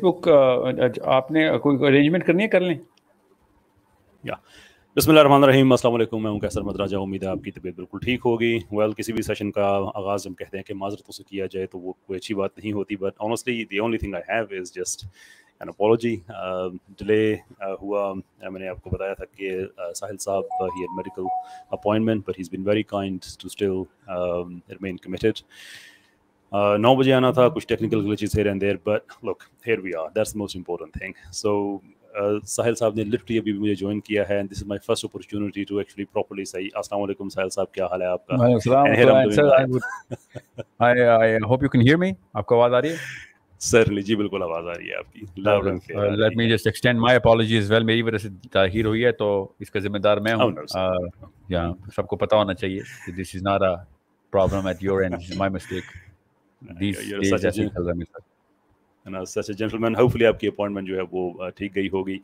بک آپ نے کوئی ارینجمنٹ کرنی ہے؟ کر لیں۔ یا۔ بسم اللہ الرحمن الرحیم، السلام علیکم، میں ہوں کیسر مدراجہ، امید ہے آپ کی طبیعت بالکل ٹھیک ہوگی۔ ویل کسی بھی سیشن کا آغاز ہم کہتے ہیں کہ معذرتوں سے کیا جائے تو وہ کوئی اچھی بات نہیں ہوتی۔ But honestly the only thing I have is just an apology delay ہوا۔ میں نے آپ کو بتایا تھا کہ ساحل صاحب ہی medical appointment but has been very kind to still remain committed نو بجے آنا تھا کچھ technical glitches here and there but look here we are that's most important thing so Sahil sahab نے لٹرلی ابھی بھی مجھے جوائن کیا ہے this is my first opportunity to actually properly صحیح السلام علیکم ساحل صاحب کیا حال ہے آپ کا؟ Hope you can hear me آپ کو آواز آ رہی ہے؟ سرلی جی بالکل آواز آ رہی ہے آپ کی. Let me just extend my apologies well میری وجہ سے تاخیر ہوئی ہے تو اس کا ذمہ دار میں ہوں۔ یا سب کو پتہ ہونا چاہیے this is not a problem at your end my mistake gentleman hopefully آپ کی اپوائنٹمنٹ جو ہے وہ ٹھیک گئی ہوگی۔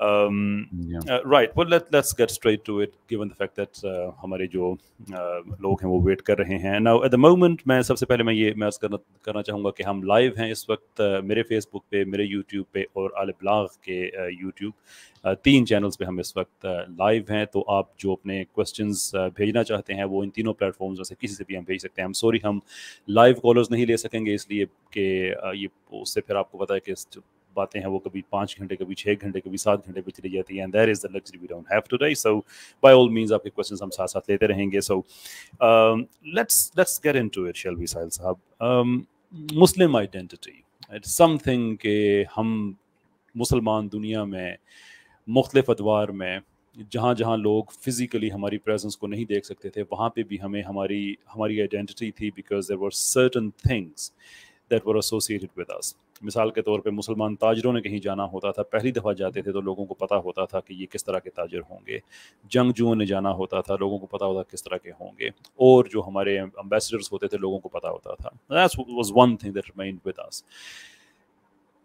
Right let's get straight to it given the fact that ہمارے جو لوگ ہیں وہ ویٹ کر رہے ہیں. نا ایٹ دا مومنٹ میں سب سے پہلے میں یہ میں کرنا کرنا چاہوں گا کہ ہم لائیو ہیں اس وقت میرے فیس بک پہ میرے یوٹیوب پہ اور عال بلاغ کے یوٹیوب تین چینلس پہ ہم اس وقت لائیو ہیں. تو آپ جو اپنے کوشچنز بھیجنا چاہتے ہیں وہ ان تینوں پلیٹ فارمز میں سے کسی سے بھی ہم بھیج سکتے ہیں. ہم سوری ہم لائیو کالرز نہیں لے سکیں گے اس لیے کہ یہ اس سے پھر آپ کو پتا ہے کہ باتیں ہیں وہ کبھی پانچ گھنٹے، کبھی چھ گھنٹے، کبھی سات گھنٹے پہ چلی جاتی ہیں there is the luxury we don't have today so by all means آپ کے کوشچنس ہم ساتھ ساتھ لیتے رہیں گے. So let's let's get into it shall we Sahil sahab Muslim identity some thing کہ ہم مسلمان دنیا میں، مختلف ادوار میں، جہاں جہاں لوگ فزیکلی ہماری پریزنس کو نہیں دیکھ سکتے تھے، وہاں پہ بھی ہمیں ہماری ہماری آئیڈینٹی تھی because there were certain things that were associated with us مثال کے طور پہ مسلمان تاجروں نے کہیں جانا ہوتا تھا، پہلی دفعہ جاتے تھے تو لوگوں کو پتہ ہوتا تھا کہ یہ کس طرح کے تاجر ہوں گے۔ جنگجوؤں نے جانا ہوتا تھا، لوگوں کو پتہ ہوتا کس طرح کے ہوں گے۔ اور جو ہمارے امبیسڈرس ہوتے تھے، لوگوں کو پتہ ہوتا تھا۔ Was one thing that remind with us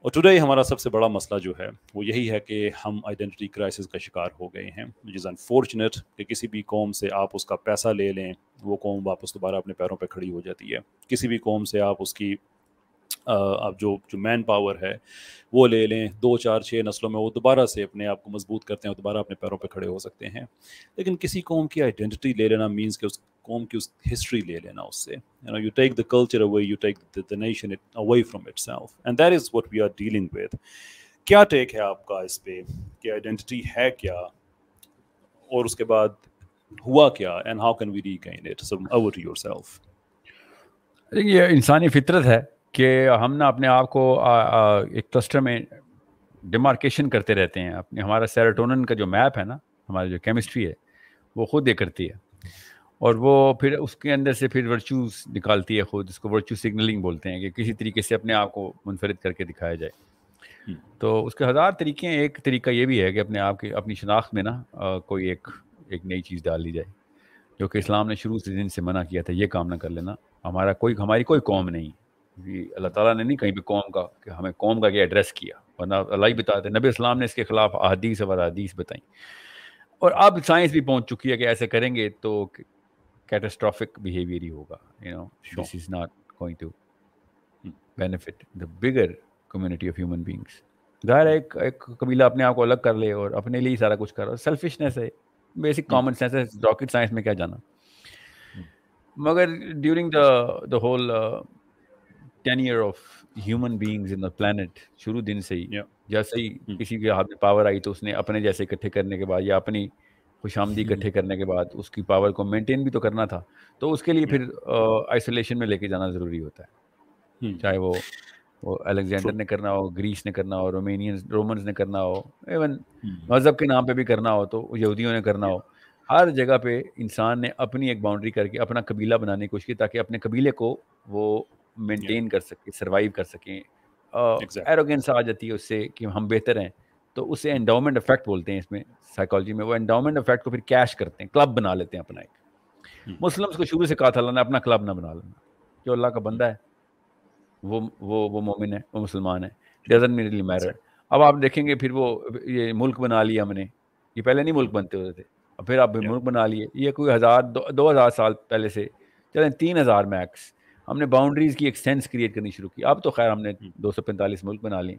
اور ٹوڈے ہمارا سب سے بڑا مسئلہ جو ہے، وہ یہی ہے کہ ہم آئیڈینٹی کرائسس کا شکار ہو گئے ہیں۔ وچ از انفارچونیٹ کہ کسی بھی قوم سے آپ اس کا پیسہ لے لیں، وہ قوم واپس دوبارہ اپنے پیروں پہ کھڑی ہو جاتی ہے۔ کسی بھی قوم سے آپ اس کی اب جو جو مین پاور ہے، وہ لے لیں۔ دو، چار، چھ نسلوں میں وہ دوبارہ سے اپنے آپ کو مضبوط کرتے ہیں اور دوبارہ اپنے پیروں پہ کھڑے ہو سکتے ہیں۔ لیکن کسی قوم کی آئیڈینٹی لے لینا مینس کہ اس قوم کی اس ہسٹری لے لینا اس سے۔ You know you take the culture away you take the nation away from itself and that is what we are dealing with کیا ٹیک ہے آپ کا اس پہ؟ کہ آئیڈینٹی ہے کیا؟ اور اس کے بعد ہوا کیا؟ And how can we regain it some over yourself یہ انسانی فطرت ہے۔ کہ ہم نا اپنے آپ کو ایک کلسٹر میں ڈیمارکیشن کرتے رہتے ہیں۔ اپنے ہمارا سیروٹونن کا جو میپ ہے نا ہماری جو کیمسٹری ہے وہ خود یہ کرتی ہے۔ اور وہ پھر اس کے اندر سے پھر ورچوز نکالتی ہے خود اس کو ورچو سگنلنگ بولتے ہیں کہ کسی طریقے سے اپنے آپ کو منفرد کر کے دکھایا جائے۔ تو اس کے ہزار طریقے ہیں۔ ایک طریقہ یہ بھی ہے کہ اپنے آپ کی اپنی شناخت میں نا کوئی ایک ایک نئی چیز ڈال دی جائے۔ جو کہ اسلام نے شروع سے دن سے منع کیا تھا یہ کام نہ کر لینا۔ ہمارا کوئی ہماری کوئی قوم نہیں۔ اللہ تعالیٰ نے نہیں کہیں بھی قوم کا کہ ہمیں قوم کا یہ ایڈریس کیا ورنہ اللہ ہی بتاتے نبی اسلام نے اس کے خلاف احادیث اور حدیث بتائیں۔ اور اب سائنس بھی پہنچ چکی ہے کہ ایسے کریں گے تو کیٹاسٹرافک بیہیویئر ہی ہوگا you know this is not going to benefit the bigger community of human beings ظاہر ہے ایک ایک قبیلہ اپنے آپ کو الگ کر لے اور اپنے لیے ہی سارا کچھ کر رہا سیلفشنیس ہے بیسک کامن سینس ہے راکٹ سائنس میں کیا جانا۔ مگر during the the whole ten of human beings in the planet شروع دن سے ہی۔ جیسے ہی کسی کے ہاتھ میں پاور آئی تو اس نے اپنے جیسے اکٹھے کرنے کے بعد یا اپنی خوش آمدی اکٹھے کرنے کے بعد اس کی پاور کو مینٹین بھی تو کرنا تھا۔ تو اس کے لیے پھر آئسولیشن میں لے کے جانا ضروری ہوتا ہے۔ چاہے وہ وہ الیگزینڈر نے کرنا ہو گریس نے کرنا ہو رومینین رومنس نے کرنا ہو ایون مذہب کے نام پہ بھی کرنا ہو تو یہودیوں نے کرنا ہو۔ ہر جگہ پہ انسان نے اپنی ایک باؤنڈری کر کے اپنا قبیلہ بنانے کی کوشش کی تاکہ اپنے قبیلے کو وہ مینٹین کر سکیں سروائیو کر سکیں ایروگینس آ جاتی ہے اس سے کہ ہم بہتر ہیں تو اسے انڈاؤمنٹ افیکٹ بولتے ہیں اس میں سائیکالوجی میں. وہ انڈاؤمنٹ افیکٹ کو پھر کیش کرتے ہیں کلب بنا لیتے ہیں اپنا ایک. مسلمس کو شروع سے کہا تھا اللہ نے اپنا کلب نہ بنا لینا. جو اللہ کا بندہ ہے وہ وہ وہ مومن ہے وہ مسلمان ہے. ڈزن میرلی میرڈ اب آپ دیکھیں گے پھر وہ یہ ملک بنا لیا ہم نے. یہ پہلے نہیں ملک بنتے ہوتے تھے. اب پھر آپ ملک بنا لیے. یہ کوئی ہزار دو ہزار سال پہلے سے. چلیں تین ہزار میکس ہم نے باؤنڈریز کی ایک سینس کریٹ کرنی شروع کی۔ اب تو خیر ہم نے دو سو پینتالیس ملک بنا لی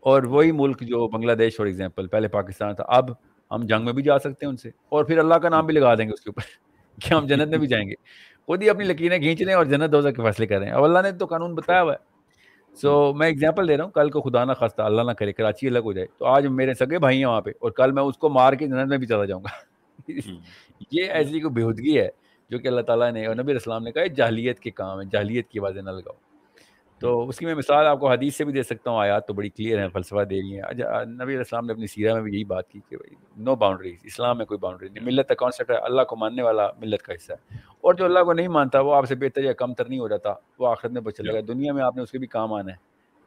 اور وہی ملک جو بنگلہ دیش فار ایگزامپل پہلے پاکستان تھا۔ اب ہم جنگ میں بھی جا سکتے ہیں ان سے۔ اور پھر اللہ کا نام بھی لگا دیں گے اس کے اوپر کہ ہم جنت میں بھی جائیں گے۔ خود ہی اپنی لکیریں کھینچ رہے ہیں اور جنت دوزہ کے فیصلے کر رہے ہیں اب اللہ نے تو قانون بتایا ہوا ہے۔ سو میں ایگزامپل دے رہا ہوں۔ کل کو خدا نہ خستہ اللہ نہ کرے کراچی الگ ہو جائے۔ تو آج میرے سگے بھائی ہیں وہاں پہ اور کل میں اس کو مار کے جنت میں بھی چلا جاؤں گا۔ یہ ایسی کوئی بےحدگی ہے۔ جو کہ اللہ تعالیٰ نے اور نبی اسلام نے کہا جاہلیت کے کام ہے جاہلیت کی آوازیں نہ لگاؤ. تو اس کی میں مثال آپ کو حدیث سے بھی دے سکتا ہوں آیات تو بڑی کلیئر ہیں فلسفہ دے رہی ہیں۔ نبی السلام نے اپنی سیرہ میں بھی یہی بات کی کہ بھائی نو باؤنڈریز اسلام میں کوئی باؤنڈری نہیں ملت کا کانسیپٹ ہے اللہ کو ماننے والا ملت کا حصہ ہے۔ اور جو اللہ کو نہیں مانتا وہ آپ سے بہتر یا کم تر نہیں ہو جاتا وہ آخرت میں بچ گا۔ دنیا میں آپ نے اس کے بھی کام آنا ہے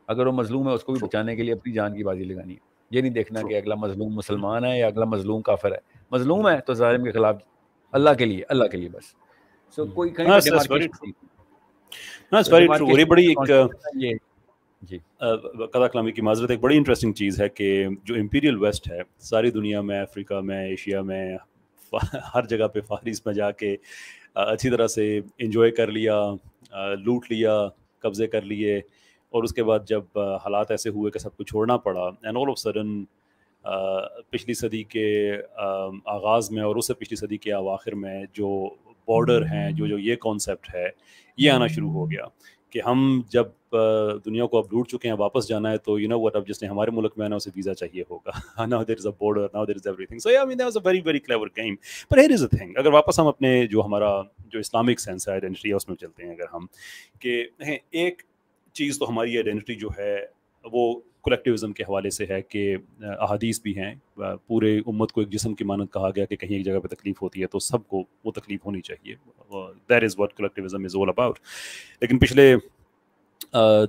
اگر وہ مظلوم ہے اس کو بھی بچانے کے لیے اپنی جان کی بازی لگانی ہے۔ یہ نہیں دیکھنا کہ اگلا مظلوم مسلمان ہے یا اگلا مظلوم کافر ہے۔ مظلوم ہے تو ظالم کے خلاف اللہ کے لیے اللہ کے لیے بس۔ سو کوئی کہیں بڑی ایک جی۔ کلامی کی معذرت ایک بڑی انٹرسٹنگ چیز ہے کہ جو امپیریل ویسٹ ہے ساری دنیا میں افریقہ میں ایشیا میں ہر جگہ پہ فارس میں جا کے اچھی طرح سے انجوائے کر لیا لوٹ لیا قبضے کر لیے اور اس کے بعد جب حالات ایسے ہوئے کہ سب کو چھوڑنا پڑا اینڈ آل آف سڈن پچھلی صدی کے آغاز میں اور اس سے پچھلی صدی کے اواخر میں جو بارڈر ہیں، جو جو یہ کانسیپٹ ہے، یہ آنا شروع ہو گیا کہ ہم جب دنیا کو اب لوٹ چکے ہیں، واپس جانا ہے تو یو نو وٹ اب جس نے ہمارے ملک میں آنا اسے ویزا چاہیے ہوگا۔ Now there is a border now there is everything so I mean was a very very clever game per here is a thing اگر واپس ہم اپنے جو ہمارا، جو اسلامک سینس ہے آئیڈینٹی ہے، اس میں چلتے ہیں۔ اگر ہم کہ ایک چیز تو ہماری آئیڈینٹی جو ہے، وہ کولیکٹیوزم کے حوالے سے ہے کہ احادیث بھی ہیں۔ پورے امت کو ایک جسم کی مانت کہا گیا کہ کہیں ایک جگہ پہ تکلیف ہوتی ہے تو سب کو وہ تکلیف ہونی چاہیے۔ There is what کولیکٹیوزم is all about لیکن پچھلے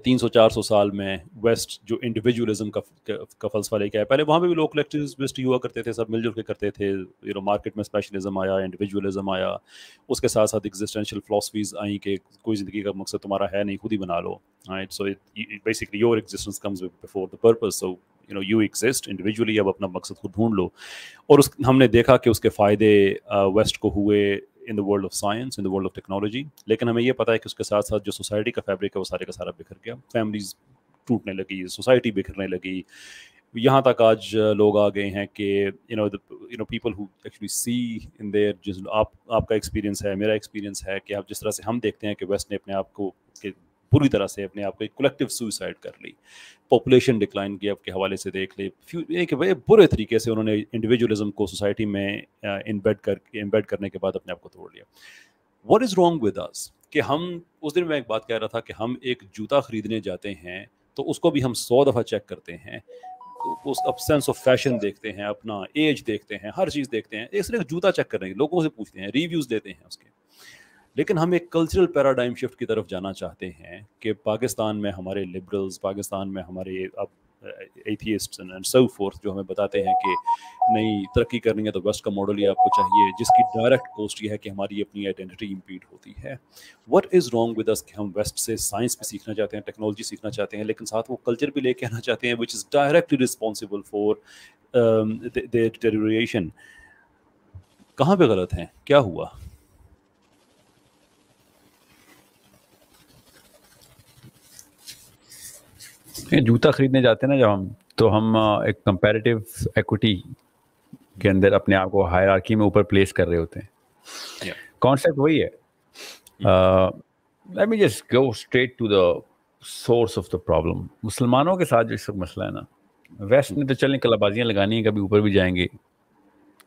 تین سو چار سو سال میں ویسٹ جو انڈیویجولزم کا کا فلسفہ لے کے آیا پہلے وہاں پہ بھی لوگ کلیکٹیوسٹ ہوا کرتے تھے، سب مل جل کے کرتے تھے۔ یو نو مارکیٹ میں اسپیشلزم آیا انڈیویجولزم آیا۔ اس کے ساتھ ساتھ ایگزسٹینشیل فلاسفیز آئیں کہ کوئی زندگی کا مقصد تمہارا ہے نہیں، خود ہی بنا لو۔ So basically your existence comes before the purpose so you know you exist individually اب اپنا مقصد خود ڈھونڈ لو۔ اور اس، ہم نے دیکھا کہ اس کے فائدے ویسٹ کو ہوئے۔ In the world of science in the world of technology لیکن ہمیں یہ پتا ہے کہ اس کے ساتھ ساتھ جو سوسائٹی کا فیبرک ہے وہ سارے کا سارا بکھر گیا. فیملیز ٹوٹنے لگی سوسائٹی بکھرنے لگی. یہاں تک آج لوگ آ گئے ہیں کہ you know you know people who actually see in there جس آپ آپ کا ایکسپیرینس ہے، میرا ایکسپیرینس ہے کہ آپ جس طرح سے ہم دیکھتے ہیں کہ ویسٹ نے اپنے آپ کو کہ پوری طرح سے اپنے آپ کو ایک کولیکٹیو سوئسائڈ کر لی۔ پاپولیشن ڈکلائن کی اب کے حوالے سے دیکھ لے کہ بڑے برے طریقے سے انہوں نے انڈیویجولزم کو سوسائٹی میں امبیڈ کر امبیڈ کرنے کے بعد اپنے آپ کو توڑ لیا۔ What is wrong with us کہ ہم اس دن میں ایک بات کہہ رہا تھا کہ ہم ایک جوتا خریدنے جاتے ہیں تو اس کو بھی ہم سو دفعہ چیک کرتے ہیں۔ اس اب سینس آف فیشن دیکھتے ہیں، اپنا ایج دیکھتے ہیں، ہر چیز دیکھتے ہیں۔ اس لیے جوتا چیک کر رہے ہیں، لوگوں سے پوچھتے ہیں ریویوز دیتے ہیں اس کے۔ لیکن ہم ایک کلچرل پیراڈائم شفٹ کی طرف جانا چاہتے ہیں کہ پاکستان میں ہمارے لبرلز پاکستان میں ہمارے اب ایتھیسٹ اینڈ سو فورتھ جو ہمیں بتاتے ہیں کہ نئی ترقی کرنی ہے تو ویسٹ کا ماڈل ہی آپ کو چاہیے، جس کی ڈائریکٹ کوسٹ یہ ہے کہ ہماری اپنی آئیڈینٹی امپیڈ ہوتی ہے۔ What is wrong with us کہ ہم ویسٹ سے سائنس بھی سیکھنا چاہتے ہیں ٹیکنالوجی سیکھنا چاہتے ہیں، لیکن ساتھ وہ کلچر بھی لے کے آنا چاہتے ہیں which is directly responsible for deterioration کہاں پہ غلط ہیں کیا ہوا؟ جوتا خریدنے جاتے ہیں نا جب ہم تو ہم ایک کمپیریٹیو ایکوٹی کے اندر اپنے آپ کو ہائر آرکی میں اوپر پلیس کر رہے ہوتے ہیں۔ کانسیپٹ وہی ہے۔ Just go straight to the source of the problem مسلمانوں کے ساتھ جو اس وقت مسئلہ ہے نا ویسٹ نے تو چلیں کلا بازیاں لگانی ہیں کبھی اوپر بھی جائیں گے۔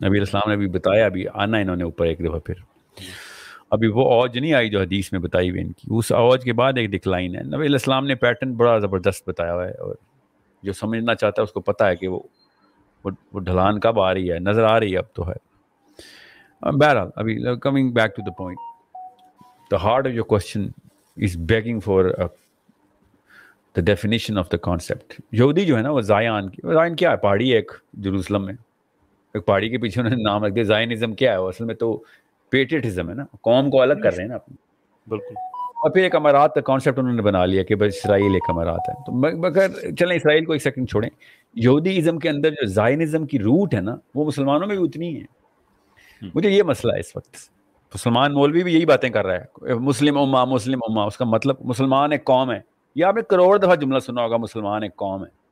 نبی السلام نے بھی بتایا ابھی آنا انہوں نے اوپر ایک دفعہ پھر۔ ابھی وہ اوج نہیں آئی جو حدیث میں بتائی ہوئی ان کی، اس اوج کے بعد ایک ڈکلائن ہے۔ نبی علیہ السلام نے پیٹرن بڑا زبردست بتایا ہوا ہے اور جو سمجھنا چاہتا ہے اس کو پتا ہے کہ وہ وہ ڈھلان کب آ رہی ہے، نظر آ رہی ہے اب تو ہے۔ بہرحال، ابھی coming back to the point the heart of your question is begging for the definition of the concept یہودی جو ہے نا، وہ زائن کی زائن کیا ہے؟ پہاڑی ہے ایک، جروسلم میں۔ ایک پہاڑی کے پیچھے انہوں نے نام رکھ دیا۔ زائنزم کیا ہے؟ وہ اصل میں تو پیٹریٹزم ہے نا قوم کو الگ کر رہے ہیں نا بالکل۔ اور پھر ایک امارات کا کانسیپٹ انہوں نے بنا لیا کہ بس اسرائیل ایک امارات ہے۔ تو مگر چلیں اسرائیل کو ایک سیکنڈ چھوڑیں۔ یہودی ازم کے اندر جو زائنزم کی روٹ ہے نا وہ مسلمانوں میں بھی اتنی ہے۔ مجھے یہ مسئلہ ہے اس وقت۔ مسلمان مولوی بھی یہی باتیں کر رہا ہے۔ مسلم اما مسلم اما اس کا مطلب مسلمان ایک قوم ہے۔ یہ آپ نے کروڑ دفعہ جملہ سنا ہوگا مسلمان ایک قوم ہے۔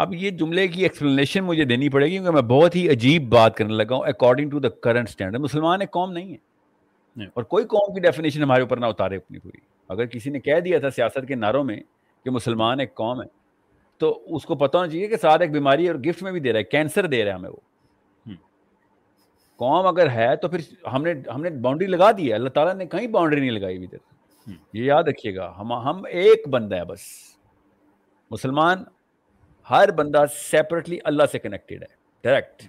اب یہ جملے کی ایکسپلینیشن مجھے دینی پڑے گی کیونکہ میں بہت ہی عجیب بات کرنے لگا ہوں according to the current standard مسلمان ایک قوم نہیں ہے۔ اور کوئی قوم کی ڈیفینیشن ہمارے اوپر نہ اتارے اپنی پوری۔ اگر کسی نے کہہ دیا تھا سیاست کے نعروں میں کہ مسلمان ایک قوم ہے تو اس کو پتہ ہونا چاہیے کہ ساتھ ایک بیماری اور گفٹ میں بھی دے رہا ہے کینسر دے رہا ہے ہمیں وہ۔ قوم اگر ہے تو پھر ہم نے ہم نے باؤنڈری لگا دی ہے۔ اللہ تعالیٰ نے کہیں باؤنڈری نہیں لگائی ابھی تک۔ یہ یاد رکھیے گا ہم ہم ایک بندہ ہے بس۔ مسلمان ہر بندہ سیپریٹلی اللہ سے کنیکٹڈ ہے. ڈائریکٹ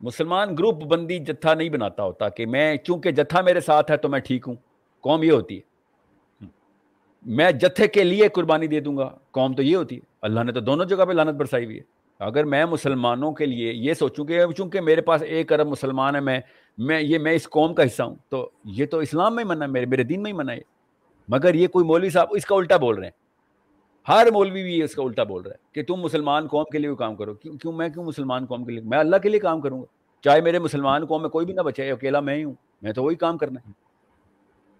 مسلمان گروپ بندی جتھا نہیں بناتا ہوتا کہ میں چونکہ جتھا میرے ساتھ ہے تو میں ٹھیک ہوں. قوم یہ ہوتی ہے. میں جتھے کے لیے قربانی دے دوں گا، قوم تو یہ ہوتی ہے. اللہ نے تو دونوں جگہ پہ لانت برسائی ہوئی ہے. اگر میں مسلمانوں کے لیے یہ سوچوں کہ چونکہ میرے پاس ایک ارب مسلمان ہے میں میں، یہ میں اس قوم کا حصہ ہوں، تو یہ تو اسلام میں منع میرے میرے دین میں ہی منع ہے. مگر یہ کوئی مولوی صاحب اس کا الٹا بول رہے ہیں. ہر مولوی بھی اس کا الٹا بول رہا ہے کہ تم مسلمان قوم کے لیے کام کرو۔ کیوں کیوں میں کیوں مسلمان قوم کے لیے؟ میں اللہ کے لیے کام کروں گا۔ چاہے میرے مسلمان قوم میں کوئی بھی نہ بچے اکیلا میں ہی ہوں۔ میں تو وہی کام کرنا ہے۔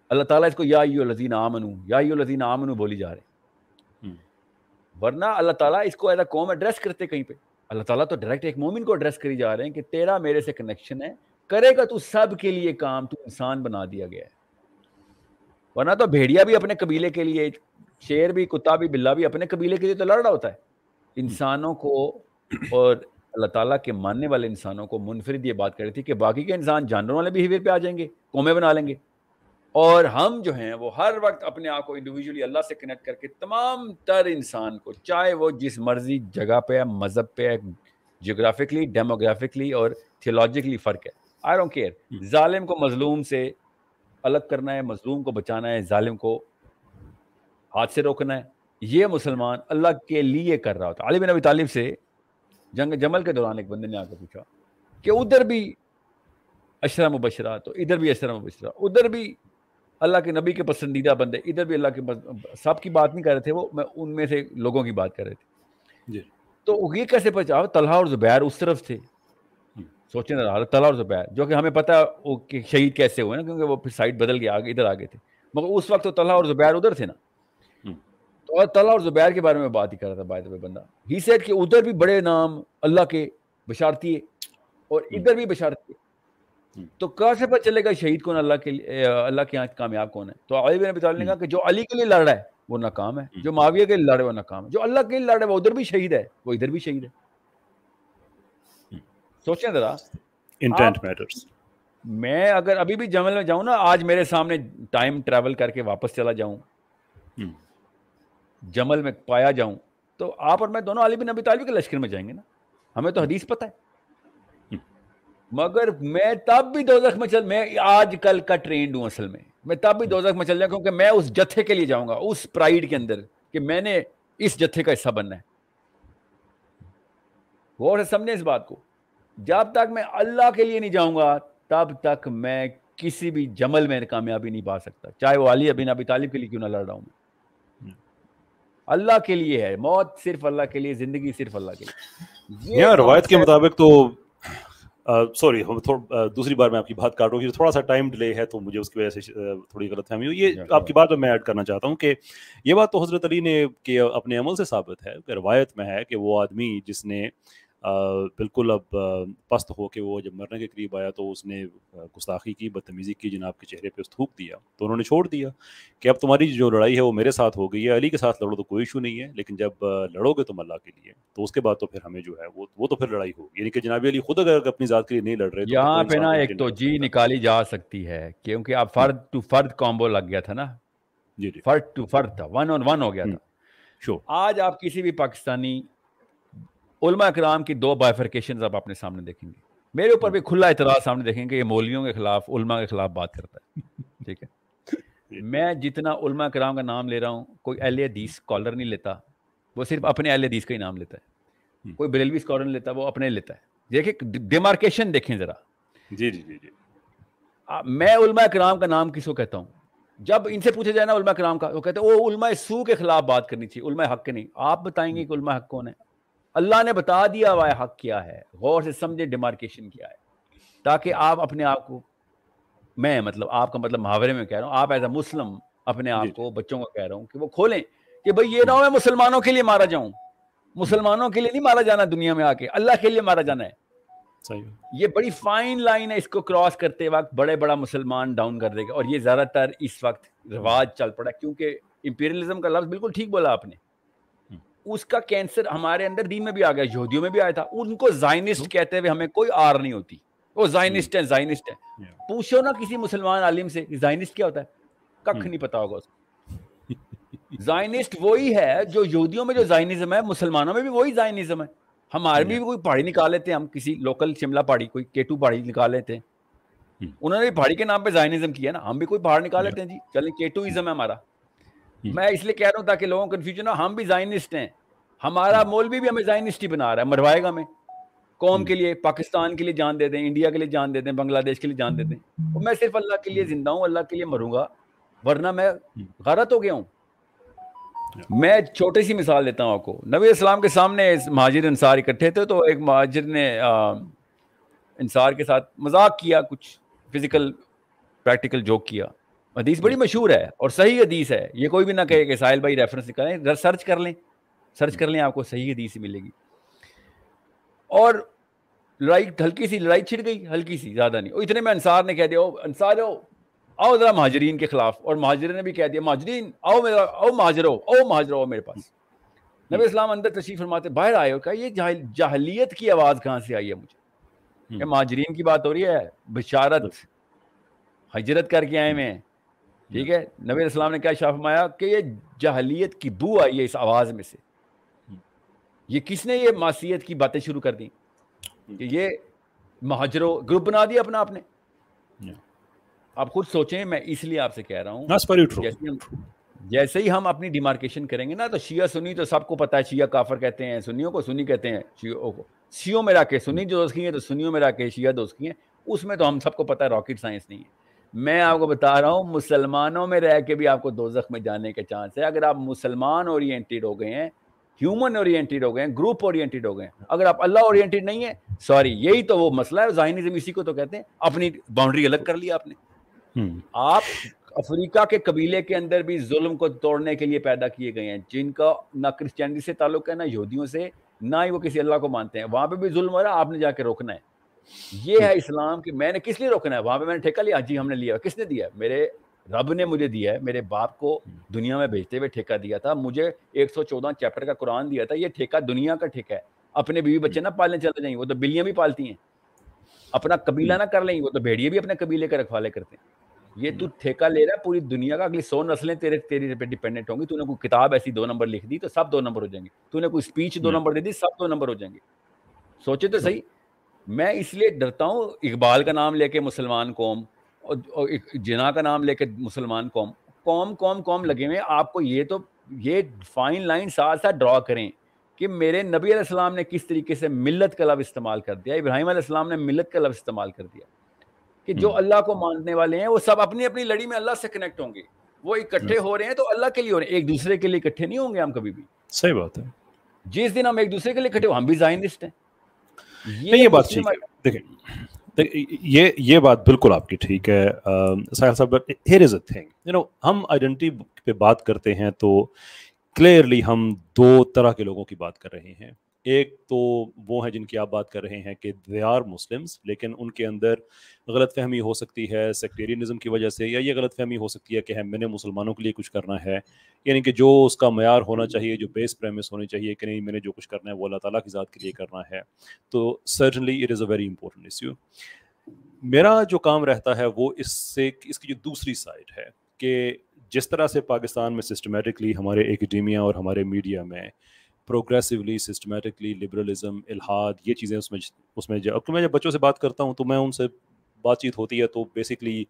اللہ تعالیٰ اس کو یا لذین آمن یا لذین آمن بولی جا رہے ورنہ اللہ تعالیٰ اس کو ایز اے قوم ایڈریس کرتے کہیں پہ۔ اللہ تعالیٰ تو ڈائریکٹ ایک مومن کو ایڈریس کری جا رہے ہیں کہ تیرا میرے سے کنیکشن ہے۔ کرے گا تو سب کے لیے کام تو انسان بنا دیا گیا ہے۔ ورنہ تو بھیڑیا بھی اپنے قبیلے کے لیے شیر بھی کتا بھی بلا بھی اپنے قبیلے کے لیے تو لڑ رہا ہوتا ہے۔ انسانوں کو اور اللہ تعالیٰ کے ماننے والے انسانوں کو منفرد یہ بات کر رہی تھی کہ باقی کے انسان جانوروں والے بیہیویئر پہ آ جائیں گے قومیں بنا لیں گے۔ اور ہم جو ہیں وہ ہر وقت اپنے آپ کو انڈیویجولی اللہ سے کنیکٹ کر کے تمام تر انسان کو چاہے وہ جس مرضی جگہ پہ ہے مذہب پہ ہے جغرافکلی ڈیموگرافکلی اور تھیولوجیکلی فرق ہے۔ آئی ڈونٹ کیئر ظالم کو مظلوم سے الگ کرنا ہے مظلوم کو بچانا ہے ظالم کو ہاتھ سے روکنا ہے۔ یہ مسلمان اللہ کے لیے کر رہا ہوتا علی بن ابی طالب سے جنگ جمل کے دوران ایک بندے نے آ کے پوچھا کہ ادھر بھی اشرا مبشرہ تو ادھر بھی اشرا مبشرہ ادھر بھی اللہ کے نبی کے پسندیدہ بندے ادھر بھی اللہ کے سب کی بات نہیں کر رہے تھے وہ میں ان میں سے لوگوں کی بات کر رہے تھے۔ جی۔ تو یہ کیسے پہچا طلحہ اور زبیر اس طرف تھے۔ سوچیں طلحہ اور زبیر جو کہ ہمیں پتا کہ شہید کیسے ہوئے نا کیونکہ وہ پھر سائڈ بدل کے آگے ادھر آگے تھے۔ مگر اس وقت تو طلحہ اور زبیر ادھر تھے نا۔ تو طلحہ اور زبیر کے بارے میں بات ہی کر رہا تھا بائد بندہ۔ ہی سیٹ کہ ادھر بھی بڑے نام اللہ کے بشارتی اور ادھر بھی بشارتی تو کہاں سے پتہ چلے گا شہید کون اللہ کے اللہ کے یہاں کامیاب کون ہے؟ تو علی بن ابی طالب نے کہا کہ جو علی کے لیے لڑ رہا ہے وہ ناکام ہے۔ جو معاویہ کے لیے لڑ رہا ہے وہ ناکام ہے۔ جو اللہ کے لیے لڑ رہا ہے وہ ادھر بھی شہید ہے وہ ادھر بھی شہید ہے۔ سوچیں ذرا۔ انٹینٹ میٹرز میں اگر ابھی بھی جمل میں جاؤں نا آج میرے سامنے ٹائم ٹریول کر کے واپس چلا جاؤں۔ جمل میں پایا جاؤں، تو آپ اور میں دونوں علی بن ابی طالب کے لشکر میں جائیں گے نا۔ ہمیں تو حدیث پتہ ہے۔ مگر میں تب بھی دوزخ میں چل، میں آج کل کا ٹرینڈ ہوں اصل میں۔ میں تب بھی دوزخ میں چل جاؤں کیونکہ میں اس جتھے کے لیے جاؤں گا، اس پرائڈ کے اندر کہ میں نے اس جتھے کا حصہ بننا ہے۔ غور سے سمجھیں اس بات کو۔ جب تک میں اللہ کے لیے نہیں جاؤں گا، تب تک میں کسی بھی جمل میں کامیابی نہیں پا سکتا، چاہے وہ علی ابن ابی طالب کے لیے کیوں نہ لڑ رہا ہوں میں۔ اللہ کے لیے ہے موت صرف اللہ کے لیے زندگی صرف اللہ کے لیے۔ روایت کے مطابق تو سوری دوسری بار میں آپ کی بات کاٹ رہا ہوں تھوڑا سا ٹائم ڈیلے ہے تو مجھے اس کی وجہ سے تھوڑی غلط فہمی ہوئی۔ یہ آپ کی بات میں ایڈ کرنا چاہتا ہوں کہ یہ بات تو حضرت علی نے کہ اپنے عمل سے ثابت ہے کہ روایت میں ہے کہ وہ آدمی جس نے بالکل اب پست ہو کے وہ جب مرنے کے قریب آیا تو اس نے گستاخی کی بدتمیزی کی جناب کے چہرے پہ اس تھوک دیا تو انہوں نے چھوڑ دیا کہ اب تمہاری جو لڑائی ہے وہ میرے ساتھ ہو گئی ہے علی کے ساتھ لڑو تو کوئی ایشو نہیں ہے لیکن جب لڑو گے تم اللہ کے لیے تو اس کے بعد تو پھر ہمیں جو ہے وہ وہ تو پھر لڑائی ہوگی یعنی کہ جناب علی خود اگر اپنی ذات کے لیے نہیں لڑ رہے یہاں پہ نا ایک تو جی نکالی جا سکتی ہے کیونکہ اب فرد ٹو فرد کامبو لگ گیا تھا نا۔ جی جی۔ فرد ٹو فرد تھا ون آن ون ہو گیا تھا۔ شو۔ آج آپ کسی بھی پاکستانی علماء اکرام کی دو بائفرکیشن آپ اپنے سامنے دیکھیں گے۔ میرے اوپر بھی کھلا اعتراض سامنے دیکھیں گے یہ مولویوں کے خلاف علماء کے خلاف بات کرتا ہے۔ ٹھیک ہے۔ میں جتنا علماء کرام کا نام لے رہا ہوں کوئی اہل حدیث اسکالر نہیں لیتا۔ وہ صرف اپنے اہل حدیث کا ہی نام لیتا ہے۔ کوئی بریلوی اسکالر نہیں لیتا وہ اپنے لیتا ہے۔ دیکھیں ڈیمارکیشن دیکھیں ذرا۔ جی جی جی جی۔ میں علماء کرام کا نام کس کو کہتا ہوں؟ جب ان سے پوچھا جائے نا علماء کرام کا وہ کہتے ہیں وہ علماء سو کے خلاف بات کرنی چاہیے علماء حق کے نہیں۔ آپ بتائیں گے کہ علماء حق کون ہے اللہ نے بتا دیا ہوا حق کیا ہے غور سے سمجھے ڈیمارکیشن کیا ہے۔ تاکہ آپ اپنے آپ کو میں مطلب آپ کا مطلب محاورے میں کہہ رہا ہوں آپ ایز اے مسلم اپنے آپ جی، جی۔ کو بچوں کو کہہ رہا ہوں کہ وہ کھولیں کہ بھائی یہ نہ ہو میں مسلمانوں کے لیے مارا جاؤں۔ مسلمانوں کے لیے نہیں مارا جانا دنیا میں آ کے اللہ کے لیے مارا جانا ہے۔ یہ بڑی فائن لائن ہے اس کو کراس کرتے وقت بڑے بڑا مسلمان ڈاؤن کر دے گا۔ اور یہ زیادہ تر اس وقت رواج چل پڑا کیونکہ امپیریلزم کا لفظ بالکل ٹھیک بولا آپ نے۔ اس کا کینسر ہمارے اندر دین میں بھی آ گیا یہودیوں میں بھی آیا تھا۔ ان کو زائنسٹ کہتے ہوئے ہمیں کوئی آر نہیں ہوتی۔ وہ زائنسٹ ہے زائنسٹ ہے پوچھو نا کسی مسلمان عالم سے زائنسٹ کیا ہوتا ہے؟ ککھ نہیں پتا ہوگا اس کو۔ زائنسٹ وہی ہے جو یہودیوں میں جو زائنزم ہے مسلمانوں میں بھی وہی زائنزم ہے۔ ہمارے بھی کوئی پہاڑی نکال لیتے ہیں ہم کسی لوکل شملہ پہاڑی کوئی کیٹو پہاڑی نکال لیتے۔ ہیں انہوں نے پہاڑی کے نام پہ زائنزم کیا نا ہم بھی کوئی پہاڑ نکال لیتے ہیں جی۔ چلیں کیٹوازم ہے ہمارا۔ میں اس لیے کہہ رہا ہوں تاکہ لوگوں کو کنفیوژن ہو۔ ہم بھی زائنسٹ ہیں۔ ہمارا مولوی بھی ہمیں زائنسٹ ہی بنا رہا ہے۔ مروائے گا ہمیں۔ قوم کے لیے پاکستان کے لیے جان دیتے ہیں انڈیا کے لیے جان دیتے ہیں بنگلہ دیش کے لیے جان دیتے ہیں میں صرف اللہ کے لیے زندہ ہوں اللہ کے لیے مروں گا۔ ورنہ میں غلط ہو گیا ہوں۔ میں چھوٹی سی مثال دیتا ہوں آپ کو۔ نبی اسلام کے سامنے مہاجر انصار اکٹھے تھے تو ایک مہاجر نے انصار کے ساتھ مذاق کیا کچھ فزیکل پریکٹیکل جوک کیا۔ حدیث بڑی مشہور ہے اور صحیح حدیث ہے۔ یہ کوئی بھی نہ کہے کہ ساحل بھائی ریفرنس نکالیں سرچ کر لیں۔ سرچ کر لیں آپ کو صحیح حدیث ملے گی۔ اور لڑائی ہلکی سی لڑائی چھڑ گئی ہلکی سی زیادہ نہیں۔ اتنے میں انصار نے کہہ دیا انصار ہو آؤ ذرا مہاجرین کے خلاف۔ اور مہاجرین نے بھی کہہ دیا مہاجرین آؤ میرا او مہاجر ہو او مہاجر ہو میرے پاس۔ نبی اسلام اندر تشریف فرماتے باہر آئے ہو کہ یہ جاہلیت کی آواز کہاں سے آئی ہے مجھے؟ مہاجرین کی بات ہو رہی ہے بشارت ہجرت کر کے آئے میں ٹھیک ہے؟ نبی اسلام نے کیا شاہ فرمایا کہ یہ جاہلیت کی بو آئی ہے اس آواز میں سے۔ یہ کس نے یہ معصیت کی باتیں شروع کر دی کہ یہ مہاجروں گروپ بنا دیا اپنا آپ نے۔ آپ خود سوچیں میں اس لیے آپ سے کہہ رہا ہوں جیسے ہی ہم اپنی ڈیمارکیشن کریں گے نا تو شیعہ سنی تو سب کو پتا ہے شیعہ کافر کہتے ہیں سنیوں کو سنی کہتے ہیں شیعوں کو۔ سیوں میں رکھ کے سنی جو دوست کی ہیں تو سنیوں میں رکھ کے شیعہ دوست کی ہیں۔ اس میں تو ہم سب کو پتا ہے راکٹ سائنس نہیں ہے۔ میں آپ کو بتا رہا ہوں مسلمانوں میں رہ کے بھی آپ کو دوزخ میں جانے کے چانس ہے۔ اگر آپ مسلمان اورینٹیڈ ہو گئے ہیں ہیومن اورینٹیڈ ہو گئے ہیں گروپ اورینٹیڈ ہو گئے ہیں۔ اگر آپ اللہ اورینٹیڈ نہیں ہے سوری یہی تو وہ مسئلہ ہے۔ ذہنی اسی کو تو کہتے ہیں۔ اپنی باؤنڈری الگ کر لیا آپ نے۔ آپ افریقہ کے قبیلے کے اندر بھی ظلم کو توڑنے کے لیے پیدا کیے گئے ہیں۔ جن کا نہ کرسچینٹی سے تعلق ہے نہ یہودیوں سے نہ ہی وہ کسی اللہ کو مانتے ہیں۔ وہاں پہ بھی ظلم ہو رہا ہے آپ نے جا کے روکنا ہے۔ یہ ہے اسلام کہ میں نے کس لیے روکنا ہے؟ وہاں پہ میں نے ٹھیکہ لیا جی ہم نے لیا۔ کس نے دیا؟ میرے رب نے مجھے دیا ہے میرے باپ کو دنیا میں بھیجتے ہوئے ٹھیکہ دیا تھا۔ مجھے ایک سو چودہ چیپٹر کا قرآن دیا تھا یہ ٹھیکہ دنیا کا ٹھیکہ ہے۔ اپنے بیوی بچے نہ پالنے چلتے جائیں وہ تو بلیاں بھی پالتی ہیں۔ اپنا قبیلہ نہ کر لیں وہ تو بھیڑیے بھی اپنے قبیلے کے رکھوالے کرتے ہیں۔ یہ تو ٹھیکہ لے رہا ہے پوری دنیا کا اگلی سو نسلیں تیرے تیری پہ ڈیپینڈنٹ ہوں گی۔ تو نے کوئی کتاب ایسی دو نمبر لکھ دی تو سب دو نمبر ہو جائیں گے۔ تو نے کوئی اسپیچ دو نمبر دے دی سب دو نمبر ہو جائیں گے۔ سوچے تو صحیح۔ میں اس لیے ڈرتا ہوں اقبال کا نام لے کے مسلمان قوم اور جنا کا نام لے کے مسلمان قوم قوم قوم قوم لگے ہوئے آپ کو یہ تو یہ فائن لائن ساتھ ساتھ ڈرا کریں کہ میرے نبی علیہ السلام نے کس طریقے سے ملت کا لفظ استعمال کر دیا ابراہیم علیہ السلام نے ملت کا لفظ استعمال کر دیا کہ جو اللہ کو ماننے والے ہیں وہ سب اپنی اپنی لڑی میں اللہ سے کنیکٹ ہوں گے۔ وہ اکٹھے ہو رہے ہیں تو اللہ کے لیے ہو رہے ہیں۔ ایک دوسرے کے لیے اکٹھے نہیں ہوں گے ہم کبھی بھی۔ صحیح بات ہے۔ جس دن ہم ایک دوسرے کے لیے اکٹھے ہو ہم بھی زائنسٹ ہیں۔ یہ بات ٹھیک ہے۔ دیکھیں یہ یہ بات بالکل آپ کی ٹھیک ہے۔ ساحل صاحب ہیر is a thing you know ہم آئیڈینٹی پہ بات کرتے ہیں تو کلیئرلی ہم دو طرح کے لوگوں کی بات کر رہے ہیں۔ ایک تو وہ ہیں جن کی آپ بات کر رہے ہیں کہ دے آر مسلمس لیکن ان کے اندر غلط فہمی ہو سکتی ہے سیکٹیرینزم کی وجہ سے، یا یہ غلط فہمی ہو سکتی ہے کہ میں نے مسلمانوں کے لیے کچھ کرنا ہے۔ یعنی کہ جو اس کا معیار ہونا چاہیے، جو بیس پریمس ہونی چاہیے کہ نہیں، میں نے جو کچھ کرنا ہے، وہ اللہ تعالیٰ کی ذات کے لیے کرنا ہے۔ تو certainly it is a very important issue میرا جو کام رہتا ہے وہ اس سے، اس کی جو دوسری سائڈ ہے کہ جس طرح سے پاکستان میں سسٹمیٹکلی ہمارے اکیڈیمیا اور ہمارے میڈیا میں پروگریسولی سسٹمیٹکلی لبرلزم الحاد یہ چیزیں اس میں اس میں جب میں جب بچوں سے بات کرتا ہوں تو میں ان سے بات چیت ہوتی ہے تو بیسکلی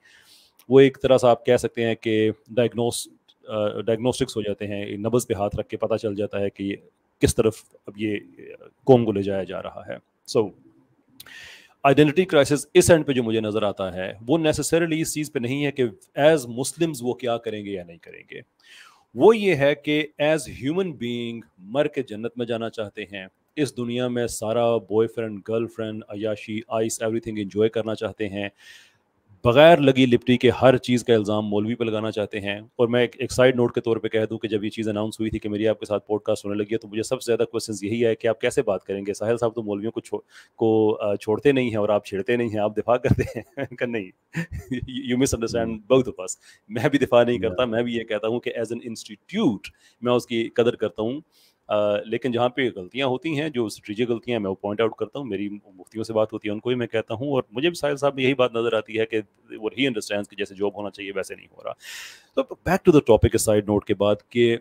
وہ ایک طرح سے آپ کہہ سکتے ہیں کہ ڈائگنوس ڈائگنوسٹکس ہو جاتے ہیں نبز پہ ہاتھ رکھ کے پتہ چل جاتا ہے کہ کس طرف اب یہ قوم کو لے جایا جا رہا ہے۔ سو آئیڈینٹی کرائسس اس اینڈ پہ جو مجھے نظر آتا ہے، وہ نیسسریلی اس چیز پہ نہیں ہے کہ ایز مسلمز وہ کیا کریں گے یا نہیں کریں گے۔ وہ یہ ہے کہ ایز ہیومن بینگ مر کے جنت میں جانا چاہتے ہیں۔ اس دنیا میں سارا بوائے فرینڈ گرل فرینڈ عیاشی آئس ایوری تھنگ انجوائے کرنا چاہتے ہیں۔ بغیر لگی لپٹی کے ہر چیز کا الزام مولوی پہ لگانا چاہتے ہیں۔ اور میں ایک سائڈ نوٹ کے طور پہ کہہ دوں کہ جب یہ چیز اناؤنس ہوئی تھی کہ میری آپ کے ساتھ پوڈ کاسٹ ہونے لگی ہے تو مجھے سب سے زیادہ کوشچنز یہی ہے کہ آپ کیسے بات کریں گے؟ ساحل صاحب تو مولویوں کو کو چھوڑتے نہیں ہیں اور آپ چھیڑتے نہیں ہیں آپ دفاع کرتے ہیں۔ کہ نہیں یو مس انڈرسٹینڈ بہت پاس میں بھی دفاع نہیں کرتا میں بھی یہ کہتا ہوں کہ ایز این انسٹیٹیوٹ میں اس کی قدر کرتا ہوں۔ لیکن جہاں پہ غلطیاں ہوتی ہیں، جو اسٹریٹجک غلطیاں میں وہ پوائنٹ آؤٹ کرتا ہوں، میری مفتیوں سے بات ہوتی ہے، ان کو بھی میں کہتا ہوں، اور مجھے بھی ساحل صاحب میں یہی بات نظر آتی ہے کہ وہ ہی انڈرسٹینڈ کہ جیسے جاب ہونا چاہیے، ویسے نہیں ہو رہا۔ تو back to the topic side note کے بعد کہ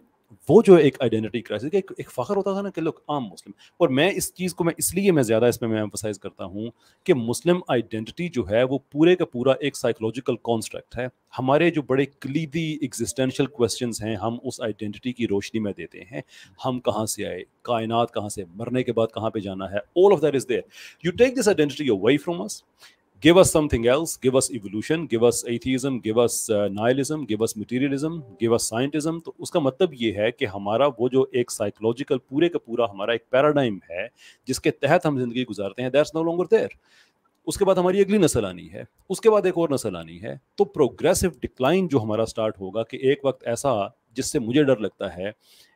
وہ جو ایک آئیڈینٹی کرائسس ایک ایک فخر ہوتا تھا نا کہ لوگ عام مسلم۔ اور میں اس چیز کو میں اس لیے میں زیادہ اس میں میں ایمفسائز کرتا ہوں کہ مسلم آئیڈینٹی جو ہے وہ پورے کا پورا ایک سائیکولوجیکل کانسٹرکٹ ہے۔ ہمارے جو بڑے کلیدی ایگزسٹینشیل کوشچنس ہیں، ہم اس آئیڈینٹی کی روشنی میں دیتے ہیں۔ ہم کہاں سے آئے؟ کائنات کہاں سے؟ مرنے کے بعد کہاں پہ جانا ہے؟ All of that is there you take this identity away from us give us something else. Give us evolution. Give us atheism. Give us uh, nihilism. Give us materialism. Give us scientism. تو اس کا مطلب یہ ہے کہ ہمارا وہ جو ایک سائیکولوجیکل پورے کا پورا ہمارا ایک پیراڈائم ہے جس کے تحت ہم زندگی گزارتے ہیں دیٹس نو لانگر دیر اس کے بعد ہماری اگلی نسل آنی ہے اس کے بعد ایک اور نسل آنی ہے۔ تو پروگریسو ڈکلائن جو ہمارا سٹارٹ ہوگا کہ ایک وقت ایسا جس سے مجھے ڈر لگتا ہے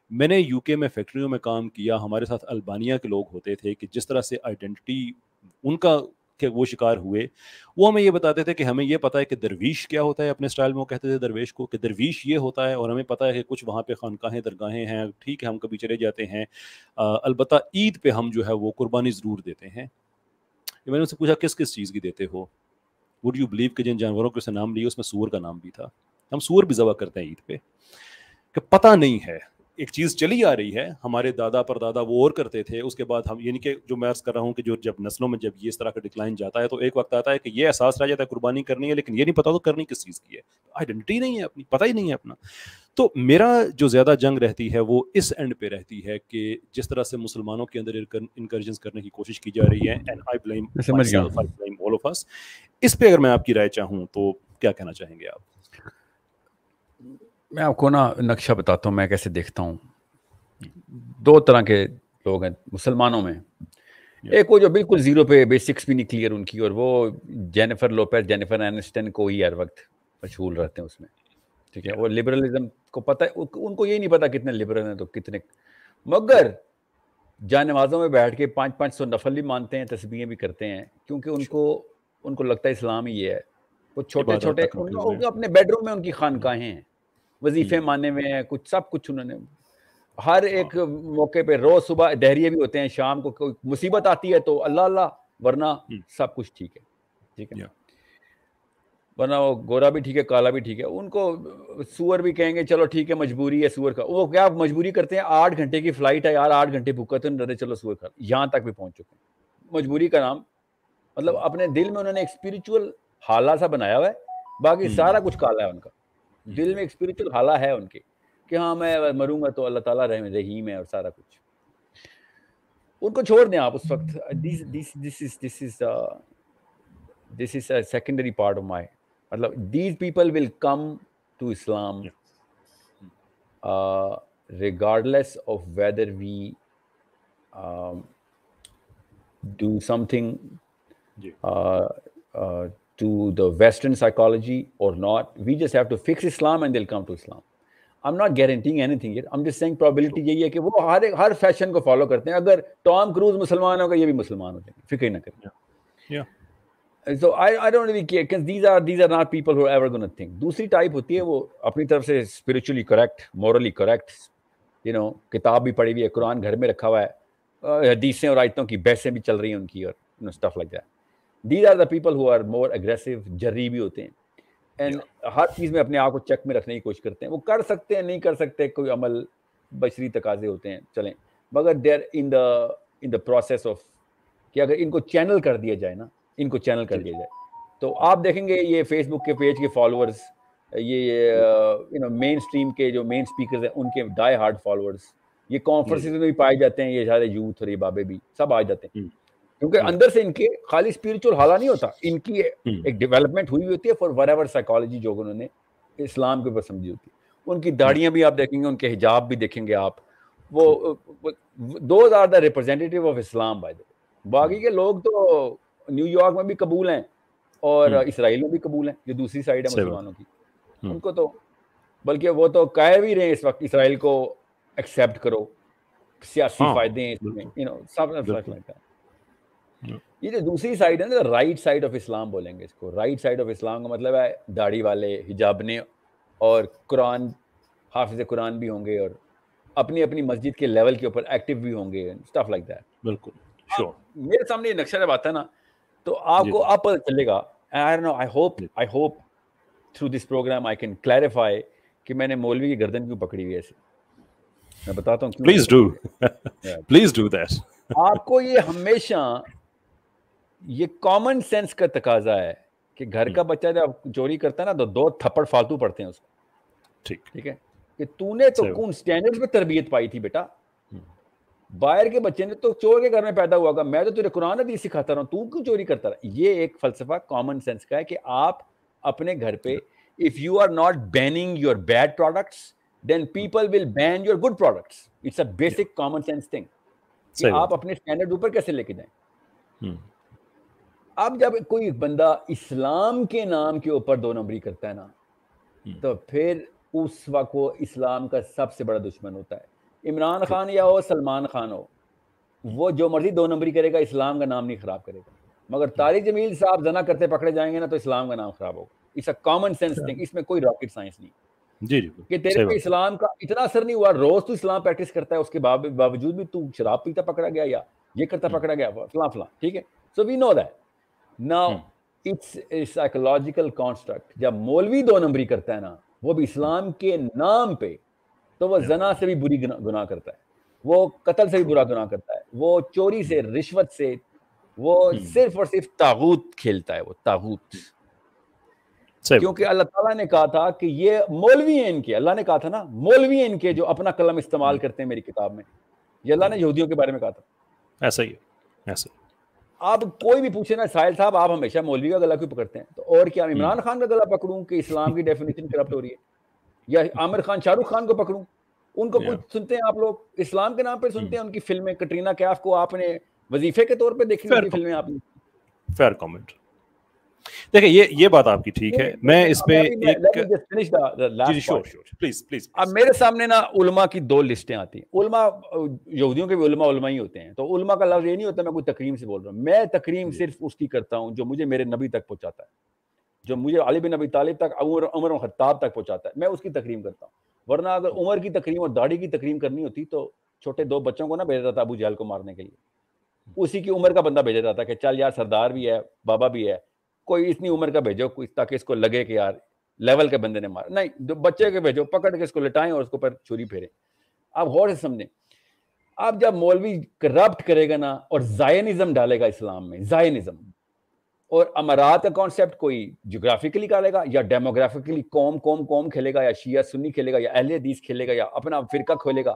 میں نے یو کے میں فیکٹریوں میں کام کیا ہمارے ساتھ البانیہ کے لوگ ہوتے تھے کہ جس طرح سے آئیڈینٹی ان کا کہ وہ شکار ہوئے۔ وہ ہمیں یہ بتاتے تھے کہ ہمیں یہ پتا ہے کہ درویش کیا ہوتا ہے اپنے اسٹائل میں۔ وہ کہتے تھے درویش کو کہ درویش یہ ہوتا ہے اور ہمیں پتا ہے کہ کچھ وہاں پہ خانقاہیں، درگاہیں ہیں۔ ٹھیک ہے، ہم کبھی چلے جاتے ہیں۔ البتہ عید پہ ہم جو ہے وہ قربانی ضرور دیتے ہیں۔ میں نے ان سے پوچھا، کس کس چیز کی دیتے ہو؟ وڈ یو بلیو کہ جن جانوروں کے اسے نام لیے اس میں سور کا نام بھی تھا۔ ہم سور بھی ذبح کرتے ہیں عید پہ۔ کہ پتہ نہیں ہے۔ ایک چیز چلی آ رہی ہے ہمارے دادا پر دادا وہ اور کرتے تھے۔ اس کے بعد ہم یعنی کہ جو میں عرض کر رہا ہوں کہ جو جب نسلوں میں جب یہ اس طرح کا ڈکلائن جاتا ہے تو ایک وقت آتا ہے کہ یہ احساس رہ جاتا ہے قربانی کرنی ہے لیکن یہ نہیں پتا تو کرنی کس چیز کی ہے۔ آئیڈینٹی نہیں ہے اپنی پتہ ہی نہیں ہے اپنا۔ تو میرا جو زیادہ جنگ رہتی ہے وہ اس اینڈ پہ رہتی ہے کہ جس طرح سے مسلمانوں کے اندر انکریجنس کرنے کی کوشش کی جا رہی ہے اس پہ اگر میں آپ کی رائے چاہوں تو کیا کہنا چاہیں گے آپ؟ میں آپ کو نا نقشہ بتاتا ہوں میں کیسے دیکھتا ہوں۔ دو طرح کے لوگ ہیں مسلمانوں میں۔ ایک وہ جو بالکل زیرو پہ بیسکس بھی نہیں کلیئر ان کی اور وہ جینیفر لوپیز جینیفر اینسٹن کو ہی ہر وقت مشغول رہتے ہیں اس میں۔ ٹھیک ہے وہ لبرلزم کو پتہ ہے ان کو یہ نہیں پتا کتنے لبرل ہیں تو کتنے۔ مگر جان نمازوں میں بیٹھ کے پانچ پانچ سو نفل بھی مانتے ہیں تصویریں بھی کرتے ہیں کیونکہ ان کو ان کو لگتا ہے اسلام ہی یہ ہے۔ وہ چھوٹے چھوٹے اپنے بیڈ روم میں ان کی خانقاہیں ہیں۔ وظیفے ماننے میں ہیں کچھ سب کچھ انہوں نے۔ ہر ایک موقع پہ روز صبح دہریے بھی ہوتے ہیں شام کو کوئی مصیبت آتی ہے تو اللہ اللہ ورنہ سب کچھ ٹھیک ہے۔ ٹھیک ہے؟ ورنہ وہ گورا بھی ٹھیک ہے کالا بھی ٹھیک ہے۔ ان کو سور بھی کہیں گے چلو ٹھیک ہے مجبوری ہے سور کا۔ وہ کیا مجبوری کرتے ہیں؟ آٹھ گھنٹے کی فلائٹ ہے یار آٹھ گھنٹے بھوکا تو ڈرے چلو سور کا یہاں تک بھی پہنچ چکے ہیں۔ مجبوری کا نام۔ مطلب اپنے دل میں انہوں نے ایک اسپرچل حالہ سا بنایا ہوا ہے باقی سارا کچھ کالا ہے ان کا۔ دل میں ایک اسپرچل حالہ ہے ان کے کہ ہاں میں مروں گا تو اللہ تعالیٰ رحم رحیم ہے اور سارا کچھ۔ ان کو چھوڑ دیں آپ اس وقت۔ This is secondary part of my مطلب these people will come to Islam regardless of whether we do something to the western psychology اور not we just have to fix Islam and they'll come to Islam I'm not guaranteeing anything I'm just saying probability یہی ہے کہ وہ ہر ایک ہر fashion کو follow کرتے ہیں اگر ٹام کروز مسلمان ہوگا یہ بھی مسلمان ہو جائیں گے فکر نہ کریں So I, I don't really care because these are these are not people who are ever going to think. دوسری ٹائپ ہوتی ہے وہ اپنی طرف سے spiritually correct, morally correct, you know, کتاب بھی پڑھی ہوئی ہے قرآن گھر میں رکھا ہوا ہے حدیثیں اور آیتوں کی بحثیں بھی چل رہی ہیں ان کی اور you know, stuff These are the people who are more aggressive, جری بھی ہوتے ہیں. اینڈ ہر چیز میں اپنے آپ کو چیک میں رکھنے کی کوشش کرتے ہیں. وہ کر سکتے ہیں نہیں کر سکتے کوئی عمل بشری تقاضے ہوتے ہیں چلیں. مگر دیر ان the in the process of کہ اگر ان کو چینل کر دیا جائے نا ان کو چینل کر دیا جائے. تو آپ دیکھیں گے یہ فیس بک کے پیج کے فالوورس یہ مین اسٹریم کے جو مین اسپیکرز ہیں ان کے ڈائی ہارڈ فالوورس یہ کانفرنسز میں بھی پائے جاتے ہیں یہ سارے یوتھ اور یہ بابے بھی سب آ جاتے ہیں. کیونکہ اندر سے ان کے خالی اسپرچل حالہ نہیں ہوتا ان کی ایک ڈیولپمنٹ ہوئی ہوتی ہے فار ور ایور سائیکالوجی جو انہوں نے اسلام کے اوپر سمجھی ہوتی ہے۔ ان کی داڑیاں بھی آپ دیکھیں گے ان کے حجاب بھی دیکھیں گے آپ۔ وہ those are the representative of Islam by باقی کے لوگ تو نیو یارک میں بھی قبول ہیں اور اسرائیل میں بھی قبول ہیں جو دوسری سائڈ ہے مسلمانوں کی۔ ان کو تو بلکہ وہ تو کہہ بھی رہے ہیں اس وقت اسرائیل کو ایکسیپٹ کرو سیاسی ہاں، فائدے ہیں اس میں یو نو سب لگتا ہے یہ جو دوسری سائڈ ہے نا رائٹ سائڈ آف اسلام بولیں گے اس کو۔ رائٹ سائڈ آف اسلام کا مطلب ہے داڑھی والے حجابنے اور قرآن حافظ قرآن بھی ہوں گے اور اپنی اپنی مسجد کے لیول کے اوپر ایکٹیو بھی ہوں گے اسٹف لائک دیٹ بالکل میرے سامنے یہ نقشہ جب آتا ہے نا تو آپ جی، کو۔ اب پتہ چلے گا۔ I hope I hope through this programme I can clarify کہ میں نے مولوی کی گردن کیوں پکڑی ہوئی ایسے۔ میں بتاتا ہوں please do please do that آپ کو یہ ہمیشہ یہ کامن سینس کا تقاضا ہے کہ گھر کا بچہ جب چوری کرتا ہے نا تو دو تھپڑ فالتو پڑتے ہیں اس کو ٹھیک۔ ٹھیک ہے؟ کہ تو نے تو کون سٹینڈرڈ پہ تربیت پائی تھی بیٹا؟ باہر کے بچے نے تو چور کے گھر میں پیدا ہوا گا میں تو تیرے قرآن حدیث سکھاتا رہا ہوں۔ تو کیوں چوری کرتا رہا؟ یہ ایک فلسفہ کامن سینس کا ہے کہ آپ اپنے گھر پہ if you are not banning your bad products then people will ban your good products it's a basic common sense thing آپ اپنے اسٹینڈرڈ اوپر کیسے لے کے جائیں؟ اب جب کوئی بندہ اسلام کے نام کے اوپر دو نمبری کرتا ہے نا تو پھر اس وقت وہ اسلام کا سب سے بڑا دشمن ہوتا ہے۔ عمران خان یا ہو سلمان خان ہو وہ جو مرضی دو نمبری کرے گا اسلام کا نام نہیں خراب کرے گا۔ مگر طارق جمیل صاحب زنا کرتے پکڑے جائیں گے نا تو اسلام کا نام خراب ہوگا۔ اس کامن سینس تھنگ اس میں کوئی راکٹ سائنس نہیں۔ جی جی کہ تیرے پہ اسلام کا اتنا اثر نہیں ہوا روز تو اسلام پریکٹس کرتا ہے اس کے باوجود بھی تو شراب پیتا پکڑا گیا یا یہ کرتا پکڑا گیا فلاں فلاں ٹھیک ہے۔ So we know that now it's psychological construct جب مولوی دو نمبری کرتا ہے نا وہ بھی اسلام کے نام پہ تو وہ زنا سے بھی بری گناہ کرتا ہے۔ وہ قتل سے بھی برا گناہ کرتا ہے۔ وہ چوری سے رشوت سے وہ صرف اور صرف تاغوت کھیلتا ہے وہ تاغوت کیونکہ اللہ تعالیٰ نے کہا تھا کہ یہ مولوی ہیں ان کے۔ اللہ نے کہا تھا نا مولوی ہیں ان کے جو اپنا قلم استعمال کرتے ہیں میری کتاب میں۔ یہ اللہ نے یہودیوں کے بارے میں کہا تھا۔ ایسا ہی ایسا آپ کوئی بھی پوچھے نا ساحل صاحب آپ ہمیشہ مولوی کا گلا کیوں پکڑتے ہیں؟ تو اور کیا عمران خان کا گلا پکڑوں کہ اسلام کی ڈیفینیشن کرپٹ ہو رہی ہے؟ یا عامر خان شاہ رخ خان کو پکڑوں؟ ان کو کچھ سنتے ہیں آپ لوگ؟ اسلام کے نام پہ سنتے ہیں ان کی فلمیں؟ کٹرینا کیف کو آپ نے وظیفے کے طور پہ دیکھی فلمیں آپ نے؟ فیئر کامنٹ دیکھیں یہ یہ بات آپ کی ٹھیک ہے۔ میں اس پہ اب میرے سامنے نا علماء کی دو لسٹیں آتی ہیں۔ علماء یہودیوں کے بھی علماء علماء ہی ہوتے ہیں۔ تو علماء کا لفظ یہ نہیں ہوتا میں کوئی تقریم سے بول رہا ہوں۔ میں تقریم صرف اس کی کرتا ہوں جو مجھے میرے نبی تک پہنچاتا ہے۔ جو مجھے علی بن نبی طالب تک عمر عمر خطاب تک پہنچاتا ہے۔ میں اس کی تقریم کرتا ہوں۔ ورنہ اگر عمر کی تقریم اور داڑھی کی تقریم کرنی ہوتی تو چھوٹے دو بچوں کو نہ بھیجا تھا ابو جہل کو مارنے کے لیے۔ اسی کی عمر کا بندہ بھیجا جاتا کہ چل یار سردار بھی ہے بابا بھی ہے۔ کوئی اتنی عمر کا بھیجو کوئی تاکہ اس کو لگے کہ یار لیول کے بندے نے مارا نہیں بچے کے بھیجو، پکڑ کے اس کو لٹائیں اور اس کو پر چھری پھیریں۔ آپ غور سے سمجھیں، آپ جب مولوی کرپٹ کرے گا نا اور زائنزم ڈالے گا اسلام میں زائنزم اور امارات کا کانسیپٹ کوئی جغرافیکلی ڈالے گا یا ڈیموگرافکلی قوم قوم قوم کھیلے گا یا شیعہ سنی کھیلے گا یا اہل حدیث کھیلے گا یا اپنا فرقہ کھولے گا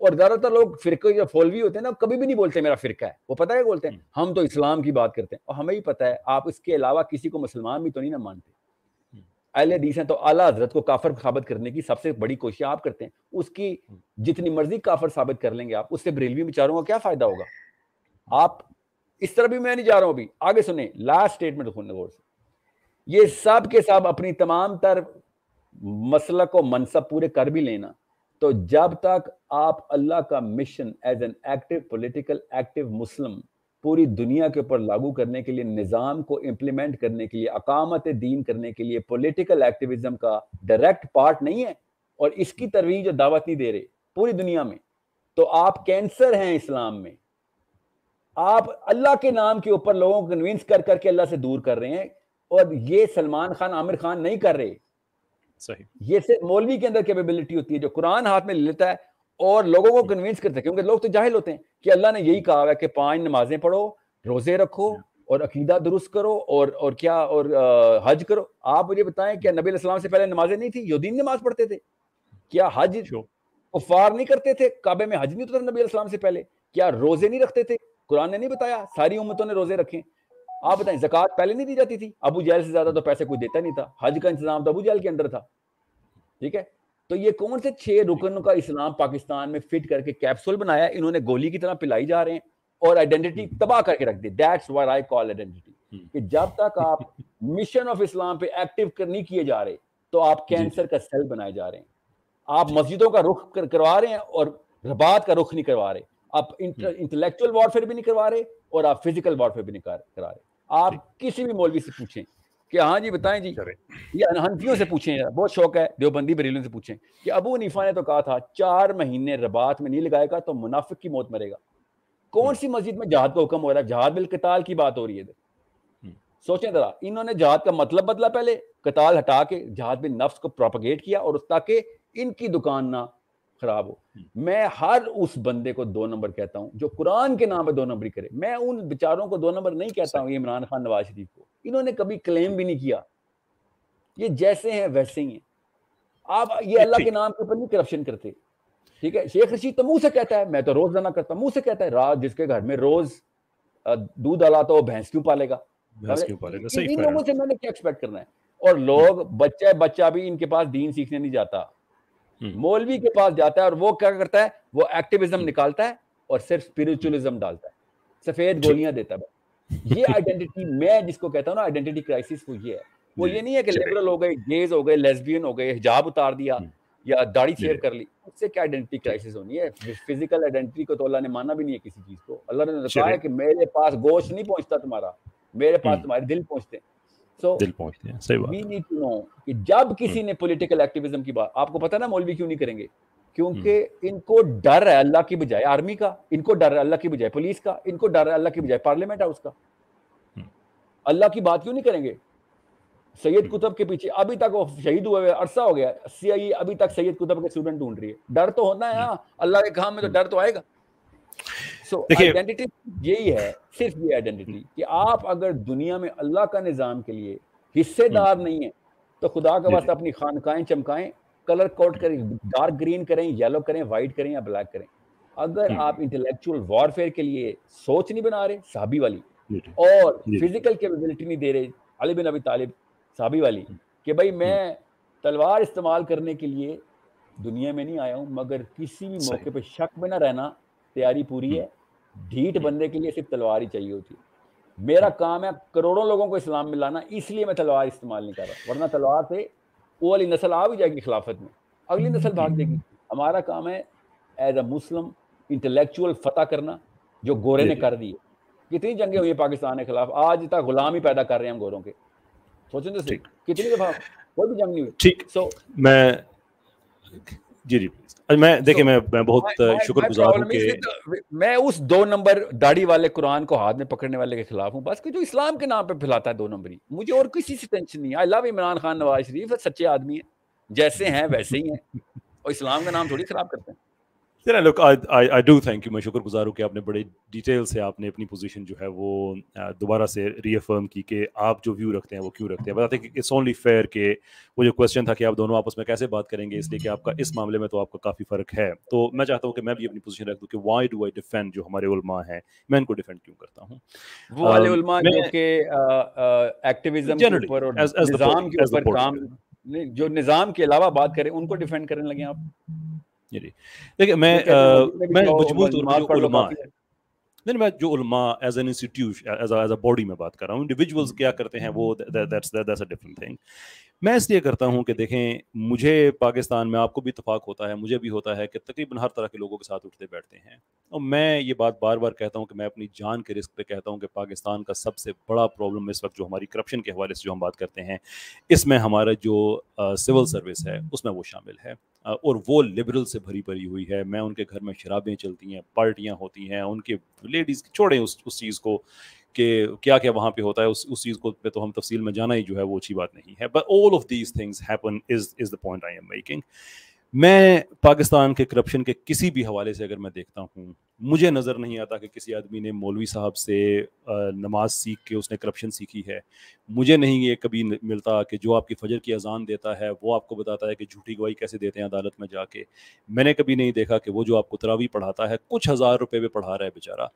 اور زیادہ تر لوگ فرقے جو فولوی ہوتے ہیں نا کبھی بھی نہیں بولتے میرا فرقہ ہے۔ وہ پتہ ہے بولتے ہیں؟ ہم۔ تو اسلام کی بات کرتے ہیں اور ہمیں ہی پتہ ہے آپ اس کے علاوہ کسی کو مسلمان بھی تو نہیں نہ مانتے۔ اہل حدیث ہیں تو اعلیٰ حضرت کو کافر ثابت کرنے کی سب سے بڑی کوشش آپ کرتے ہیں۔ اس کی جتنی مرضی کافر ثابت کر لیں گے آپ اس سے بریلوی بیچاروں کا کیا فائدہ ہوگا؟ آپ اس طرح بھی میں نہیں جا رہا ہوں ابھی۔ آگے سنیں لاسٹ اسٹیٹمنٹ غور سے۔ یہ سب کے سب اپنی تمام تر مسلک و منصب پورے کر بھی لینا۔ تو جب تک آپ اللہ کا mission as an active political active Muslim پوری دنیا کے اوپر لاگو کرنے کے لیے نظام کو امپلیمنٹ کرنے کے لیے اقامت دین کرنے کے لیے پولیٹیکل ایکٹیویزم کا ڈائریکٹ پارٹ نہیں ہے اور اس کی ترویج اور دعوت نہیں دے رہے پوری دنیا میں، تو آپ کینسر ہیں اسلام میں۔ آپ اللہ کے نام کے اوپر لوگوں کو کنوینس کر کر کے اللہ سے دور کر رہے ہیں اور یہ سلمان خان، عامر خان نہیں کر رہے۔ صحیح۔ یہ صرف مولوی کے اندر کیپیبلٹی ہوتی ہے جو قرآن ہاتھ میں لیتا ہے اور لوگوں کو کنوینس کرتا ہے کیونکہ لوگ تو جاہل ہوتے ہیں کہ اللہ نے یہی کہا ہے کہ پانچ نمازیں پڑھو روزے رکھو اور عقیدہ درست کرو اور اور کیا اور حج کرو۔ آپ مجھے بتائیں کیا نبی السلام سے پہلے نمازیں نہیں تھی یودین نماز پڑھتے تھے؟ کیا حج کفار نہیں کرتے تھے؟ کعبے میں حج نہیں ہوتا نبی السلام سے پہلے؟ کیا روزے نہیں رکھتے تھے؟ قرآن نے نہیں بتایا ساری امتوں نے روزے رکھے۔ آپ بتائیں زکوٰۃ پہلے نہیں دی جاتی تھی؟ ابو جہل سے زیادہ تو پیسے کوئی دیتا نہیں تھا۔ حج کا انتظام تو ابو جہل کے اندر تھا۔ ٹھیک ہے؟ تو یہ کون سے چھ رکن کا اسلام پاکستان میں فٹ کر کے کیپسول بنایا؟ انہوں نے گولی کی طرح پلائی جا رہے ہیں اور آئیڈینٹی تباہ کر کے رکھ دی۔ That's why I call identity کہ جب تک آپ مشن آف اسلام پہ ایکٹیو نہیں کیے جا رہے تو آپ کینسر کا سیل بنائے جا رہے ہیں۔ آپ مسجدوں کا رخ کروا رہے ہیں اور ربات کا رخ نہیں کروا رہے۔ آپ انٹلیکچوئل وارفیئر بھی نہیں کروا رہے اور آپ فزیکل وارفیئر بھی نہیں کرا رہے۔ آپ کسی بھی مولوی سے پوچھیں کہ ہاں جی بتائیں جی یہ انہنفیوں سے پوچھیں بہت شوق ہے دیوبندی بریلیوں سے پوچھیں کہ ابو نیفا نے تو کہا تھا چار مہینے ربات میں نہیں لگائے گا تو منافق کی موت مرے گا۔ کون سی مسجد میں جہاد کا حکم ہو رہا ہے؟ جہاد بالقتال کی بات ہو رہی ہے۔ سوچیں ذرا انہوں نے جہاد کا مطلب بدلا پہلے قتال ہٹا کے جہاد بن نفس کو پروپگیٹ کیا اور تاکہ ان کی دکان نہ خراب ہو۔ میں ہر اس بندے کو دو نمبر کہتا ہوں جو قرآن کے نام پہ دو نمبری کرے۔ میں ان بچاروں کو دو نمبر نہیں کہتا ہوں عمران خان نواز شریف کو۔ انہوں نے کبھی کلیم بھی نہیں کیا۔ یہ جیسے ہیں ویسے ہی ہیں۔ آپ یہ اللہ کے نام کے اوپر نہیں کرپشن کرتے۔ ٹھیک ہے؟ شیخ رشید تو منہ سے کہتا ہے میں تو روز دانا کرتا ہوں منہ سے کہتا ہے رات جس کے گھر میں روز دودھ ڈالا تو وہ بھینس کیوں پالے گا؟ ان لوگوں سے میں نے کیا ایکسپیکٹ کرنا ہے۔ اور لوگ بچہ بچہ بھی ان کے پاس دین سیکھنے نہیں جاتا۔ مولوی کے پاس جاتا ہے اور وہ کیا کرتا ہے؟ وہ ایکٹیویزم نکالتا ہے اور صرف اسپرچولیزم ڈالتا ہے۔ سفید گولیاں دیتا ہے یہ آئیڈینٹی میں جس کو کہتا ہوں نا آئیڈینٹی کرائسس وہ یہ ہے۔ وہ یہ نہیں ہے کہ لبرل ہو گئے گیز ہو گئے لیسبین ہو گئے حجاب اتار دیا یا داڑھی شیئر کر لی۔ اس سے کیا آئیڈینٹی کرائسس ہونی ہے؟ فزیکل آئیڈینٹی کو تو اللہ نے مانا بھی نہیں ہے کسی چیز کو۔ اللہ نے کہا ہے کہ میرے پاس گوشت نہیں پہنچتا تمہارا۔ میرے پاس تمہارے دل پہنچتے ہیں۔ جب کسی نے پولیٹیکل ایکٹیویزم کی بات آپ کو پتا نا مولوی کیوں نہیں کریں گے؟ کیونکہ ان کو ڈر ہے اللہ کی بجائے آرمی کا ان کو ڈر ہے اللہ کی بجائے پولیس کا ان کو ڈر ہے اللہ کی بجائے پارلیمنٹ ہاؤس کا۔ اللہ کی بات کیوں نہیں کریں گے؟ سید کتب کے پیچھے ابھی تک وہ شہید ہوئے عرصہ ہو گیا سی آئی ابھی تک سید کتب کے اسٹوڈنٹ ڈھونڈ رہی ہے۔ ڈر تو ہونا ہے ہاں اللہ کے کام میں تو ڈر تو آئے گا۔ سو آئیڈینٹی یہی ہے صرف یہ آئیڈینٹی کہ آپ اگر دنیا میں اللہ کا نظام کے لیے حصے دار نہیں ہیں تو خدا کا واسطہ اپنی خانقاہیں چمکائیں کلر کوڈ کریں ڈارک گرین کریں یلو کریں وائٹ کریں یا بلیک کریں۔ اگر آپ انٹلیکچوئل وارفیئر کے لیے سوچ نہیں بنا رہے صحابی والی۔ اور فزیکل کیپیبلٹی نہیں دے رہے علی بن ابی طالب صحابی والی کہ بھائی میں تلوار استعمال کرنے کے لیے دنیا میں نہیں آیا ہوں مگر کسی بھی موقع پہ شک میں نہ رہنا تیاری پوری ہے۔ ڈھیٹ بندے کے لیے صرف تلوار ہی چاہیے ہوتی ہے۔ میرا کام ہے کروڑوں لوگوں کو اسلام میں لانا اس لیے میں تلوار استعمال نہیں کر رہا۔ ورنہ تلوار سے وہ والی نسل آ بھی جائے گی خلافت میں۔ اگلی نسل بھاگ دے گی۔ ہمارا کام ہے ایز اے مسلم انٹلیکچوئل فتح کرنا جو گورے نے کر دی کتنی جنگیں ہوئی ہیں پاکستان کے خلاف؟ آج تک غلام ہی پیدا کر رہے ہیں ہم گوروں کے۔ سوچیں تو کتنی دفعہ؟ کوئی بھی جنگ نہیں ہوئی۔ ٹھیک۔ سو میں جی جی۔ میں دیکھیں میں میں بہت شکر گزار ہوں کہ میں اس دو نمبر داڑھی والے قرآن کو ہاتھ میں پکڑنے والے کے خلاف ہوں بس کہ جو اسلام کے نام پہ پھیلاتا ہے دو نمبری۔ مجھے اور کسی سے ٹینشن نہیں آئی لو عمران خان نواز شریف سچے آدمی ہیں۔ جیسے ہیں ویسے ہی ہیں۔ اور اسلام کا نام تھوڑی خراب کرتے ہیں۔ میں شکر گزار ہوں کہ آپ نے بڑے ڈیٹیل سے آپ نے اپنی پوزیشن جو ہے وہ دوبارہ سے ری افرم کی کہ آپ جو ویو رکھتے ہیں وہ کیوں رکھتے ہیں. بتاتے ہیں کہ اٹس اونلی فیئر کہ وہ جو کوشچن تھا کہ آپ دونوں آپس میں کیسے بات کریں گے اس لیے کہ آپ کا اس معاملے میں تو آپ کا کافی فرق ہے. تو میں چاہتا ہوں کہ میں بھی اپنی پوزیشن رکھ دوں کہ وائی ڈو آئی ڈیفینڈ جو ہمارے علماء ہیں؟ میں ان کو ڈیفینڈ کیوں کرتا ہوں؟ وہ والے علماء جو کہ ایکٹیویزم کے اوپر اور نظام کے اوپر کام جو نظام کے علاوہ بات کریں ان کو ڈیفینڈ کرنے لگے آپ؟ دیکھیں میں میں مجموعی طور پر جو علماء نہیں میں جو علماء as an institute as a body میں بات کر رہا ہوں انڈیویجولس کیا کرتے ہیں وہ that's that's a different thing میں اس لیے کرتا ہوں کہ دیکھیں، مجھے پاکستان میں آپ کو بھی اتفاق ہوتا ہے، مجھے بھی ہوتا ہے کہ تقریباً ہر طرح کے لوگوں کے ساتھ اٹھتے بیٹھتے ہیں۔ اور میں یہ بات بار بار کہتا ہوں کہ میں اپنی جان کے رسک پہ کہتا ہوں کہ پاکستان کا سب سے بڑا پرابلم اس وقت جو ہماری کرپشن کے حوالے سے جو ہم بات کرتے ہیں، اس میں ہمارا جو سول سروس ہے، اس میں وہ شامل ہے۔ اور وہ لبرل سے بھری بھری ہوئی ہے۔ میں ان کے گھر میں شرابیں چلتی ہیں، پارٹیاں ہوتی ہیں، ان کے لیڈیز چھوڑیں اس اس چیز کو۔ کہ کیا کیا وہاں پہ ہوتا ہے، اس اس چیز کو پہ تو ہم تفصیل میں جانا ہی جو ہے وہ اچھی بات نہیں ہے۔ But all of these things happen is is the point I am making میں پاکستان کے کرپشن کے کسی بھی حوالے سے اگر میں دیکھتا ہوں، مجھے نظر نہیں آتا کہ کسی آدمی نے مولوی صاحب سے نماز سیکھ کے اس نے کرپشن سیکھی ہے۔ مجھے نہیں یہ کبھی ملتا کہ جو آپ کی فجر کی اذان دیتا ہے، وہ آپ کو بتاتا ہے کہ جھوٹی گواہی کیسے دیتے ہیں عدالت میں جا کے۔ میں نے کبھی نہیں دیکھا کہ وہ جو آپ کو تراوی پڑھاتا ہے، کچھ ہزار روپے پہ پڑھا رہا ہے بیچارہ۔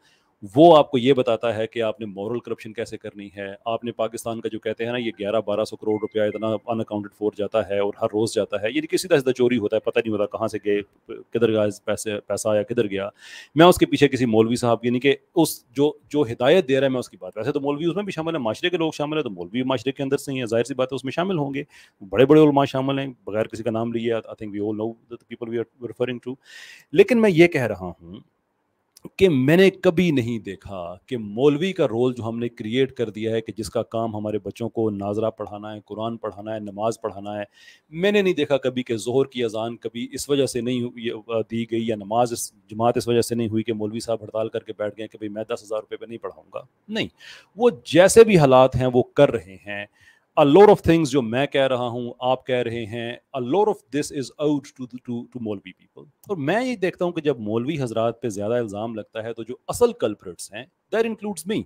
وہ آپ کو یہ بتاتا ہے کہ آپ نے مورل کرپشن کیسے کرنی ہے؟ آپ نے پاکستان کا جو کہتے ہیں نا، یہ گیارہ بارہ سو کروڑ روپیہ اتنا ان اکاؤنٹڈ فور جاتا ہے اور ہر روز جاتا ہے۔ یہ کسی طرح سے چوری ہوتا ہے، پتہ نہیں ہوتا کہاں سے گئے، کدھر گیا، پیسے، پیسہ آیا، کدھر گیا۔ میں اس کے پیچھے کسی مولوی صاحب یعنی کہ اس جو جو ہدایت دے رہا ہے، میں اس کی بات، ویسے تو مولوی اس میں بھی شامل ہے معاشرے کے لوگ شامل ہیں، تو مولوی معاشرے کے اندر سے ہی ہے ظاہر سی بات ہے، اس میں شامل ہوں گے۔ بڑے بڑے علماء شامل ہیں، بغیر کسی کا نام لیے I think we all know people we are referring to لیکن میں یہ کہہ رہا ہوں کہ میں نے کبھی نہیں دیکھا کہ مولوی کا رول جو ہم نے کریٹ کر دیا ہے کہ جس کا کام ہمارے بچوں کو ناظرہ پڑھانا ہے، قرآن پڑھانا ہے، نماز پڑھانا ہے، میں نے نہیں دیکھا کبھی کہ ظہر کی اذان کبھی اس وجہ سے نہیں دی گئی یا نماز اس جماعت اس وجہ سے نہیں ہوئی کہ مولوی صاحب ہڑتال کر کے بیٹھ گئے کہ بھائی میں دس ہزار روپے پہ نہیں پڑھاؤں گا۔ نہیں، وہ جیسے بھی حالات ہیں وہ کر رہے ہیں۔ لور آف تھنگس جو میں کہہ رہا ہوں، آپ کہہ رہے ہیں lure of this is out to maulvi people اور میں یہ دیکھتا ہوں کہ جب مولوی حضرات پہ زیادہ الزام لگتا ہے تو جو اصل کلپریٹس ہیں دیر انکلوڈس می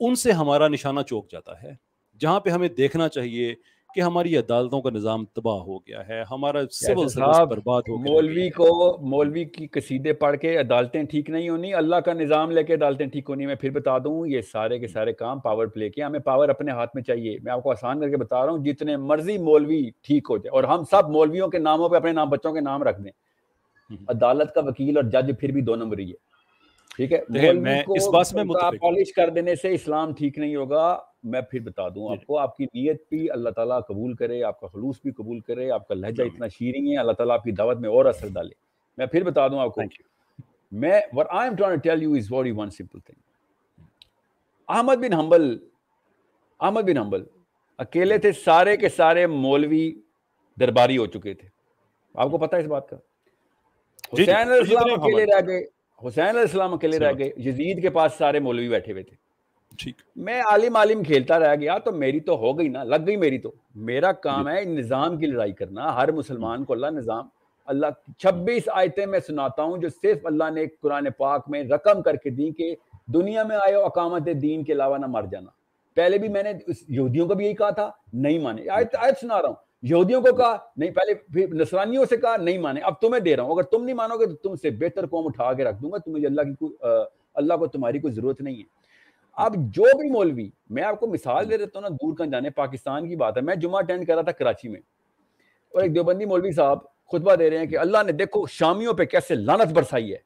ان سے ہمارا نشانہ چوک جاتا ہے، جہاں پہ ہمیں دیکھنا چاہیے کہ ہماری عدالتوں کا نظام تباہ ہو گیا ہے ہمارا سول برباد ہو گیا مولوی کو مولوی کی قصیدے پڑھ کے عدالتیں ٹھیک نہیں ہونی اللہ کا نظام لے کے عدالتیں ٹھیک ہونی میں پھر بتا دوں یہ سارے کے سارے کام پاور پلے کے ہمیں پاور اپنے ہاتھ میں چاہیے۔ میں آپ کو آسان کر کے بتا رہا ہوں جتنے مرضی مولوی ٹھیک ہو جائے اور ہم سب مولویوں کے ناموں پہ اپنے نام بچوں کے نام رکھ دیں۔ عدالت کا وکیل اور جج پھر بھی دو نمبر ہی ہے۔ ٹھیک ہے؟ میں اس بات میں پالش کر دینے سے اسلام ٹھیک نہیں ہوگا۔ میں پھر بتا دوں آپ کو آپ کی نیت بھی اللہ تعالیٰ قبول کرے آپ کا خلوص بھی قبول کرے آپ کا لہجہ اتنا شیریں ہے اللہ تعالیٰ آپ کی دعوت میں اور اثر ڈالے۔ میں پھر بتا دوں آپ کو میں what I am trying to tell you is very one simple thing Ahmad بن حنبل احمد بن حنبل اکیلے تھے سارے کے سارے مولوی درباری ہو چکے تھے۔ آپ کو پتہ ہے اس بات کا؟ جی، جی، حسین علیہ السلام اکیلے رہ گئے حسین علیہ السلام اکیلے رہ گئے یزید کے پاس سارے مولوی بیٹھے ہوئے تھے۔ میں عالم عالم کھیلتا رہ گیا تو میری تو ہو گئی نا لگ گئی میری تو۔ میرا کام ہے نظام کی لڑائی کرنا ہر مسلمان کو اللہ نظام اللہ چھبیس آیتیں میں سناتا ہوں جو صرف اللہ نے قرآن پاک میں رقم کر کے دی کہ دنیا میں آئے اقامت دین کے علاوہ نہ مر جانا۔ پہلے بھی میں نے یہودیوں کو بھی یہی کہا تھا نہیں مانے۔ آیت آیت سنا رہا ہوں۔ یہودیوں کو کہا نہیں پہلے پھر نصرانیوں سے کہا نہیں مانے۔ اب تمہیں دے رہا ہوں۔ اگر تم نہیں مانو گے تو تم سے بہتر قوم اٹھا کے رکھ دوں گا تمہیں اللہ کی اللہ کو تمہاری کوئی ضرورت نہیں ہے۔ اب جو بھی مولوی میں آپ کو مثال دے دیتا ہوں نا دور کن جانے پاکستان کی بات ہے۔ میں جمعہ اٹینڈ کر رہا تھا کراچی میں۔ اور ایک دیوبندی مولوی صاحب خطبہ دے رہے ہیں کہ اللہ نے دیکھو شامیوں پہ کیسے لانت برسائی ہے۔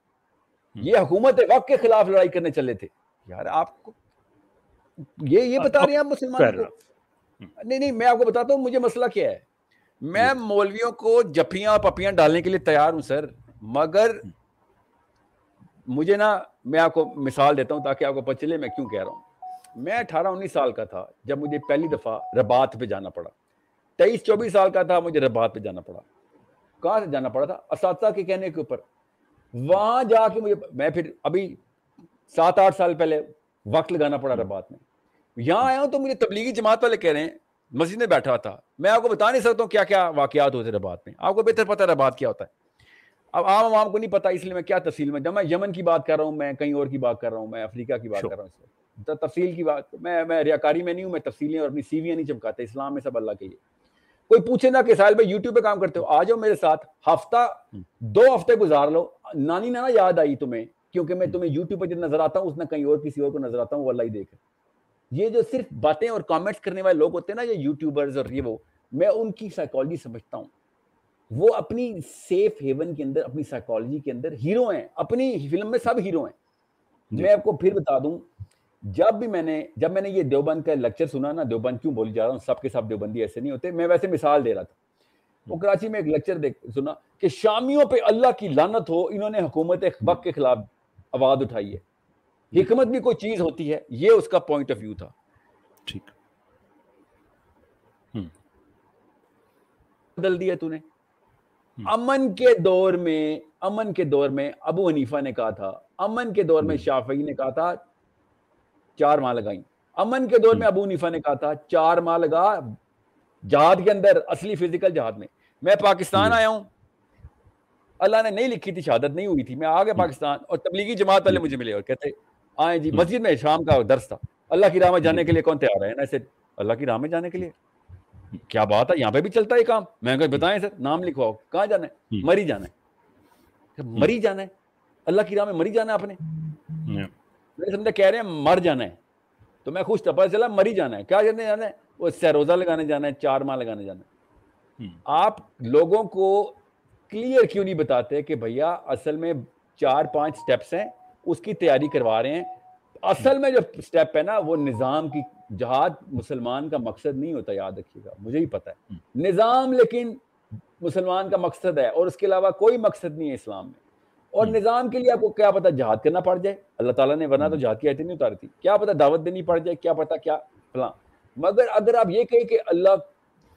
یہ حکومت وقت کے خلاف لڑائی کرنے چلے تھے۔ یار آپ کو یہ یہ بتا رہے ہیں آپ مسلمان نہیں نہیں میں آپ کو بتاتا ہوں مجھے مسئلہ کیا ہے۔ میں۔ مولویوں کو جپیاں پپیاں ڈالنے کے لیے تیار ہوں سر۔ مگر مجھے نا، میں آپ کو مثال دیتا ہوں تاکہ آپ کو پتہ چلے میں کیوں کہہ رہا ہوں۔ میں اٹھارہ انیس سال کا تھا، جب مجھے پہلی دفعہ ربات پہ جانا پڑا۔ تیئیس چوبیس سال کا تھا، مجھے ربات پہ جانا پڑا۔ کہاں سے جانا پڑا تھا؟ اساتذہ کے کہنے کے اوپر۔ وہاں جا کے مجھے، میں پھر ابھی سات آٹھ سال پہلے وقت لگانا پڑا ربات میں۔ یہاں آیا ہوں تو مجھے تبلیغی جماعت والے کہہ رہے ہیں، مسجد میں بیٹھا تھا۔ میں آپ کو بتا نہیں سکتا ہوں کیا کیا واقعات ہوتے ربات میں۔ آپ کو بہتر پتا ربات کیا ہوتا ہے۔ اب عام عوام کو نہیں پتا اس لیے میں کیا تفصیل میں جب میں یمن کی بات کر رہا ہوں میں کہیں اور کی بات کر رہا ہوں میں افریقہ کی بات کر رہا ہوں تفصیل کی بات میں میں ریاکاری میں نہیں ہوں میں تفصیلیں اور اپنی سیویاں نہیں چمکاتے اسلام میں سب اللہ کے لیے۔ کوئی پوچھے نہ کہ ساحل بھائی یوٹیوب پہ کام کرتے ہو آ جاؤ میرے ساتھ ہفتہ دو ہفتے گزار لو۔ نانی نہ یاد آئی تمہیں کیونکہ میں تمہیں یوٹیوب پہ جب نظر آتا ہوں اس میں کہیں اور کسی اور کو نظر آتا ہوں وہ اللہ ہی دیکھ یہ جو صرف باتیں اور کامنٹس کرنے والے لوگ ہوتے ہیں نا یہ یوٹیوبرز اور یہ وہ میں ان کی سائیکالوجی سمجھتا ہوں۔ وہ اپنی سیف ہیون کے اندر اپنی سائیکالوجی کے اندر ہیرو ہیں۔ اپنی فلم میں سب ہیرو ہیں۔ جی۔ میں آپ کو پھر بتا دوں جب بھی میں نے جب میں نے یہ دیوبند کا لیکچر سنا نا دیوبند کیوں بولی جا رہا ہوں؟ سب کے سب دیوبندی ایسے نہیں ہوتے۔ میں ویسے مثال دے رہا تھا۔ وہ کراچی میں ایک لیکچر سنا کہ شامیوں پہ اللہ کی لانت ہو انہوں نے حکومت وقت کے خلاف آواز اٹھائی ہے۔ جی۔ حکمت بھی کوئی چیز ہوتی ہے یہ اس کا پوائنٹ آف ویو تھا۔ ٹھیک۔ بدل دیا تو نے۔ امن کے دور میں امن کے دور میں ابو حنیفہ نے کہا تھا امن کے دور میں شافعی نے کہا تھا چار ماہ لگائیں۔ امن کے دور میں ابو حنیفہ نے کہا تھا چار ماہ لگا جہاد کے اندر اصلی فزیکل جہاد میں۔ میں پاکستان آیا ہوں۔ اللہ نے نہیں لکھی تھی شہادت نہیں ہوئی تھی۔ میں آگے پاکستان اور تبلیغی جماعت والے مجھے ملے اور کہتے آئے جی مسجد میں شام کا درس تھا۔ اللہ کی راہ میں جانے کے لیے کون تیار ہے؟ ایسے اللہ کی راہ میں جانے کے لیے۔ کیا بات ہے؟ یہاں پہ بھی چلتا ہے کام۔ میں کہ بتائیں سر نام لکھواؤ۔ کہاں جانا ہے؟ مری جانا ہے۔ مری جانا ہے۔ اللہ کی راہ میں مری جانا ہے آپ نے۔ میں سمجھا کہہ رہے ہیں مر جانا ہے۔ تو میں خوش تھا پتہ چلا مر ہی جانا ہے۔ کیا جانے جانا ہے؟ وہ سیروزہ لگانے جانا ہے چار ماہ لگانے جانا ہے۔ آپ لوگوں کو کلیئر کیوں نہیں بتاتے کہ بھیا اصل میں چار پانچ سٹیپس ہیں اس کی تیاری کروا رہے ہیں۔ اصل میں جو سٹیپ ہے نا وہ نظام کی جہاد مسلمان کا مقصد نہیں ہوتا یاد رکھیے گا مجھے ہی پتا ہے۔ نظام لیکن مسلمان کا مقصد ہے اور اس کے علاوہ کوئی مقصد نہیں ہے اسلام میں۔ اور نظام کے لیے آپ کو کیا پتا جہاد کرنا پڑ جائے۔ اللہ تعالیٰ نے ورنہ تو جہاد کی آیتیں نہیں اتاری تھی۔ کیا پتا دعوت دینی پڑ جائے کیا پتا کیا فلاں۔ مگر اگر آپ یہ کہیں کہ اللہ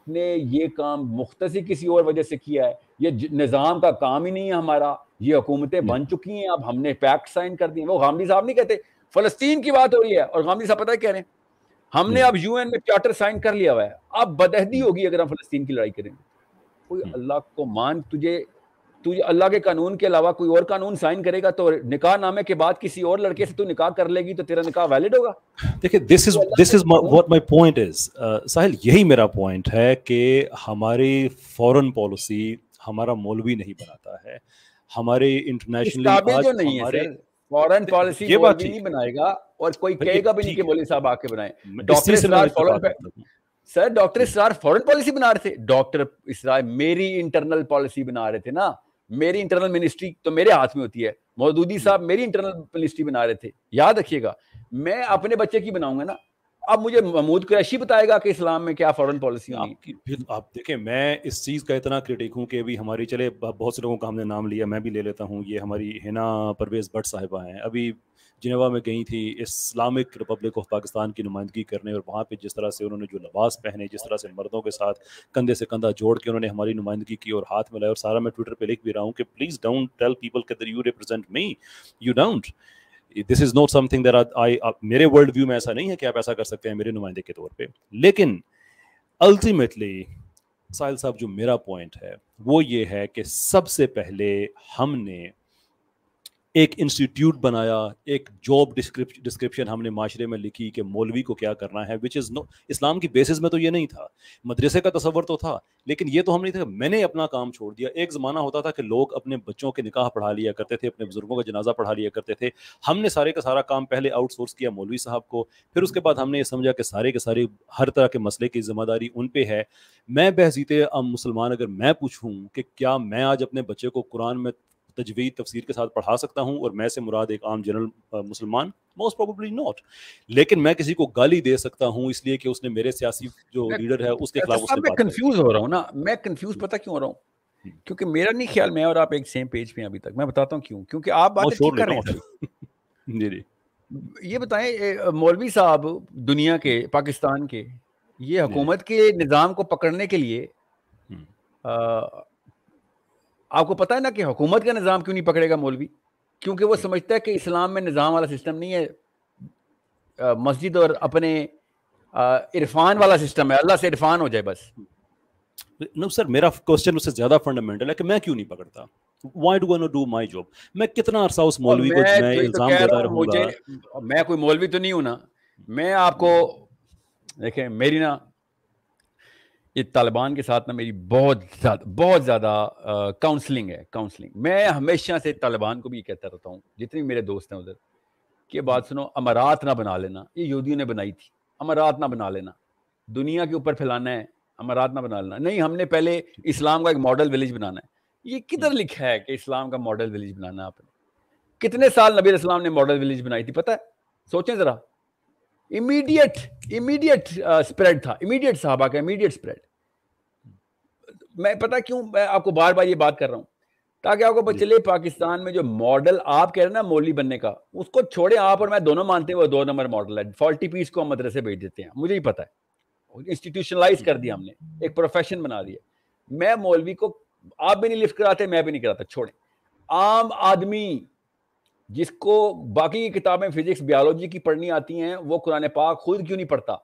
نے یہ کام مختصی کسی اور وجہ سے کیا ہے یہ نظام کا کام ہی نہیں ہے ہمارا یہ حکومتیں بن چکی ہیں اب ہم نے پیکٹ سائن کر دی وہ غامدی صاحب نہیں کہتے فلسطین کی بات ہو رہی ہے اور غامدی صاحب پتہ کہہ رہے ہیں ہم نے اب یو این میں چارٹر سائن کر لیا ہوا ہے۔ اب بدہدی ہوگی اگر ہم فلسطین کی لڑائی کریں۔ کوئی اللہ کو مان تجھے تجھے اللہ کے قانون کے علاوہ کوئی اور قانون سائن کرے گا تو نکاح نامے کے بعد کسی اور لڑکے سے تو نکاح کر لے گی تو تیرا نکاح ویلڈ ہوگا۔ دیکھیں دس از دس از واٹ مائی پوائنٹ از ساحل یہی میرا پوائنٹ ہے کہ ہماری فورن پالیسی ہمارا مولوی نہیں بناتا ہے۔ ہمارے انٹرنیشنل جو نہیں ہے فورن پالیسی یہ بات نہیں بنائے گا اور کوئی کہے گا بھی نہیں کہ مولوی صاحب آ کے بنائے۔ Doctor Israr foreign sir doctor Israr foreign policy بنا رہے تھے۔ ڈاکٹر اسرار میری انٹرنل پالیسی بنا رہے تھے نا۔ میری انٹرنل منسٹری تو میرے ہاتھ میں ہوتی ہے۔ مودودی صاحب میری انٹرنل منسٹری بنا رہے تھے۔ یاد رکھیے گا۔ میں اپنے بچے کی بناؤں گا نا۔ اب مجھے محمود قریشی بتائے گا کہ اسلام میں کیا فورن پالیسی آپ دیکھیں میں اس چیز کا اتنا کریٹک ہوں کہ ابھی ہماری چلے بہت سے لوگوں کا ہم نے نام لیا میں بھی لے لیتا ہوں۔ یہ ہماری ہینا پرویز بٹ صاحبہ ہیں۔ ابھی جنیوا میں گئی تھی اسلامک ریپبلک آف پاکستان کی نمائندگی کرنے اور وہاں پہ جس طرح سے انہوں نے جو لباس پہنے جس طرح سے مردوں کے ساتھ کندھے سے کندھا جوڑ کے انہوں نے ہماری نمائندگی کی اور ہاتھ میں لائے اور سارا میں ٹویٹر پہ لکھ بھی رہا ہوں کہ پلیز ڈونٹ ٹیل پیپل کہ you represent me you don't this is not something there I میرے ورلڈ ویو میں ایسا نہیں ہے کہ آپ ایسا کر سکتے ہیں میرے نمائندے کے طور پہ لیکن الٹیمیٹلی ساحل صاحب جو میرا پوائنٹ ہے وہ یہ ہے کہ سب سے پہلے ہم نے ایک انسٹیٹیوٹ بنایا، ایک جاب ڈسکرپشن ہم نے معاشرے میں لکھی کہ مولوی کو کیا کرنا ہے وچ از نو اسلام کی بیسس میں تو یہ نہیں تھا۔ مدرسے کا تصور تو تھا، لیکن یہ تو ہم نہیں تھا میں نے اپنا کام چھوڑ دیا۔ ایک زمانہ ہوتا تھا کہ لوگ اپنے بچوں کے نکاح پڑھا لیا کرتے تھے، اپنے بزرگوں کا جنازہ پڑھا لیا کرتے تھے۔ ہم نے سارے کا سارا کام پہلے آؤٹ سورس کیا مولوی صاحب کو، پھر اس کے بعد ہم نے یہ سمجھا کہ سارے کے سارے ہر طرح کے مسئلے کی ذمہ داری ان پہ ہے۔ میں بحثیت مسلمان اگر میں پوچھوں کہ کیا میں آج اپنے بچے کو قرآن میں تجوید تفسیر کے ساتھ پڑھا سکتا ہوں اور میں سے مراد ایک عام جنرل مسلمان موسٹ پروبلی ناٹ لیکن میں کسی کو گالی دے سکتا ہوں اس لیے کہ اس نے میرے سیاسی جو لیڈر ہے اس کے خلاف اس میں کنفیوز ہو رہا ہوں نا۔ میں کنفیوز پتہ کیوں ہو رہا ہوں؟ کیونکہ میرا نہیں خیال میں اور آپ ایک سیم پیج پہ ابھی تک۔ میں بتاتا ہوں کیوں۔ کیونکہ آپ بات کر رہے ہیں۔ جی جی۔ یہ بتائیں مولوی صاحب دنیا کے پاکستان کے یہ حکومت کے نظام کو پکڑنے کے لیے آپ کو پتا ہے نا کہ حکومت کا نظام کیوں نہیں پکڑے گا مولوی؟ کیونکہ وہ سمجھتا ہے کہ اسلام میں نظام والا سسٹم نہیں ہے۔ مسجد اور اپنے عرفان والا سسٹم ہے۔ اللہ سے عرفان ہو جائے بس۔ نو سر میرا کوشچن اس سے زیادہ فنڈامنٹل ہے کہ میں کیوں نہیں پکڑتا؟ Why do do my job میں کتنا عرصہ اس مولوی کو میں الزام دیتا رہوں گا؟ میں کوئی مولوی تو نہیں ہوں نا۔ میں آپ کو دیکھیں میری نا یہ طالبان کے ساتھ نا میری بہت زیادہ بہت زیادہ کاؤنسلنگ ہے کاؤنسلنگ میں ہمیشہ سے طالبان کو بھی یہ کہتا رہتا ہوں، جتنے میرے دوست ہیں ادھر، کہ بات سنو، امارات نہ بنا لینا۔ یہ یہودیوں نے بنائی تھی۔ امارات نہ بنا لینا۔ دنیا کے اوپر پھیلانا ہے، امارات نہ بنا لینا۔ نہیں، ہم نے پہلے اسلام کا ایک ماڈل ولیج بنانا ہے۔ یہ کدھر لکھا ہے کہ اسلام کا ماڈل ولیج بنانا ہے آپ نے؟ کتنے سال نبی اسلام نے ماڈل ولیج بنائی تھی؟ پتہ ہے؟ سوچیں ذرا۔ امیڈیٹ امیڈیٹ اسپریڈ تھا۔ امیڈیٹ صحابہ کا امیڈیٹ اسپریڈ میں پتا کیوں میں آپ کو بار بار یہ بات کر رہا ہوں تاکہ آپ کو پتہ جی۔ چلے پاکستان میں جو ماڈل آپ کہہ رہے ہیں نا مولوی بننے کا اس کو چھوڑے آپ اور میں دونوں مانتے ہیں وہ دو نمبر ماڈل ہے۔ فالٹی پیس کو ہم مدرسے بھیج دیتے ہیں مجھے ہی پتا ہے۔ انسٹیٹیوشنلائز کر دیا ہم نے ایک پروفیشن بنا دیا۔ میں مولوی کو آپ بھی نہیں لفٹ کراتے میں بھی نہیں کراتا چھوڑیں۔ عام آدمی جس کو باقی کی کتابیں فزکس بیالوجی کی پڑھنی آتی ہیں وہ قرآن پاک خود کیوں نہیں پڑھتا؟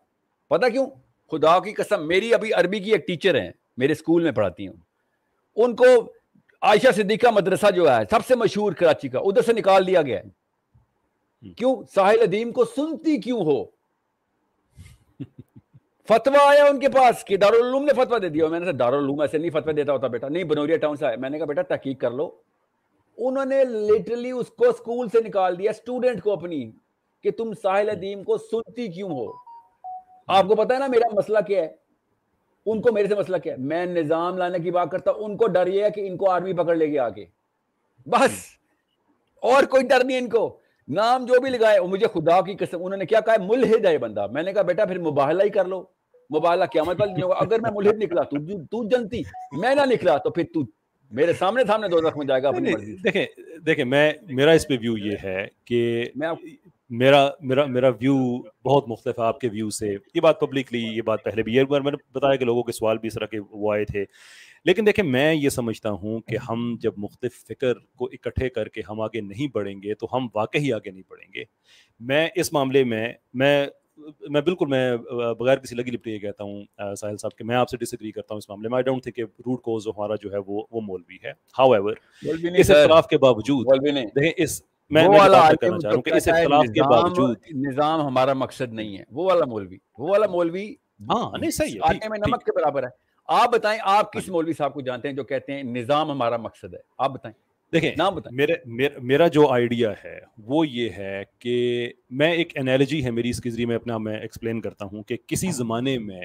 پتا کیوں؟ خدا کی قسم میری ابھی عربی کی ایک ٹیچر ہیں۔ میرے اسکول میں پڑھاتی ہوں۔ ان کو عائشہ صدیقہ مدرسہ جو ہے سب سے مشہور کراچی کا ادھر سے نکال دیا گیا ہے۔ کیوں؟ ساحل ادیم کو سنتی کیوں ہو؟ فتوا آیا ان کے پاس کہ دارالعلوم نے فتوا دے دیا۔ میں نے دارالعلوم ایسے نہیں فتوا دیتا ہوتا بیٹا۔ نہیں بنوریا ٹاؤن سے آیا۔ میں نے کہا بیٹا تحقیق کر لو۔ انہوں نے لٹرلی اس کو اسکول سے نکال دیا اسٹوڈنٹ کو اپنی کہ تم ساحل ادیم کو سنتی کیوں ہو؟ آپ کو پتا ہے نا میرا مسئلہ کیا ہے؟ ان کو میرے سے مسئلہ کیا ہے؟ میں نظام لانے کی بات کرتا ہوں ان کو ڈر یہ ہے کہ ان کو آرمی پکڑ لے کے آگے۔ بس۔ اور کوئی ڈر نہیں ان کو۔ نام جو بھی لگائے مجھے خدا کی قسم انہوں نے کیا کہا ملحد ہے بندہ۔ میں نے کہا بیٹا پھر مباہلہ ہی کر لو۔ مباہلہ قیامت مت اگر میں ملحد نکلا تو تو جنتی میں نہ نکلا تو پھر تو میرے سامنے سامنے دو میں جائے گا دیکھیں دیکھیں میں میرا اس پہ ویو یہ ہے کہ میرا میرا میرا ویو بہت مختلف ہے آپ کے ویو سے۔ یہ بات پبلکلی یہ بات پہلے بھی میں نے بتایا کہ لوگوں کے سوال بھی اس طرح کے وہ آئے تھے۔ لیکن دیکھیں میں یہ سمجھتا ہوں کہ ہم جب مختلف فکر کو اکٹھے کر کے ہم آگے نہیں بڑھیں گے تو ہم واقعی آگے نہیں بڑھیں گے۔ میں اس معاملے میں میں میں بالکل میں بغیر کسی لگی لپٹی یہ کہتا ہوں ساحل صاحب کہ میں آپ سے ڈس ایگری کرتا ہوں اس معاملے میں۔ آئی ڈونٹ تھنک کہ روٹ کوز ہمارا جو ہے وہ وہ مولوی ہے۔ ہاؤ ایور اس اختلاف کے باوجود دیکھیں اس میں نظام ہمارا مقصد نہیں ہے۔ وہ والا مولوی وہ والا مولوی ہاں نہیں صحیح ہے میں نمک کے برابر ہے۔ آپ بتائیں آپ کس مولوی صاحب کو جانتے ہیں جو کہتے ہیں نظام ہمارا مقصد ہے؟ آپ بتائیں۔ دیکھیں نام بتائیں۔ میرے میرا جو آئیڈیا ہے وہ یہ ہے کہ میں ایک انالوجی ہے میری اس کے ذریعے میں اپنا میں ایکسپلین کرتا ہوں کہ کسی ہاں۔ زمانے میں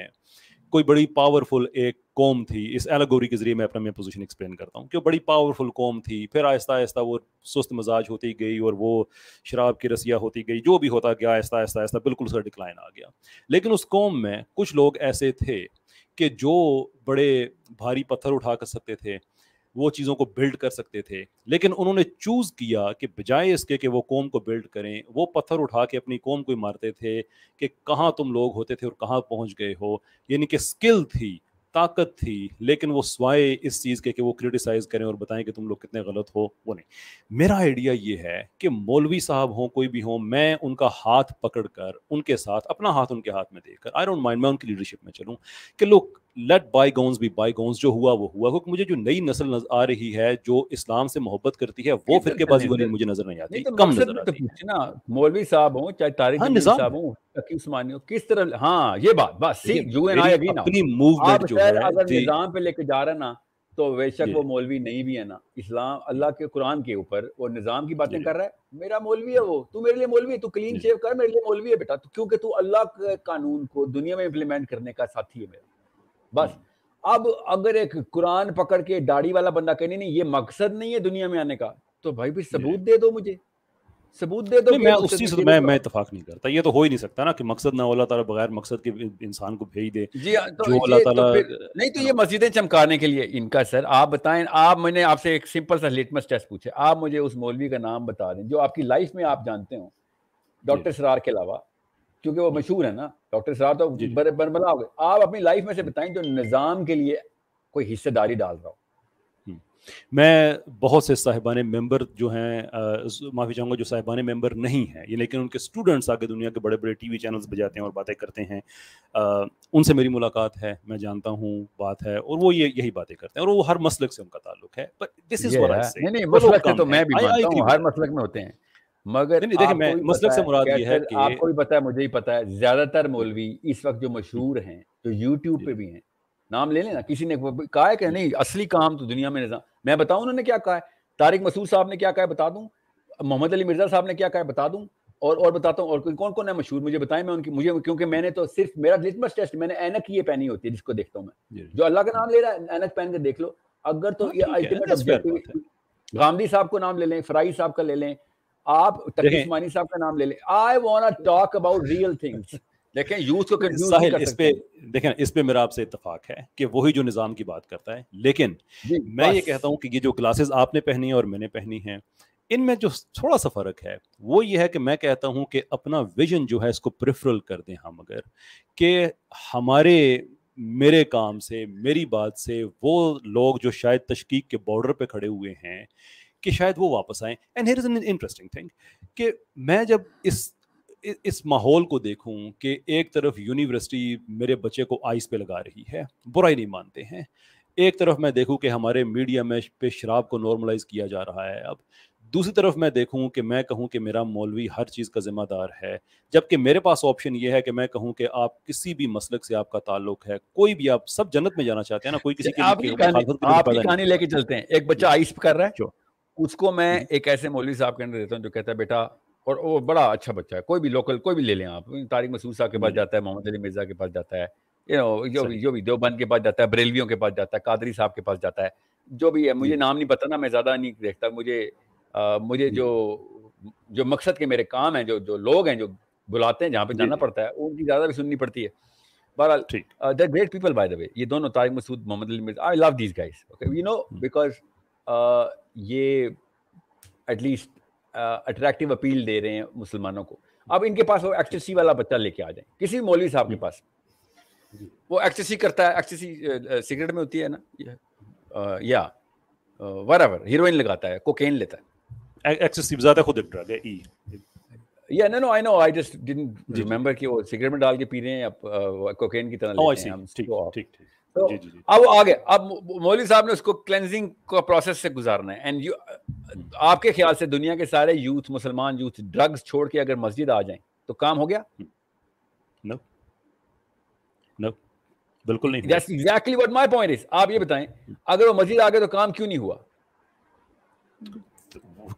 کوئی بڑی پاورفل ایک قوم تھی، اس ایلاگوری کے ذریعے میں اپنا میں پوزیشن ایکسپلین کرتا ہوں کہ بڑی پاورفل قوم تھی، پھر آہستہ آہستہ وہ سست مزاج ہوتی گئی اور وہ شراب کی رسیاں ہوتی گئی، جو بھی ہوتا گیا، آہستہ آہستہ آہستہ بالکل اس کا ڈکلائن آ گیا۔ لیکن اس قوم میں کچھ لوگ ایسے تھے کہ جو بڑے بھاری پتھر اٹھا کر سکتے تھے وہ چیزوں کو بلڈ کر سکتے تھے۔ لیکن انہوں نے چوز کیا کہ بجائے اس کے کہ وہ قوم کو بلڈ کریں، وہ پتھر اٹھا کے اپنی قوم کو مارتے تھے کہ کہاں تم لوگ ہوتے تھے اور کہاں پہنچ گئے ہو۔ یعنی کہ اسکل تھی، طاقت تھی، لیکن وہ سوائے اس چیز کے کہ وہ کرٹیسائز کریں اور بتائیں کہ تم لوگ کتنے غلط ہو، وہ نہیں۔ میرا آئیڈیا یہ ہے کہ مولوی صاحب ہوں، کوئی بھی ہوں، میں ان کا ہاتھ پکڑ کر ان کے ساتھ، اپنا ہاتھ ان کے ہاتھ میں دے کر آئی ڈونٹ مائنڈ میں ان کی لیڈرشپ میں چلوں کہ لوگ لیٹ بائی گونز بھی بائی گونز جو ہوا وہ ہوا۔ کیونکہ مجھے جو نئی نسل آ رہی ہے جو اسلام سے محبت کرتی ہے وہ فرقے بازی والی مجھے نظر نہیں آتی کم نظر آتی نا مولوی صاحب ہوں چاہے تاریخ ہاں، صاحب ہوں عثمانی ہو کس طرح ہاں یہ بات بس یو این آئی اپنی موومنٹ جو ہے اگر جی۔ نظام پہ لے کے جا رہا نا تو بے شک جی۔ وہ مولوی نہیں بھی ہے نا۔ اسلام اللہ کے قرآن کے اوپر وہ نظام کی باتیں جی۔ کر رہا ہے۔ میرا مولوی ہے وہ تو میرے لیے مولوی ہے تو کلین شیو کر میرے لیے مولوی ہے بیٹا۔ کیونکہ تو اللہ کے قانون کو دنیا میں امپلیمنٹ کرنے کا ساتھی ہے میرا۔ بس۔ اب اگر ایک قرآن پکڑ کے داڑھی والا بندہ کہنے نہیں یہ مقصد نہیں ہے دنیا میں آنے کا تو بھائی بھی ثبوت دے دو مجھے۔ ثبوت دے دو میں اس چیز میں میں اتفاق نہیں کرتا۔ یہ تو ہو ہی نہیں سکتا نا کہ مقصد نہ اللہ تعالیٰ بغیر مقصد کے انسان کو بھیج دے۔ جی جو اللہ تعالیٰ نہیں تو یہ مسجدیں چمکانے کے لیے۔ ان کا سر آپ بتائیں۔ آپ میں نے آپ سے ایک سمپل سا لیٹمس ٹیسٹ پوچھے آپ مجھے اس مولوی کا نام بتا دیں جو آپ کی لائف میں آپ جانتے ہوں۔ ڈاکٹر سرار کے علاوہ۔ کیونکہ وہ مشہور ہے نا ڈاکٹر سرار تو جی، جی۔ بربلا ہو گئے۔ آپ اپنی لائف میں سے بتائیں جو نظام کے لیے کوئی حصے داری ڈال رہا ہو۔ میں بہت سے صاحبان ممبر جو ہیں معافی چاہوں گا جو صاحبان ممبر نہیں ہیں یہ لیکن ان کے اسٹوڈنٹس آگے دنیا کے بڑے بڑے ٹی وی چینلز بجاتے ہیں اور باتیں کرتے ہیں۔ ان سے میری ملاقات ہے میں جانتا ہوں بات ہے اور وہ یہ یہی باتیں کرتے ہیں اور وہ ہر مسلک سے ان کا تعلق ہے۔ ہر مسلک میں ہوتے ہیں۔ مگر مسلک سے مراد یہ ہے آپ کو بھی پتا ہے مجھے ہی پتا ہے زیادہ تر مولوی اس وقت جو مشہور ہیں جو یوٹیوب پہ بھی ہیں نام لے لیں نا کسی نے کہا ہے کہ نہیں اصلی کام تو دنیا میں نظام میں بتاؤں انہوں نے کیا کہا ہے طارق مسعود صاحب نے کیا کہا ہے بتا دوں محمد علی مرزا صاحب نے کیا کہا ہے بتا دوں اور اور بتاتا ہوں اور کون کون ہے مشہور؟ مجھے بتائیں میں ان کی مجھے کیونکہ میں نے تو صرف میرا لٹمس ٹیسٹ میں نے اینک یہ پہنی ہوتی ہے جس کو دیکھتا ہوں میں۔ جی، جی۔ جو اللہ کا نام لے رہا ہے اینک پہن کے دیکھ لو اگر تو ہاں، یہ الٹیمیٹ غامدی صاحب کو نام لے لیں فرائی صاحب کا لے لیں آپ تقیسمانی صاحب کا نام لے لیں۔ I want talk about real things لیکن یوتھ کو ساحل اس پہ دیکھیں اس پہ میرا آپ سے اتفاق ہے کہ وہی جو نظام کی بات کرتا ہے۔ لیکن جی، میں یہ کہتا ہوں کہ یہ جو کلاسز آپ نے پہنی اور میں نے پہنی ہیں ان میں جو تھوڑا سا فرق ہے وہ یہ ہے کہ میں کہتا ہوں کہ اپنا ویژن جو ہے اس کو پریفرل کر دیں ہم اگر کہ ہمارے میرے کام سے میری بات سے وہ لوگ جو شاید تشکیق کے بارڈر پہ کھڑے ہوئے ہیں کہ شاید وہ واپس آئیں۔ And here is an interesting thing کہ میں جب اس اس ماحول کو دیکھوں کہ ایک طرف یونیورسٹی میرے بچے کو آئس پہ لگا رہی ہے برائی نہیں مانتے ہیں۔ ایک طرف میں دیکھوں کہ ہمارے میڈیا میں پہ شراب کو نارملائز کیا جا رہا ہے اب۔ دوسری طرف میں دیکھوں کہ میں کہوں کہ میرا مولوی ہر چیز کا ذمہ دار ہے جبکہ میرے پاس آپشن یہ ہے کہ میں کہوں کہ آپ کسی بھی مسلک سے آپ کا تعلق ہے۔ کوئی بھی آپ سب جنت میں جانا چاہتے ہیں نا کوئی کسی کی کہانی لے کے چلتے ہیں۔ ایک بچہ آئس کر رہا ہے۔ اس کو میں ایک ایسے مولوی صاحب کے اندر دیتا ہوں جو کہتا ہے بیٹا اور وہ بڑا اچھا بچہ ہے کوئی بھی لوکل کوئی بھی لے لیں آپ۔ طارق مسعود صاحب کے پاس جاتا ہے محمد علی مرزا کے پاس جاتا ہے جو بھی دیوبند کے پاس جاتا ہے بریلویوں کے پاس جاتا ہے قادری صاحب کے پاس جاتا ہے۔ جو بھی ہے مجھے نام نہیں پتا نا میں زیادہ نہیں دیکھتا۔ مجھے مجھے جو جو مقصد کے میرے کام ہیں جو جو لوگ ہیں جو بلاتے ہیں جہاں پہ جانا پڑتا ہے ان کی زیادہ بھی سننی پڑتی ہے۔ بہرحال great people by the way یہ دونوں Tariq Masood Muhammad Ali Mirza I love these guys you know because یہ ایٹ لیسٹ اٹریکٹیو اپیل دے رہے ہیں مسلمانوں کو۔ اب ان کے پاس وہ ایکسٹسی والا بچہ لے کے آ جائیں۔ کسی مولوی صاحب کے پاس۔ وہ ایکسٹسی کرتا ہے ایکسٹسی سگریٹ میں ہوتی ہے نا؟ یا ور ایور ہیروئن لگاتا ہے کوکین لیتا ہے۔ ایکسٹسی زیادہ خود ایک ڈرگ ہے ای۔ یا no no I know I just didn't remember کہ وہ سگریٹ میں ڈال کے پی رہے ہیں کوکین کی طرح لیتے ہیں۔ ہم ٹھیک ٹھیک جی، جی، جی۔ اب وہ آگے اب مولوی صاحب نے اس کو کلینزنگ کا پروسیس سے گزارنا ہے۔ اینڈ آپ کے خیال سے دنیا کے سارے یوتھ مسلمان یوتھ ڈرگز چھوڑ کے اگر مسجد آ جائیں تو کام ہو گیا؟ نو نو بالکل نہیں that's exactly what my point is آپ یہ بتائیں اگر وہ مسجد آ گئے تو کام کیوں نہیں ہوا؟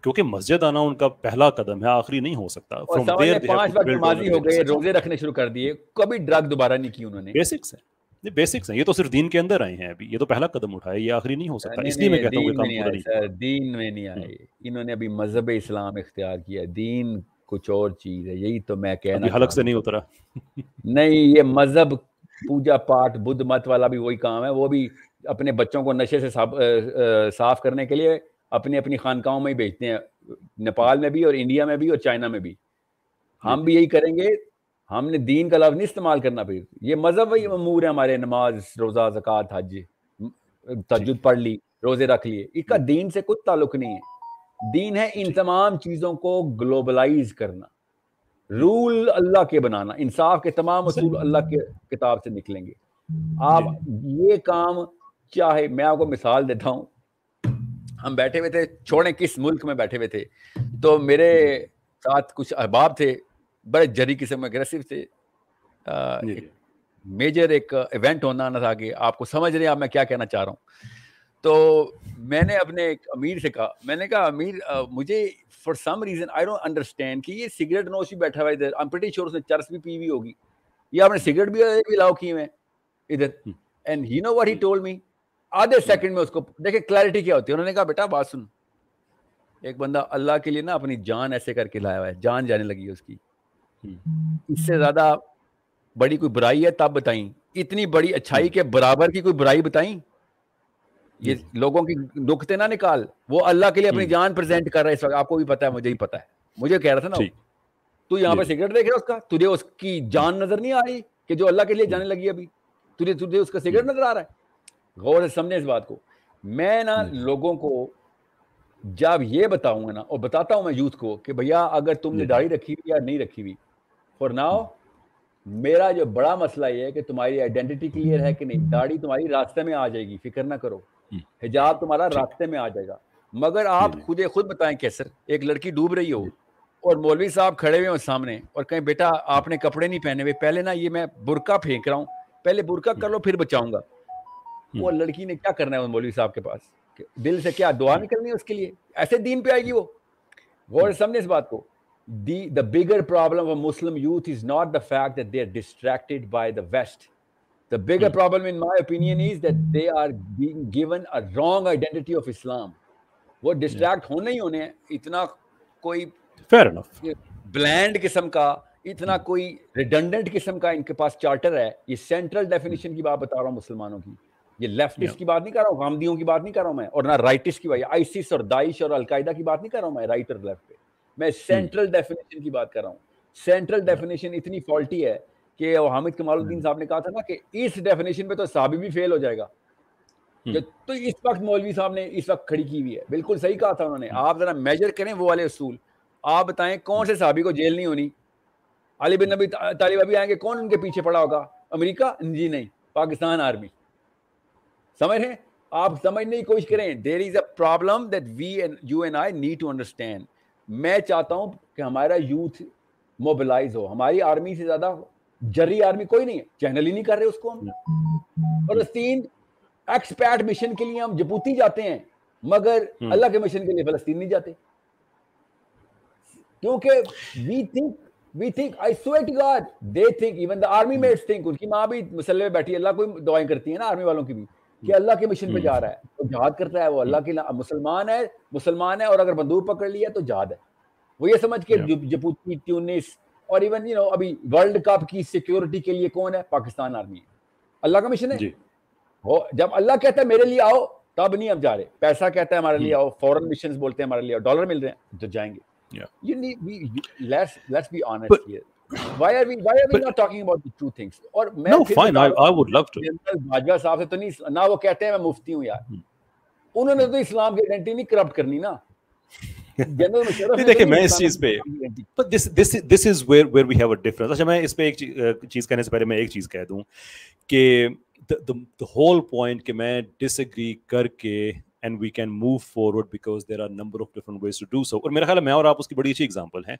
کیونکہ مسجد آنا ان کا پہلا قدم ہے آخری نہیں ہو سکتا۔ پانچ وقت نمازی ہو گئے روزے رکھنے شروع کر دیے کبھی ڈرگ دوبارہ نہیں کی انہوں نے۔ بیسکس ہے۔ بیسکس ہیں یہ تو صرف دین کے اندر آئے ہیں ابھی یہ تو پہلا قدم اٹھایا یہ آخری نہیں ہو سکتا اس لیے میں کہتا ہوں کام پورا نہیں دین میں نہیں آئے۔ انہوں نے ابھی مذہب اسلام اختیار کیا دین کچھ اور چیز ہے یہی تو میں کہنا حلق سے نہیں اترا۔ نہیں یہ مذہب پوجا پاٹ بدھ مت والا بھی وہی کام ہے وہ بھی اپنے بچوں کو نشے سے صاف کرنے کے لیے اپنی اپنی خانقاہوں میں ہی بیچتے ہیں نیپال میں بھی اور انڈیا میں بھی اور چائنا میں بھی۔ ہم بھی یہی کریں گے ہم نے دین کا لفظ نہیں استعمال کرنا پھر۔ یہ مذہب وہی امور ہے ہمارے نماز روزہ زکوٰۃ حج تجد پڑھ لی روزے رکھ لیے۔ اس کا دین سے کچھ تعلق نہیں ہے۔ دین ہے ان تمام چیزوں کو گلوبلائز کرنا۔ رول اللہ کے بنانا۔ انصاف کے تمام اصول اللہ کے کتاب سے نکلیں گے۔ آپ یہ کام چاہے میں آپ کو مثال دیتا ہوں۔ ہم بیٹھے ہوئے تھے چھوڑیں کس ملک میں بیٹھے ہوئے تھے۔ تو میرے ساتھ کچھ احباب تھے۔ بڑے جری قسم اگریسو تھے۔ میجر ایک ایونٹ ہونا نہ تھا کہ آپ کو سمجھ رہے ہیں آپ میں کیا کہنا چاہ رہا ہوں۔ تو میں نے اپنے ایک امیر سے کہا میں نے کہا امیر مجھے for some reason I don't understand کہ یہ سگریٹ نوش بھی بیٹھا ہوا ادھر۔ آئی پریٹی شور اس نے چرس بھی پی ہوئی ہوگی۔ یا آپ نے سگریٹ بھی بھی لاؤ کیے ہوئے ادھر۔ And he know what he told me آدھے سیکنڈ میں اس کو دیکھیں کلیئرٹی کیا ہوتی ہے۔ انہوں نے کہا بیٹا بات سن۔ ایک بندہ اللہ کے لیے نا اپنی جان ایسے کر کے لایا ہوا ہے جان جانے لگی ہے اس کی۔ اس سے زیادہ بڑی کوئی برائی ہے تب بتائیں۔ اتنی بڑی اچھائی کے برابر کی کوئی برائی بتائیں۔ یہ لوگوں کی نقطے نہ نکال۔ وہ اللہ کے لیے اپنی جان پریزنٹ کر رہا ہے اس وقت۔ آپ کو بھی پتا ہے مجھے ہی پتا ہے۔ مجھے کہہ رہا تھا نا تو یہاں پہ سگریٹ دیکھ رہا اس کا؟ تجھے اس کی جان نظر نہیں آ رہی کہ جو اللہ کے لیے جانے لگی ابھی؟ تجھے تجھے اس کا سگریٹ نظر آ رہا ہے۔ غور سے سمجھے اس بات کو۔ میں نا لوگوں کو جب یہ بتاؤں گا نا اور بتاتا ہوں میں یوتھ کو کہ بھیا اگر تم نے داڑھی رکھی ہوئی یا نہیں رکھی ہوئی فور ناؤ میرا جو بڑا مسئلہ یہ ہے کہ تمہاری آئیڈینٹی کلیئر ہے کہ نہیں؟ داڑھی تمہاری راستے میں آ جائے گی فکر نہ کرو۔ حجاب تمہارا راستے میں آ جائے گا۔ مگر آپ خود خود بتائیں کیسر ایک لڑکی ڈوب رہی ہو اور مولوی صاحب کھڑے ہوئے سامنے اور کہیں بیٹا آپ نے کپڑے نہیں پہنے ہوئے پہلے نا یہ میں برقع پھینک رہا ہوں پہلے برقع کر لو پھر بچاؤں گا۔ وہ لڑکی نے کیا کرنا ہے مولوی صاحب کے پاس؟ دل سے کیا دعا نکلنی ہے اس کے لیے؟ ایسے دین پہ آئے گی وہ۔ غور سمجھے اس بات کو۔ The the bigger problem of Muslim youth is not the fact that they are distracted by the West. The bigger mm. problem, in my opinion, is that they are being given a wrong identity of Islam. وہ distract ہونے ہی ہونے ہیں. اتنا کوئی blend قسم کا اتنا کوئی ریڈنڈنٹ قسم کا ان کے پاس چارٹر ہے. یہ سینٹرل ڈیفینیشن کی بات بتا رہا ہوں مسلمانوں کی. یہ لیفٹسٹ کی بات نہیں کر رہا ہوں غامدیوں کی بات نہیں کر رہا ہوں میں. اور نہ رائٹسٹ کی بات آئیسس اور داعش اور القاعدہ کی بات نہیں کر رہا ہوں میں رائٹ اور لیفٹ پہ. میں سینٹرل ڈیفینیشن کی بات کر رہا ہوں۔ سینٹرل ڈیفینیشن اتنی فالٹی ہے کہ حامد کمال الدین صاحب نے کہا تھا نا کہ اس ڈیفینیشن پہ تو صحابی بھی فیل ہو جائے گا۔ تو اس وقت مولوی صاحب نے اس وقت کھڑی کی ہوئی ہے۔ بالکل صحیح کہا تھا انہوں نے۔ آپ ذرا میجر کریں وہ والے اصول۔ آپ بتائیں کون سے صحابی کو جیل نہیں ہونی؟ علی بن نبی طالب ابھی آئیں گے۔ کون ان کے پیچھے پڑا ہوگا؟ امریکہ؟ جی نہیں پاکستان آرمی۔ سمجھ رہے آپ سمجھنے کی کوشش کریں۔ There is a problem that we you and I need to understand میں چاہتا ہوں کہ ہمارا یوتھ موبلائز ہو۔ ہماری آرمی سے زیادہ جری آرمی کوئی نہیں ہے۔ چینل ہی نہیں کر رہے اس کو ہم۔ فلسطین ایکسپیٹ مشن کے لیے ہم جبوتی جاتے ہیں مگر اللہ کے مشن کے لیے فلسطین نہیں جاتے۔ کیونکہ we think we think I swear to God they think even the army mates think ان کی ماں بھی مسلح میں بیٹھی اللہ کو دعائیں کرتی ہیں نا آرمی والوں کی بھی۔ کہ اللہ کے مشن پہ جا رہا ہے۔ تو جہاد کرتا ہے وہ اللہ کی مسلمان ہے مسلمان ہے اور اگر بندوق پکڑ لیا تو جہاد ہے۔ وہ یہ سمجھ کے جپوتی ٹیونس اور ایون یو نو ابھی ورلڈ کپ کی سیکیورٹی کے لیے کون ہے؟ پاکستان آرمی ہے۔ اللہ کا مشن ہے؟ جی۔ جب اللہ کہتا ہے میرے لیے آؤ تب نہیں اب جا رہے۔ پیسہ کہتا ہے ہمارے لیے آؤ فورن مشن بولتے ہیں ہمارے لیے ڈالر مل رہے ہیں تو جائیں گے۔ Why are we why are we but, not talking about the two things? اور میں no fine I, I would love to. Bajwa صاحب سے تو نہیں نہ وہ کہتے ہیں میں مفتی ہوں یار انہوں نے تو اسلام کی آئیڈینٹی نہیں کرپٹ کرنی نا دیکھیں میں اس چیز پہ this is where where we have a difference اچھا میں اس پہ ایک چیز کہنے سے پہلے میں ایک چیز کہہ دوں کہ the whole point کہ میں ایگری کر کے and we can move forward because there are number of different ways to do so اور میرا خیال ہے میں اور آپ اس کی بڑی اچھی ہیں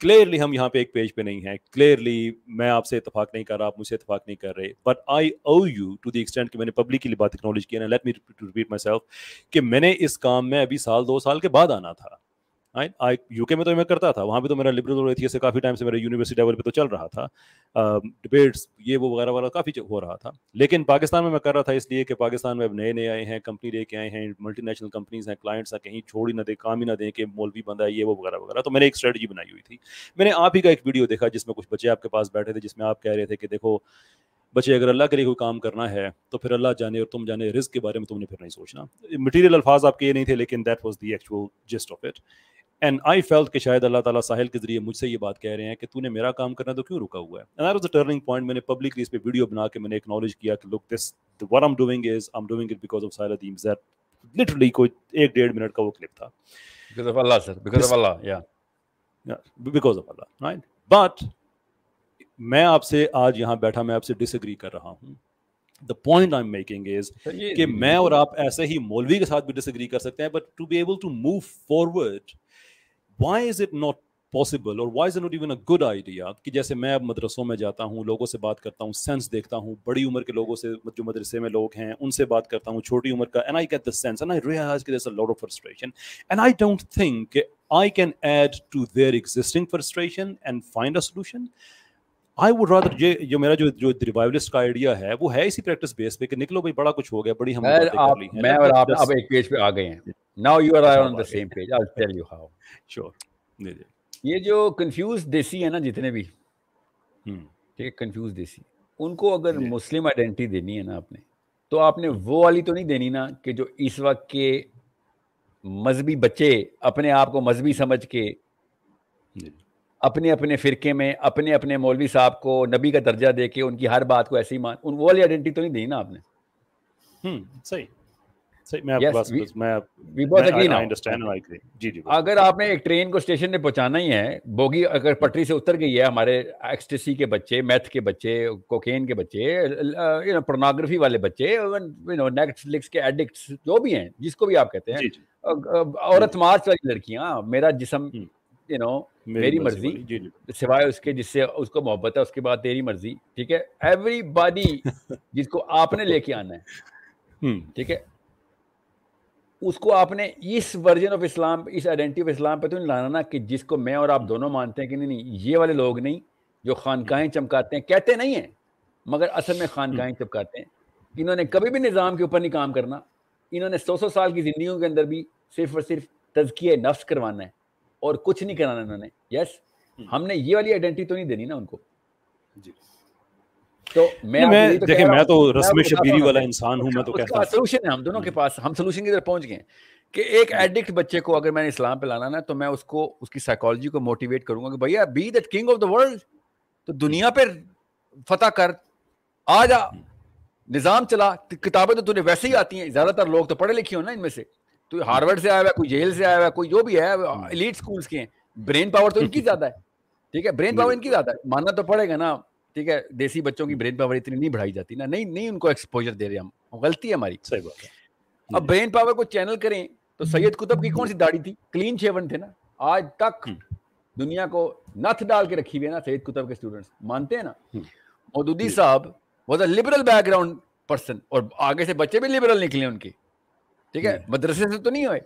کلیئرلی ہم یہاں پہ ایک پیج پہ نہیں ہیں. کلیئرلی میں آپ سے اتفاق نہیں کر رہا، آپ مجھ سے اتفاق نہیں کر رہے. But I owe you to the extent کہ میں نے پبلکلی بات اکنالج کی let me repeat myself کہ میں نے اس کام میں ابھی سال، دو سال کے بعد آنا تھا۔ یو کے میں تو میں کرتا تھا، وہاں پہ تو میرا لبرل ایتھیس سے کافی ٹائم سے میرا یونیورسٹی لیول پہ تو چل رہا تھا۔ ڈبیٹس یہ وہ وغیرہ وغیرہ کافی ہو رہا تھا۔ لیکن پاکستان میں میں کر رہا تھا اس لیے کہ پاکستان میں اب نئے نئے آئے ہیں کمپنی لے کے آئے ہیں ملٹی نیشنل کمپنیز ہیں کلائنٹس ہیں، کہیں چھوڑ ہی نہ دیں کام ہی نہ دیں کہ مولوی بندہ ہے، یہ وہ وغیرہ وغیرہ۔ تو میں نے ایک اسٹریٹجی بنائی ہوئی تھی۔ میں نے آپ ہی کا ایک ویڈیو دیکھا جس میں کچھ بچے آپ کے پاس بیٹھے تھے، جس میں آپ کہہ رہے تھے کہ دیکھو، بچے اگر اللہ کے لیے کوئی کام کرنا ہے تو پھر اللہ جانے اور تم جانے رزق کے بارے میں تم نے پھر نہیں سوچنا۔ مٹیریل الفاظ آپ کے یہ نہیں تھے، لیکن that was the actual gist of it and I felt کہ شاید اللہ تعالیٰ ساحل کے ذریعے مجھ سے یہ بات کہہ رہے ہیں کہ تو نے میرا کام کرنا تو کیوں رکا ہوا ہے? اینڈ واز ٹرننگ پوائنٹ میں نے پبلکلی اس پہ ویڈیو بنا کے میں نے اکنالج کیا کہ look this what I'm doing is I'm doing it because of Sahil Adeem that literally کوئی ایک ڈیڑھ منٹ کا وہ کلپ تھا. بیکاز آف اللہ سر بیکاز آف اللہ یا بیکاز آف اللہ رائٹ بٹ میں آپ سے آج یہاں بیٹھا میں آپ سے ڈس ایگری کر رہا ہوں. دا پوائنٹ آئی میکنگ از کہ میں اور آپ ایسے ہی مولوی کے ساتھ بھی ڈس ایگری کر سکتے ہیں but to be able to move forward why is it not possible اور why is not even a good idea کہ جیسے میں اب مدرسوں میں جاتا ہوں لوگوں سے بات کرتا ہوں سینس دیکھتا ہوں بڑی عمر کے لوگوں سے جو مدرسے میں لوگ ہیں ان سے بات کرتا ہوں چھوٹی عمر کا and I get the sense and I realise کہ a lot of frustration and I don't think کہ I can add to their existing frustration and find a solution I would rather یہ جو میرا جو جو ریوائولسٹ کا آئیڈیا ہے وہ ہے اسی پریکٹس بیس پہ کہ نکلو بھائی بڑا کچھ ہو گیا بڑی ہم میں اور آپ اب ایک پیج پہ آ گئے ہیں۔ Now you are on the same page I tell you how جی جی یہ جو کنفیوز دیسی ہے نا جتنے بھی ٹھیک ہے کنفیوز دیسی ان کو اگر مسلم آئیڈینٹی دینی ہے نا آپ نے تو آپ نے وہ والی تو نہیں دینی نا کہ جو اس وقت کے مذہبی بچے اپنے آپ کو مذہبی سمجھ کے جی۔ اپنے اپنے فرقے میں اپنے اپنے مولوی صاحب کو نبی کا درجہ دے کے ان کی ہر بات کو ایسے ہی مان ان وہ والی آئیڈینٹی تو نہیں دینی نا آپ نے۔ صحیح۔ اگر آپ نے ایک ٹرین کو اسٹیشن پہ پہنچانا ہی ہے بوگی اگر پٹری سے اتر گئی ہے ہمارے ایکسٹیسی کے بچے میتھ کے بچے کوکین کے بچے پورنوگرافی والے بچے نیٹفلکس کے ایڈکٹس جو بھی ہیں جس کو بھی آپ کہتے ہیں جی، جی۔ عورت مارچ والی لڑکیاں میرا جسم یو نو میری مرضی جی، سوائے اس کے جس سے اس کو محبت ہے اس کے بعد تیری مرضی ٹھیک ہے؟ ایوری باڈی جس کو آپ نے لے کے آنا ہے ٹھیک ہے؟ اس کو آپ نے اس ورژن آف اسلام اس آئیڈینٹی آف اسلام پہ تو نہیں لانا نا کہ جس کو میں اور آپ دونوں مانتے ہیں کہ نہیں نہیں یہ والے لوگ نہیں جو خانقاہیں چمکاتے ہیں کہتے نہیں ہیں مگر اصل میں خانقاہیں چمکاتے ہیں۔ انہوں نے کبھی بھی نظام کے اوپر نہیں کام کرنا۔ انہوں نے سو سو سال کی زندگیوں کے اندر بھی صرف اور صرف تزکیہ نفس کروانا ہے اور کچھ نہیں کرانا انہوں نے۔ یس ہم نے یہ والی آئیڈینٹی تو نہیں دینی نا ان کو۔ جی۔ تو میں دیکھیں میں تو رسم شبیری والا انسان ہوں میں تو کہتا ہوں۔ سولوشن ہے ہم دونوں کے پاس ہم سولوشن کی طرف پہنچ گئے کہ ایک ایڈکٹ بچے کو اگر میں نے اسلام پہ لانا نا تو میں اس کو اس کی سائیکالوجی کو موٹیویٹ کروں گا کہ بھیا be that king of the world تو دنیا پہ فتح کر آ جا نظام چلا کتابیں تو تجھے ویسے ہی آتی ہیں۔ زیادہ تر لوگ تو پڑھے لکھے ہو نا ان میں سے۔ تو ہارورڈ سے آیا ہوا کوئی جیل سے آیا ہوا کوئی جو بھی ہے ایلیٹ اسکولس کے ہیں۔ برین پاور تو ان کی زیادہ ہے۔ ٹھیک ہے برین پاور ان کی زیادہ ہے۔ ماننا تو پڑے گا نا۔ ٹھیک ہے دیسی بچوں کی برین پاور اتنی نہیں بڑھائی جاتی نا نہیں نہیں ان کو ایکسپوجر دے رہے ہم غلطی ہے ہماری۔ صحیح بات اب برین پاور کو چینل کریں تو سید قطب کی کون سی داڑھی تھی؟ کلین شیون تھے نا۔ آج تک دنیا کو نتھ ڈال کے رکھی ہوئی ہے نا سید قطب کے اسٹوڈنٹس مانتے ہیں نا؟ Maududi sahib was a liberal background person اور آگے سے بچے بھی لبرل نکلے ان کے۔ ٹھیک ہے مدرسے سے تو نہیں ہوئے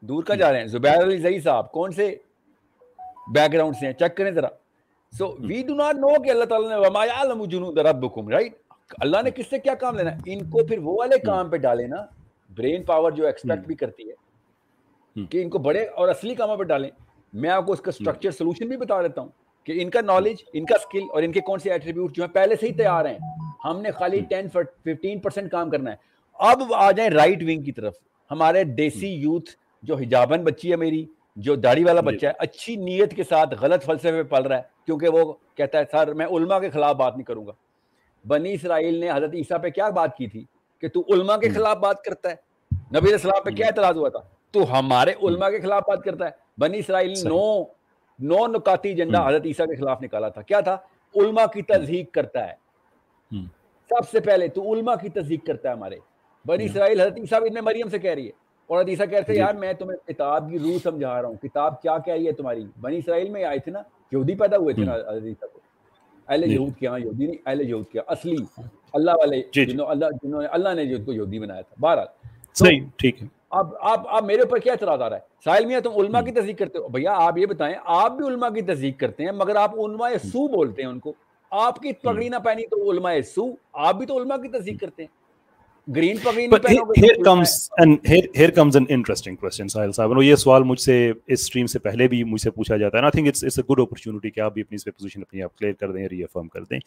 دور کا جا رہے ہیں۔ زبیر علی زئی صاحب کون سے بیک گراؤنڈ سے ہیں؟ چیک کریں ذرا۔ سو وی ڈو ناٹ نو کہ اللہ تعالیٰ نے وما یعلم جنود ربکم رائٹ اللہ نے کس سے کیا کام لینا ہے؟ ان کو پھر وہ والے کام پہ ڈالیں نا برین پاور جو ایکسپیکٹ بھی کرتی ہے کہ ان کو بڑے اور اصلی کاموں پہ ڈالیں۔ میں آپ کو اس کا اسٹرکچر سولوشن بھی بتا دیتا ہوں کہ ان کا نالج ان کا اسکل اور ان کے کون سے ایٹریبیوٹ جو ہیں پہلے سے ہی تیار ہیں۔ ہم نے خالی ٹین ففٹین پرسینٹ کام کرنا ہے۔ اب آ جائیں رائٹ ونگ کی طرف۔ ہمارے دیسی یوتھ جو حجابن بچی ہے میری جو داڑھی والا بچہ ہے اچھی نیت کے ساتھ غلط فلسفے پہ پل رہا ہے کیونکہ وہ کہتا ہے سر میں علماء کے خلاف بات نہیں کروں گا۔ بنی اسرائیل نے حضرت عیسیٰ پہ کیا بات کی تھی کہ تو علماء کے خلاف بات کرتا ہے؟ نبی السلام پہ کیا اعتراض ہوا تھا؟ تو ہمارے علماء کے خلاف بات کرتا ہے۔ بنی اسرائیل نے نو نو نکاتی ایجنڈا حضرت عیسیٰ کے خلاف نکالا تھا۔ کیا تھا؟ علماء کی تصدیق کرتا ہے۔ سب سے پہلے تو علماء کی تصدیق کرتا ہے ہمارے۔ بنی اسرائیل حضرت عیسیٰ ابن مریم سے کہہ رہی ہے۔ اور عیسیٰ کہتے ہیں جی۔ یار میں تمہیں کتاب کی روح سمجھا رہا ہوں۔ کتاب کیا کہہ رہی ہے تمہاری؟ بنی اسرائیل میں آئے تھے نا یہودی پیدا ہوئے تھے نا عیسیٰ کو۔ اہل جی۔ یہود کیا یہودی نہیں اہل یہود کیا اصلی اللہ والے جی، جنہوں اللہ جنہوں نے اللہ نے جو کو یہودی بنایا تھا۔ بہرحال۔ صحیح ٹھیک ہے۔ اب آپ آپ میرے اوپر کیا اعتراض آ رہا ہے؟ ساحل میاں تم علماء کی تصدیق کرتے ہو۔ بھیا آپ یہ بتائیں آپ بھی علماء کی تصدیق کرتے ہیں مگر آپ علماء سو بولتے ہیں ان کو۔ آپ کی پگڑی نہ پہنی تو علماء سو آپ بھی تو علماء کی تصدیق کرتے ہیں۔ گرین پگڑی نہیں پہنو گے here comes and here, here comes an interesting question ساحل صاحب یہ سوال مجھ سے اس سٹریم سے پہلے بھی مجھ سے پوچھا جاتا ہے نا. Think it's a good opportunity کہ آپ بھی اپنی اس پوزیشن اپنی آپ کلیئر کر دیں ری افرم کر دیں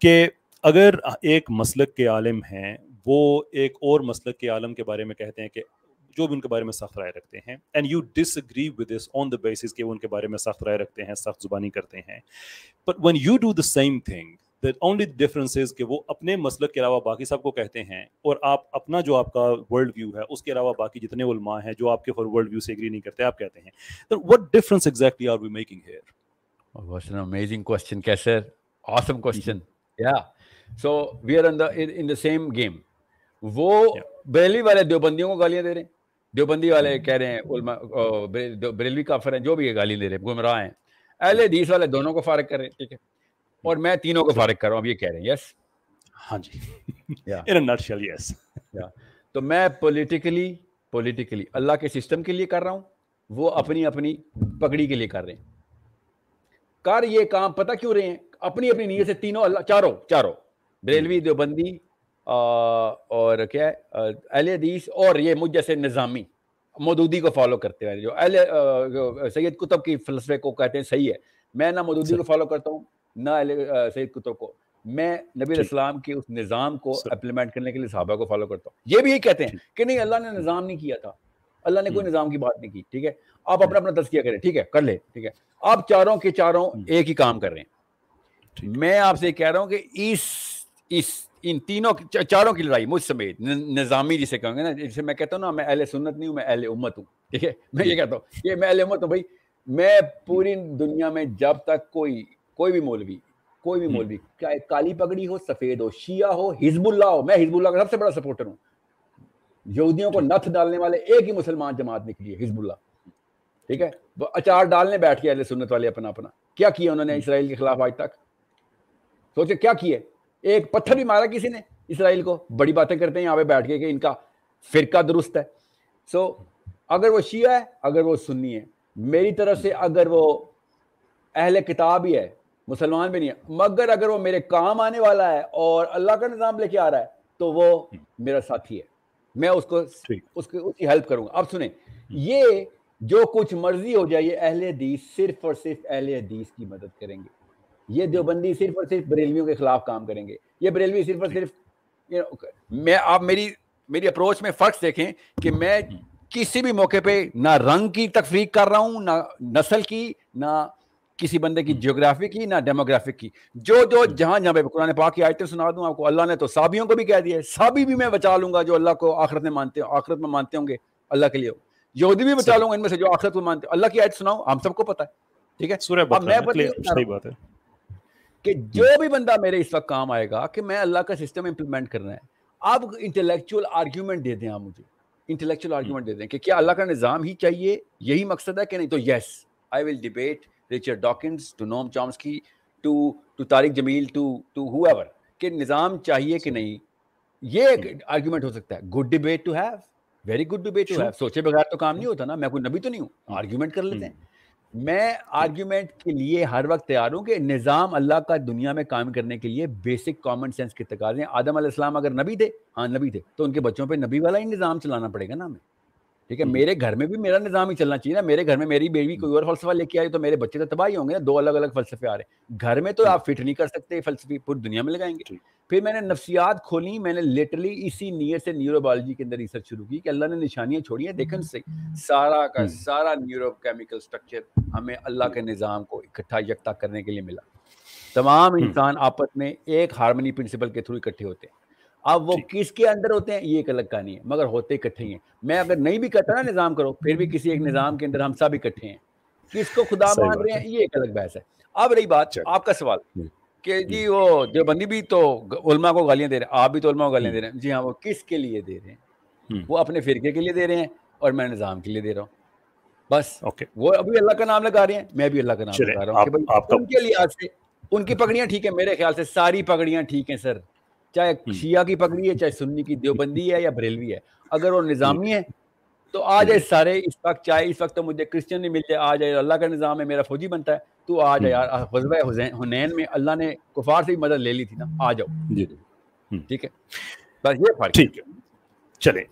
کہ اگر ایک مسلک کے عالم ہیں وہ ایک اور مسلک کے عالم کے بارے میں کہتے ہیں کہ جو بھی ان کے بارے میں سخت رائے رکھتے ہیں. And you disagree with this on the basis کہ وہ ان کے بارے میں سخت رائے رکھتے ہیں سخت زبانی کرتے ہیں. But when you do the same thing only difference is کہ وہ اپنے مسلک کے علاوہ باقی سب کو کہتے ہیں اور آپ اپنا جو آپ کا ورلڈ ویو ہے اس کے علاوہ باقی جتنے علماء ہیں جو آپ کے ورلڈ ویو سے اگری نہیں کرتے آپ کہتے ہیں. What difference exactly are we making here what's an amazing question کیسر awesome question. Yeah. So we are in the in the same game. وہ بریلوی والے دیوبندیوں کو گالیاں دے رہے ہیں۔ دیوبندی والے کہہ رہے ہیں بریلوی کافر ہیں جو بھی یہ گالی دے رہے ہیں گمراہ ہیں۔ اہل حدیث والے دونوں کو فارغ کر رہے ہیں ٹھیک ہے۔ اور میں تینوں کو فارغ کر رہا ہوں اب یہ کہہ رہے ہیں یس ہاں جی۔ یس تو میں پولیٹیکلی پولیٹیکلی اللہ کے سسٹم کے لیے کر رہا ہوں وہ اپنی اپنی پگڑی کے لیے کر رہے ہیں۔ کر یہ کام پتہ کیوں رہے ہیں؟ اپنی اپنی نیت سے تینوں اللہ چاروں چاروں۔ بریلوی دیوبندی اور کیا ہے اہل حدیث اور یہ مجھ جیسے نظامی مودودی کو فالو کرتے ہیں جو اہل سید کتب کی فلسفے کو کہتے ہیں صحیح ہے۔ میں نہ مودودی کو فالو کرتا ہوں نہ سید کتب کو۔ میں نبی علیہ السلام کے اس نظام کو اپلیمنٹ کرنے کے لیے صحابہ کو فالو کرتا ہوں۔ یہ بھی یہ کہتے ہیں کہ نہیں اللہ نے نظام نہیں کیا تھا۔ اللہ نے کوئی نظام کی بات نہیں کی ٹھیک ہے؟ آپ اپنا اپنا تذکیہ کریں ٹھیک ہے؟ کر لے ٹھیک ہے؟ آپ چاروں کے چاروں ایک ہی کام کر رہے ہیں۔ میں آپ سے کہہ رہا ہوں کہ اس اس ان تینوں چاروں کی لڑائی مجھ سمیت نظامی جسے کہوں گے نا جسے میں کہتا ہوں نا میں اہل سنت نہیں ہوں میں اہل امت ہوں ٹھیک ہے؟ میں یہ کہتا ہوں یہ میں اہل امت ہوں بھائی میں پوری دنیا میں جب تک کوئی کوئی بھی مولوی کوئی بھی مولوی کیا کالی پگڑی ہو سفید ہو شیعہ ہو حزب اللہ ہو میں حزب اللہ کا سب سے بڑا سپورٹر ہوں۔ یہودیوں کو نتھ ڈالنے والے ایک ہی مسلمان جماعت نکلی ہے حزب اللہ۔ ٹھیک ہے؟ وہ اچار ڈالنے بیٹھ کے اہل سنت والے اپنا اپنا۔ کیا کیا انہوں نے اسرائیل کے خلاف آج تک؟ سوچے کیا کیے؟ ایک پتھر بھی مارا کسی نے اسرائیل کو؟ بڑی باتیں کرتے ہیں یہاں پہ بیٹھ کے کہ ان کا فرقہ درست ہے۔ سو اگر وہ شیعہ ہے اگر وہ سنی ہے میری طرف سے اگر وہ اہل کتاب ہی ہے مسلمان بھی نہیں ہے۔ مگر اگر وہ میرے کام آنے والا ہے اور اللہ کا نظام لے کے آ رہا ہے تو وہ میرا ساتھی ہے۔ میں اس کو اس کی ہیلپ کروں گا۔ اب سنیں یہ جو کچھ مرضی ہو جائے یہ اہل حدیث صرف اور صرف اہل حدیث کی مدد کریں گے۔ یہ دیوبندی صرف اور صرف بریلویوں کے خلاف کام کریں گے۔ یہ بریلوی صرف اور صرف میں آپ میری میری اپروچ میں فرق دیکھیں کہ میں کسی بھی موقع پہ نہ رنگ کی تفریق کر رہا ہوں نہ نسل کی نہ کسی بندے کی جیوگرافی کی نہ ڈیموگرافک کی۔ جو جو جہاں جہاں پہ قرآن پاک کی آیتیں سنا دوں آپ کو اللہ نے تو سابیوں کو بھی کہہ دیا ہے سابی بھی میں بچا لوں گا جو اللہ کو آخرت میں مانتے ہیں آخرت میں مانتے ہوں گے اللہ کے لیے۔ یہودی بھی بچا لوں گا ان میں سے جو آخرت میں مانتے۔ ہیں اللہ کی آیت سناؤ ہم سب کو پتا ہے ٹھیک ہے؟ اب میں کہ جو بھی بندہ میرے اس وقت کام آئے گا کہ میں اللہ کا سسٹم امپلیمنٹ کرنا ہے آپ انٹلیکچوئل آرگیومنٹ دے دیں آپ مجھے۔ انٹلیکچوئل آرگیومنٹ دے دیں کہ کیا اللہ کا نظام ہی چاہیے یہی مقصد ہے کہ نہیں؟ تو yes I will debate Richard Dawkins to Noam Chomsky to to Tariq Jameel to to whoever کہ نظام چاہیے کہ نہیں. یہ ایک آرگیومنٹ ہو سکتا ہے. Good debate to have very good debate to have سوچے بغیر تو کام نہیں ہوتا نا. میں کوئی نبی تو نہیں ہوں. آرگیومنٹ کر لیتے ہیں. میں آرگیومنٹ کے لیے ہر وقت تیار ہوں کہ نظام اللہ کا دنیا میں کام کرنے کے لیے بیسک کامن سینس کے تقاضے ہیں. آدم علیہ السلام اگر نبی تھے ہاں نبی تھے تو ان کے بچوں پہ نبی والا ہی نظام چلانا پڑے گا نا ہمیں. ٹھیک ہے میرے گھر میں بھی میرا نظام ہی چلنا چاہیے نا میرے گھر میں میری بیوی کوئی اور فلسفہ لے کے آئی تو میرے بچے تو تباہی ہوں گے نا دو الگ الگ فلسفے آ رہے ہیں۔ گھر میں تو آپ فٹ نہیں کر سکتے فلسفی پوری دنیا میں لگائیں گے۔ پھر میں نے نفسیات کھولی میں نے لٹرلی اسی نیت سے نیورو بایولوجی کے اندر ریسرچ شروع کی کہ اللہ نے نشانیاں چھوڑی ہیں دیکھن سے سارا کا سارا نیورو کیمیکل سٹرکچر ہمیں اللہ کے نظام کو اکٹھا یکتا کرنے کے لیے ملا۔ تمام انسان آپس میں ایک ہارمنی پرنسپل کے تھرو اکٹھے ہوتے ہیں۔ اب وہ کس کے اندر ہوتے ہیں؟ یہ ایک الگ کہانی ہے مگر ہوتے اکٹھے ہیں۔ میں اگر نہیں بھی کہتا نا نظام کرو پھر بھی کسی ایک نظام کے اندر ہم سب اکٹھے ہیں۔ کس کو خدا مان رہے ہیں؟ یہ ایک الگ بحث ہے۔ اب رہی بات آپ کا سوال کہ جی وہ جو بندی بھی تو علماء کو گالیاں دے رہے ہیں آپ بھی تو علماء کو گالیاں دے رہے ہیں۔ جی ہاں وہ کس کے لیے دے رہے ہیں؟ وہ اپنے فرقے کے لیے دے رہے ہیں اور میں نظام کے لیے دے رہا ہوں۔ بس۔ وہ ابھی اللہ کا نام لگا رہے ہیں میں بھی اللہ کا نام لگا رہا ہوں ان کے لحاظ سے ان کی پگڑیاں ٹھیک ہے میرے خیال سے ساری پگڑیاں ٹھیک ہیں سر۔ چاہے شیعہ کی پگڑی ہے چاہے سنی کی دیوبندی ہے یا بریلوی ہے۔ اگر وہ نظامی ہے تو آ جائے سارے اس وقت چاہے اس وقت تو مجھے کرسچن نہیں مل جائے آ جائے اللہ کا نظام ہے میرا فوجی بنتا ہے تو آ جائے۔ یار غزبہ حنین میں اللہ نے کفار سے مدد لے لی تھی نا آ جاؤ۔ جی۔ ٹھیک ہے؟ بس یہ فرق ٹھیک ہے۔ چلیں۔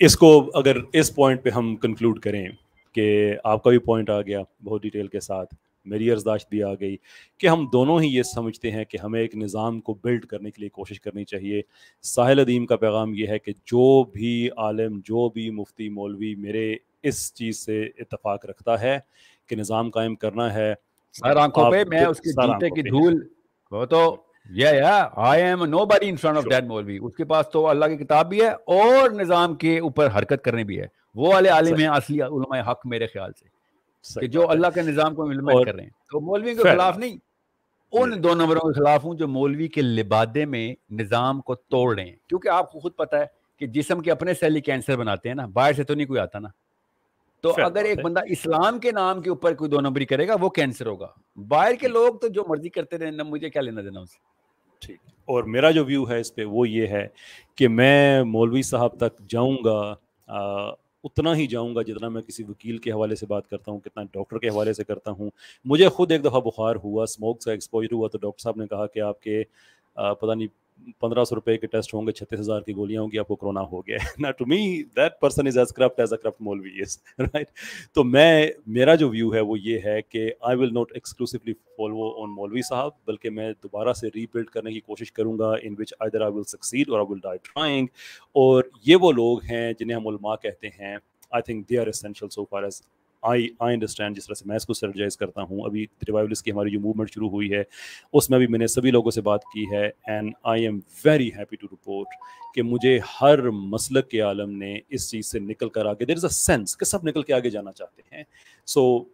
اس کو اگر اس پوائنٹ پہ ہم کنکلوڈ کریں کہ آپ کا بھی پوائنٹ آ گیا بہت ڈیٹیل کے ساتھ۔ میری ارزداشت بھی آ گئی کہ ہم دونوں ہی یہ سمجھتے ہیں کہ ہمیں ایک نظام کو بلڈ کرنے کے لیے کوشش کرنی چاہیے۔ ساحل عدیم کا پیغام یہ ہے کہ جو بھی عالم جو بھی مفتی مولوی میرے اس چیز سے اتفاق رکھتا ہے کہ نظام قائم کرنا ہے۔ سر آنکھوں پہ میں اس کے جیتے کی دھول وہ تو yeah yeah I am nobody in front of that maulvi. اس کے پاس تو اللہ کی کتاب بھی ہے اور نظام کے اوپر حرکت کرنے بھی ہے۔ وہ والے عالم ہیں اصلی علماء حق میرے خیال سے۔ کہ جو اللہ کے نظام کو امپلیمنٹ کر رہے ہیں۔ تو مولوی کے خلاف نہیں ان دو نمبروں کے خلاف ہوں جو مولوی کے لبادے میں نظام کو توڑ رہے ہیں۔ کیونکہ آپ کو خود پتا ہے کہ جسم کے اپنے سیلی کینسر بناتے ہیں نا باہر سے تو نہیں کوئی آتا نا۔ تو اگر ایک بندہ اسلام کے نام کے اوپر کوئی دو نمبری کرے گا وہ کینسر ہوگا۔ باہر کے لوگ تو جو مرضی کرتے رہے نا مجھے کیا لینا دینا اس ٹھیک۔ اور میرا جو ویو ہے اس پہ وہ یہ ہے کہ میں مولوی صاحب تک جاؤں گا اتنا ہی جاؤں گا جتنا میں کسی وکیل کے حوالے سے بات کرتا ہوں، کتنا ڈاکٹر کے حوالے سے کرتا ہوں۔ مجھے خود ایک دفعہ بخار ہوا اسموک کا ایکسپوجر ہوا تو ڈاکٹر صاحب نے کہا کہ آپ کے پتہ نہیں پندرہ سو روپئے کے ٹیسٹ ہوں گے، چھتیس ہزار کی گولیاں ہوں گی آپ کو کرونا ہو گیا نا to me that person is as corrupt as a corrupt maulvi is right تو میں، میرا جو ویو ہے وہ یہ ہے کہ I will not exclusively follow on مولوی صاحب، بلکہ میں دوبارہ سے ری بلڈ کرنے کی کوشش کروں گا ان وچ آئی در آئی ول سکسیڈ اور آئی ول ڈائی ٹرائنگ اور یہ وہ لوگ ہیں جنہیں ہم علماء کہتے ہیں۔ I think they are essential so far as I I understand جس طرح سے میں اس کو سرجائز کرتا ہوں۔ ابھی ریوائولس کی ہماری جو موومنٹ شروع ہوئی ہے، اس میں بھی میں نے سبھی لوگوں سے بات کی ہے and I am very happy to report کہ مجھے ہر مسلک کے عالم نے اس چیز سے نکل کر آگے دیر از اے سینس کہ سب نکل کے آگے جانا چاہتے ہیں۔ سو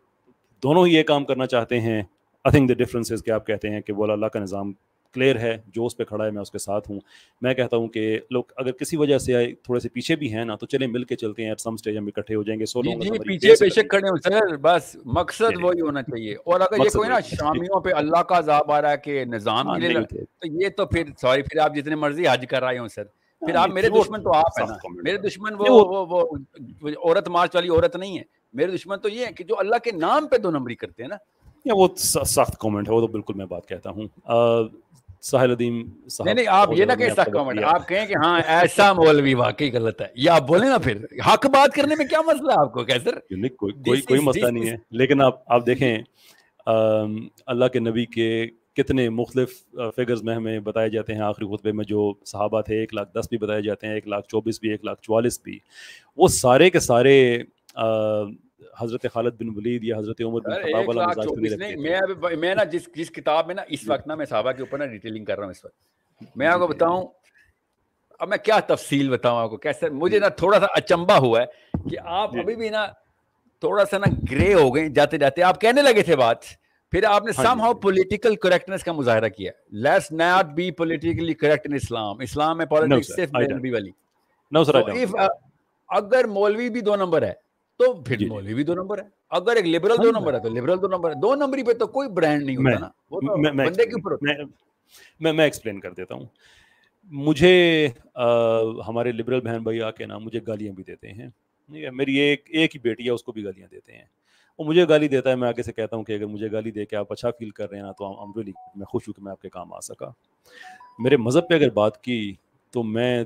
دونوں ہی یہ کام کرنا چاہتے ہیں۔ آئی تھنک دا ڈفرینس کہ آپ کہتے ہیں کہ وہ اللہ کا نظام کلیئر ہے جو اس پہ کھڑا ہے میں اس کے ساتھ ہوں۔ میں کہتا ہوں کہ لوگ اگر کسی وجہ سے تھوڑے سے پیچھے بھی ہیں نا تو چلیں مل کے چلتے ہیں ایٹ سم سٹیج ہم اکٹھے ہو جائیں گے سو لوگ جی پیچھے بے شک کھڑے ہوں۔ سر بس مقصد وہی ہونا چاہیے۔ اور اگر یہ کوئی نا شامیوں پہ اللہ کا عذاب آ رہا ہے کہ نظام لیے تو یہ تو پھر سوری پھر آپ جتنے مرضی حج کر رہے ہوں سر۔ پھر آپ میرے دشمن تو آپ ہیں میرے دشمن وہ عورت مارچ والی عورت نہیں ہے۔ میرے دشمن تو یہ ہے کہ جو اللہ کے نام پہ دو نمبری کرتے ہیں نا۔ وہ سخت کامنٹ ہے وہ تو بالکل میں بات کہتا ہوں۔ ساحل ادیم نہیں نہیں آپ یہ نہ کہیں سخت کامنٹ آپ کہیں کہ ہاں ایسا مولوی واقعی غلط ہے۔ یا آپ بولیں نا پھر حق بات کرنے میں کیا مسئلہ ہے آپ کو کیا سر کوئی کوئی مسئلہ نہیں ہے۔ لیکن آپ آپ دیکھیں اللہ کے نبی کے کتنے مختلف فگرز میں ہمیں بتائے جاتے ہیں۔ آخری خطبے میں جو صحابہ تھے ایک لاکھ دس بھی بتائے جاتے ہیں ایک لاکھ چوبیس بھی ایک لاکھ چوالیس بھی۔ وہ سارے کے سارے حضرت خالد بن ولید یا حضرت عمر بن خطاب والا مزاج تو نہیں میں میں نا جس جس کتاب میں نا اس وقت نا میں صحابہ کے اوپر نا ڈیٹیلنگ کر رہا ہوں اس وقت۔ میں آپ کو بتاؤں اب میں کیا تفصیل بتاؤں آپ کو؟ کیسے؟ مجھے نا تھوڑا سا اچمبا ہوا ہے کہ آپ جی۔ ابھی بھی نا تھوڑا سا نا گرے ہو گئے جاتے جاتے۔ آپ کہنے لگے تھے بات پھر آپ نے سم ہاؤ پولیٹیکل کریکٹنس کا مظاہرہ کیا۔ Let's not be politically correct in Islam اسلام میں پالیٹکس صرف نبی والی۔ اگر مولوی بھی دو نمبر ہے تو پھر جی، جی۔ مولوی بھی دو نمبر ہے۔ اگر ایک لبرل دو نمبر ہے تو لبرل دو نمبر ہے۔ دو نمبری پہ تو کوئی برانڈ نہیں ہوتا نا۔ بندے کے اوپر میں میں ایکسپلین کر دیتا ہوں۔ مجھے ہمارے لبرل بہن بھائی آ کے نا مجھے گالیاں بھی دیتے ہیں۔ میری ایک ایک ہی بیٹی ہے اس کو بھی گالیاں دیتے ہیں۔ وہ مجھے گالی دیتا ہے میں آگے سے کہتا ہوں کہ اگر مجھے گالی دے کے آپ اچھا فیل کر رہے ہیں نا تو میں خوش ہوں کہ میں آپ کے کام آ سکا۔ میرے مذہب پہ اگر بات کی تو میں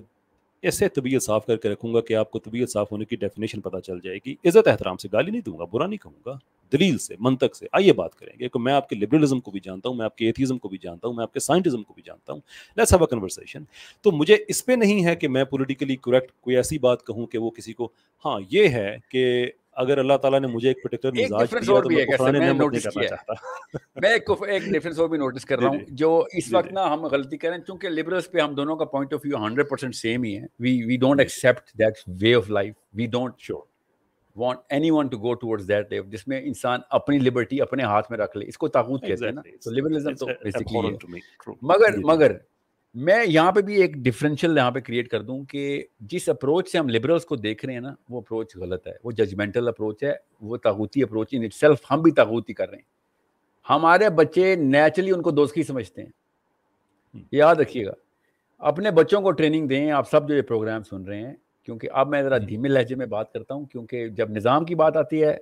ایسے طبیعت صاف کر کے رکھوں گا کہ آپ کو طبیعت صاف ہونے کی ڈیفینیشن پتہ چل جائے گی۔ عزت احترام سے گالی نہیں دوں گا، برا نہیں کہوں گا۔ دلیل سے، منطق سے۔ آئیے بات کریں گے کہ میں آپ کے لبرلزم کو بھی جانتا ہوں، میں آپ کے ایتھیزم کو بھی جانتا ہوں، میں آپ کے سائنٹزم کو بھی جانتا ہوں۔ لیٹس ہیو اے کنورسیشن تو مجھے اس پہ نہیں ہے کہ میں پولیٹیکلی کریکٹ کوئی ایسی بات کہوں کہ وہ کسی کو ہاں یہ ہے کہ اگر اللہ تعالیٰ نے مجھے ایک پرٹیکولر مزاج دیا تو میں کفران نعمت نہیں کرنا چاہتا۔ میں ایک ڈیفرنس اور بھی نوٹس کر رہا ہوں جو اس وقت نا ہم غلطی کریں چونکہ لبرلز پہ ہم دونوں کا point of view hundred percent same ہی ہے۔ We we don't accept that way of life we don't show want anyone to go towards that live جس میں انسان اپنی لبرٹی اپنے ہاتھ میں رکھ لے۔ اس کو تاغوت کہتے ہیں نا۔ تو لبرلزم تو بیسیکلی مگر مگر میں یہاں پہ بھی ایک ڈفرینشیل یہاں پہ کریٹ کر دوں کہ جس اپروچ سے ہم لبرلس کو دیکھ رہے ہیں نا وہ اپروچ غلط ہے وہ ججمنٹل اپروچ ہے وہ تاغوتی اپروچ ان سیلف ہم بھی تاغوتی کر رہے ہیں۔ ہمارے بچے نیچرلی ان کو دوستی سمجھتے ہیں۔ یاد رکھیے گا اپنے بچوں کو ٹریننگ دیں آپ سب جو یہ پروگرام سن رہے ہیں کیونکہ اب میں ذرا دھیمے لہجے میں بات کرتا ہوں کیونکہ جب نظام کی بات آتی ہے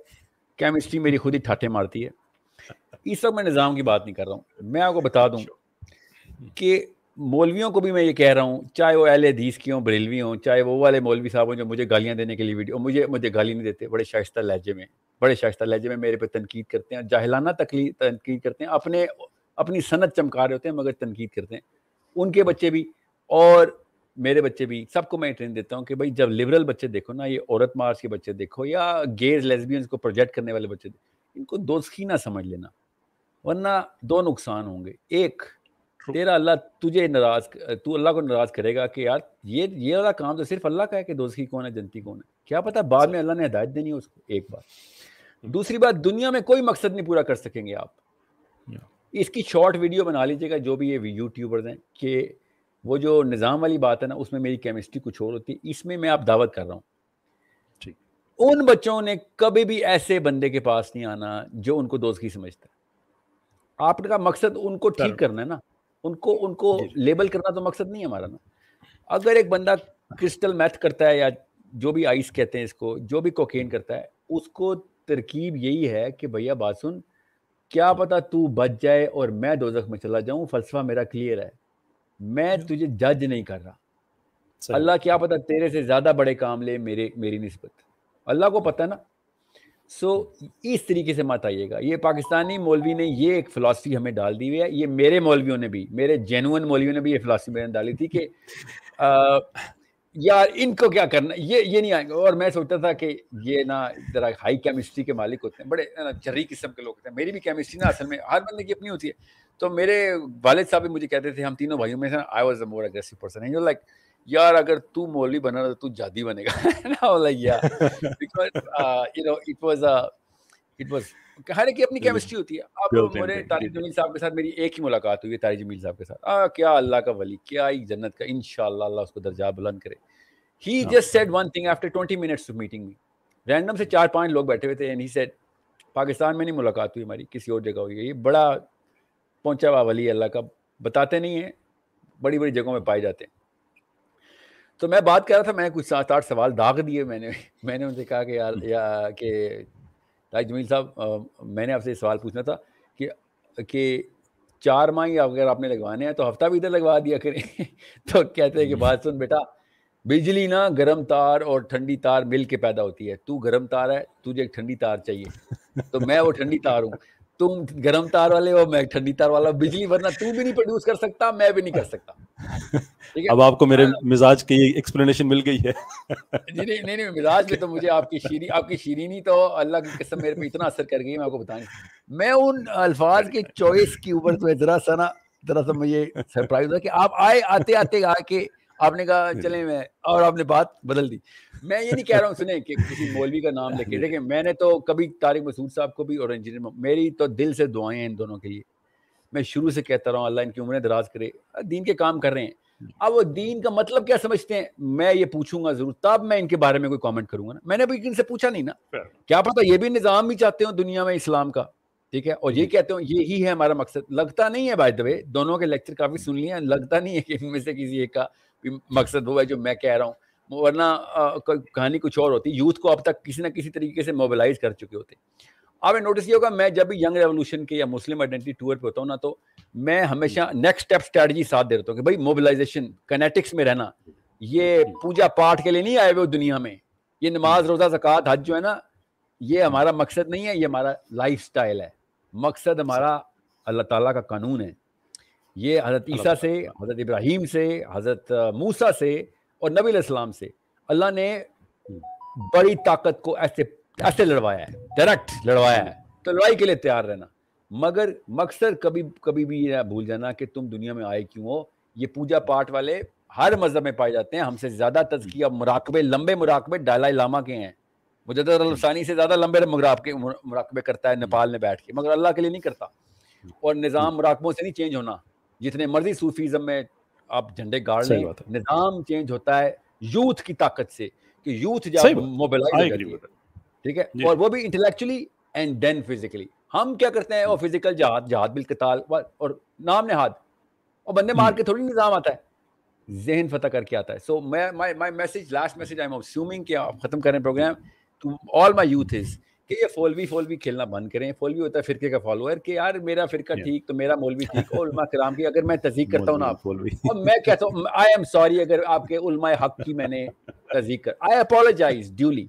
کیمسٹری میری خود ہی ٹھاٹے مارتی ہے۔ اس وقت میں نظام کی بات نہیں کر رہا ہوں میں آپ کو بتا دوں کہ مولویوں کو بھی میں یہ کہہ رہا ہوں، چاہے وہ اہل حدیث کی ہوں، بریلوی ہوں، چاہے وہ والے مولوی صاحب ہوں جو مجھے گالیاں دینے کے لیے ویڈیو مجھے مجھے گالی نہیں دیتے، بڑے شائستہ لہجے میں، بڑے شائستہ لہجے میں میرے پہ تنقید کرتے ہیں، جاہلانہ تنقید کرتے ہیں، اپنے اپنی صنعت چمکا رہے ہوتے ہیں مگر تنقید کرتے ہیں۔ ان کے بچے بھی، اور میرے بچے بھی، سب کو میں ٹرین دیتا ہوں کہ بھائی جب لبرل بچے دیکھو نا، یہ عورت مارچ کے بچے دیکھو، یا گیز لیزبینس کو پروجیکٹ کرنے والے بچے ان کو دوستخی نہ سمجھ لینا، ورنہ دو نقصان ہوں گے۔ ایک تیرا اللہ تجھے ناراض تو اللہ کو ناراض کرے گا کہ یار یہ یہ والا کام تو صرف اللہ کا ہے کہ دوستی کون ہے جنتی کون ہے؟ کیا پتا بعد میں اللہ نے ہدایت دینی ہے اس کو؟ ایک بات۔ دوسری بات دنیا میں کوئی مقصد نہیں پورا کر سکیں گے آپ۔ اس کی شارٹ ویڈیو بنا لیجیے گا جو بھی یہ یوٹیوبرز ہیں کہ وہ جو نظام والی بات ہے نا اس میں میری کیمسٹری کچھ اور ہوتی ہے۔ اس میں میں آپ دعوت کر رہا ہوں۔ ان بچوں نے کبھی بھی ایسے بندے کے پاس نہیں آنا جو ان کو دوستی سمجھتا ہے۔ آپ کا مقصد ان کو ٹھیک کرنا ہے نا۔ ان کو ان کو لیبل جی، جی۔ کرنا تو مقصد نہیں ہے ہمارا نا۔ اگر ایک بندہ کرسٹل میتھ کرتا ہے یا جو بھی آئس کہتے ہیں اس کو جو بھی کوکین کرتا ہے اس کو ترکیب یہی ہے کہ بھیا بات سن کیا پتا تو بچ جائے اور میں دوزخ میں چلا جاؤں فلسفہ میرا کلیئر ہے۔ میں جی۔ تجھے جج نہیں کر رہا۔ اللہ کیا پتا تیرے سے زیادہ بڑے کام لے میرے میری نسبت۔ اللہ کو پتہ نا۔ سو اس طریقے سے مت آئیے گا۔ یہ پاکستانی مولوی نے یہ ایک فلاسفی ہمیں ڈال دی ہوئی ہے۔ یہ میرے مولویوں نے بھی، میرے جینون مولویوں نے بھی یہ فلاسفی میں نے ڈالی تھی کہ یار ان کو کیا کرنا، یہ یہ نہیں آئیں گے۔ اور میں سوچتا تھا کہ یہ نا ذرا ہائی کیمسٹری کے مالک ہوتے ہیں، بڑے چری قسم کے لوگ ہوتے ہیں۔ میری بھی کیمسٹری نا اصل میں ہر بندے کی اپنی ہوتی ہے۔ تو میرے والد صاحب بھی مجھے کہتے تھے، ہم تینوں بھائیوں میں سے I was a more aggressive person like یار اگر تو مولوی بنا تو جادی بنے گا ہر ایک اپنی کیمسٹری ہوتی ہے. اب میرے طارق جمیل صاحب کے ساتھ میری ایک ہی ملاقات ہوئی ہے طارق جمیل صاحب کے ساتھ. کیا اللہ کا ولی کیا ایک جنت کا انشاءاللہ اللہ اس کو درجہ بلند کرے. He just said one thing after twenty minutes meeting me random سے چار پانچ لوگ بیٹھے ہوئے تھے اینڈ ہی سیڈ پاکستان میں نہیں ملاقات ہوئی ہماری کسی اور جگہ ہوئی ہے. یہ بڑا پہنچا ہوا ولی اللہ کا بتاتے نہیں ہیں بڑی بڑی جگہوں میں پائے جاتے ہیں. تو میں بات کر رہا تھا میں نے کچھ سات آٹھ سوال داغ دیے میں نے میں نے ان سے کہا کہ یار یا کہ راج جمیل صاحب میں نے آپ سے سوال پوچھنا تھا کہ کہ چار ماہ اگر آپ نے لگوانے ہیں تو ہفتہ بھی ادھر لگوا دیا کریں؟ تو کہتے ہیں کہ بات سن بیٹا بجلی نا گرم تار اور ٹھنڈی تار مل کے پیدا ہوتی ہے۔ تو گرم تار ہے تجھے ایک ٹھنڈی تار چاہیے۔ تو میں وہ ٹھنڈی تار ہوں۔ تم گرم تار والے ہو میں ٹھنڈی تار والا بجلی ورنہ تو بھی نہیں پروڈیوس کر سکتا میں بھی نہیں کر سکتا۔ اب آپ کو میرے مزاج کی ایکسپلینیشن مل گئی ہے۔ جی نہیں نہیں مزاج میں تو مجھے آپ کی شیرین آپ کی شیرینی تو اللہ کی قسم میرے پہ اتنا اثر کر گئی میں آپ کو بتائیں میں ان الفاظ کے چوائس کی اوپر تو ذرا سا نا ذرا سا مجھے سرپرائز ہوا کہ آپ آئے آتے آتے آ کے آپ نے کہا چلیں میں اور آپ نے بات بدل دی۔ میں یہ نہیں کہہ رہا ہوں سنیں کہ کسی مولوی کا نام لے کے دیکھیں میں نے تو کبھی طارق مسعود صاحب کو بھی اور انجینئر میری تو دل سے دعائیں ہیں ان دونوں کے لیے۔ میں شروع سے کہتا رہا ہوں اللہ ان کی عمریں دراز کرے۔ دین کے کام کر رہے ہیں۔ اب وہ دین کا مطلب کیا سمجھتے ہیں؟ میں یہ پوچھوں گا ضرور۔ تب میں ان کے بارے میں کوئی کامنٹ کروں گا نا۔ میں نے ابھی ان سے پوچھا نہیں نا۔ کیا پتا یہ بھی نظام بھی چاہتے ہوں دنیا میں اسلام کا۔ ٹھیک ہے؟ اور یہ کہتے ہوں یہی ہے ہمارا مقصد۔ لگتا نہیں ہے بائی دبے دونوں کے لیکچر کافی سن لیے لگتا نہیں ہے کہ ان میں سے کسی ایک کا مقصد وہ ہے جو میں کہہ رہا ہوں۔ ورنہ کہانی کچھ اور ہوتی۔ یوتھ کو اب تک کسی نہ کسی طریقے سے موبلائز کر چکے ہوتے۔ آپ نے نوٹس کیا ہوگا، میں جب بھی ینگ ریولوشن کے یا مسلم آئیڈینٹی ٹور پہ ہوتا ہوں نا، تو میں ہمیشہ نیکسٹ اسٹیپ اسٹریٹجی ساتھ دے دیتا ہوں کہ بھائی موبلائزیشن کنیٹکس میں رہنا۔ یہ پوجا پاٹ کے لیے نہیں آئے ہوئے دنیا میں۔ یہ نماز، روزہ، زکوٰۃ، حج جو ہے نا، یہ ہمارا مقصد نہیں ہے، یہ ہمارا لائف سٹائل ہے۔ مقصد ہمارا اللہ تعالیٰ کا قانون ہے۔ یہ حضرت عیسیٰ سے حضرت ابراہیم سے حضرت موسیٰ سے اور نبی علیہ السلام سے اللہ نے بڑی طاقت کو ایسے ایسے لڑوایا ہے ڈائریکٹ لڑوایا ہے۔ تو لڑائی کے لیے تیار رہنا۔ مگر مقصد کبھی کبھی بھی یہ بھول جانا کہ تم دنیا میں آئے کیوں ہو۔ یہ پوجا پاٹ والے ہر مذہب میں پائے جاتے ہیں۔ ہم سے زیادہ تزکیہ مراقبے لمبے مراقبے ڈالائی لاما کے ہیں۔ مجدد الفسانی سے زیادہ لمبے مراقبے مراقبے کرتا ہے نیپال میں بیٹھ کے مگر اللہ کے لیے نہیں کرتا۔ اور نظام مراقبوں سے نہیں چینج ہونا۔ جتنے مرضی صوفیزم میں آپ جھنڈے گاڑ لیں نظام چینج ہوتا ہے یوتھ کی طاقت سے کہ یوتھ جب موبلائز ٹھیک ہے؟ جی۔ اور وہ بھی انٹلیکچولی اینڈ دین فزیکلی ہم کیا کرتے ہیں؟ وہ فزیکل جہاد جہاد بالقتال اور نام نہاد۔ اور بندے مار کے تھوڑی نظام آتا ہے۔ ذہن فتح کر کے آتا ہے۔ So my message last message I am کہ آپ ختم کریں programme to all my youth is کہ یہ فولوی فولوی کھیلنا بند کریں۔ فولوی ہوتا ہے فرقے کا فالوور کہ یار میرا فرقہ ٹھیک تو میرا مولوی ٹھیک۔ اور علماء کرام کی اگر میں تصدیق کرتا ہوں نا آپ فولوی۔ اور میں کہتا ہوں آئی ایم سوری اگر آپ کے علماء حق کی میں نے تصدیق کر آئی اپولوجائز ڈیولی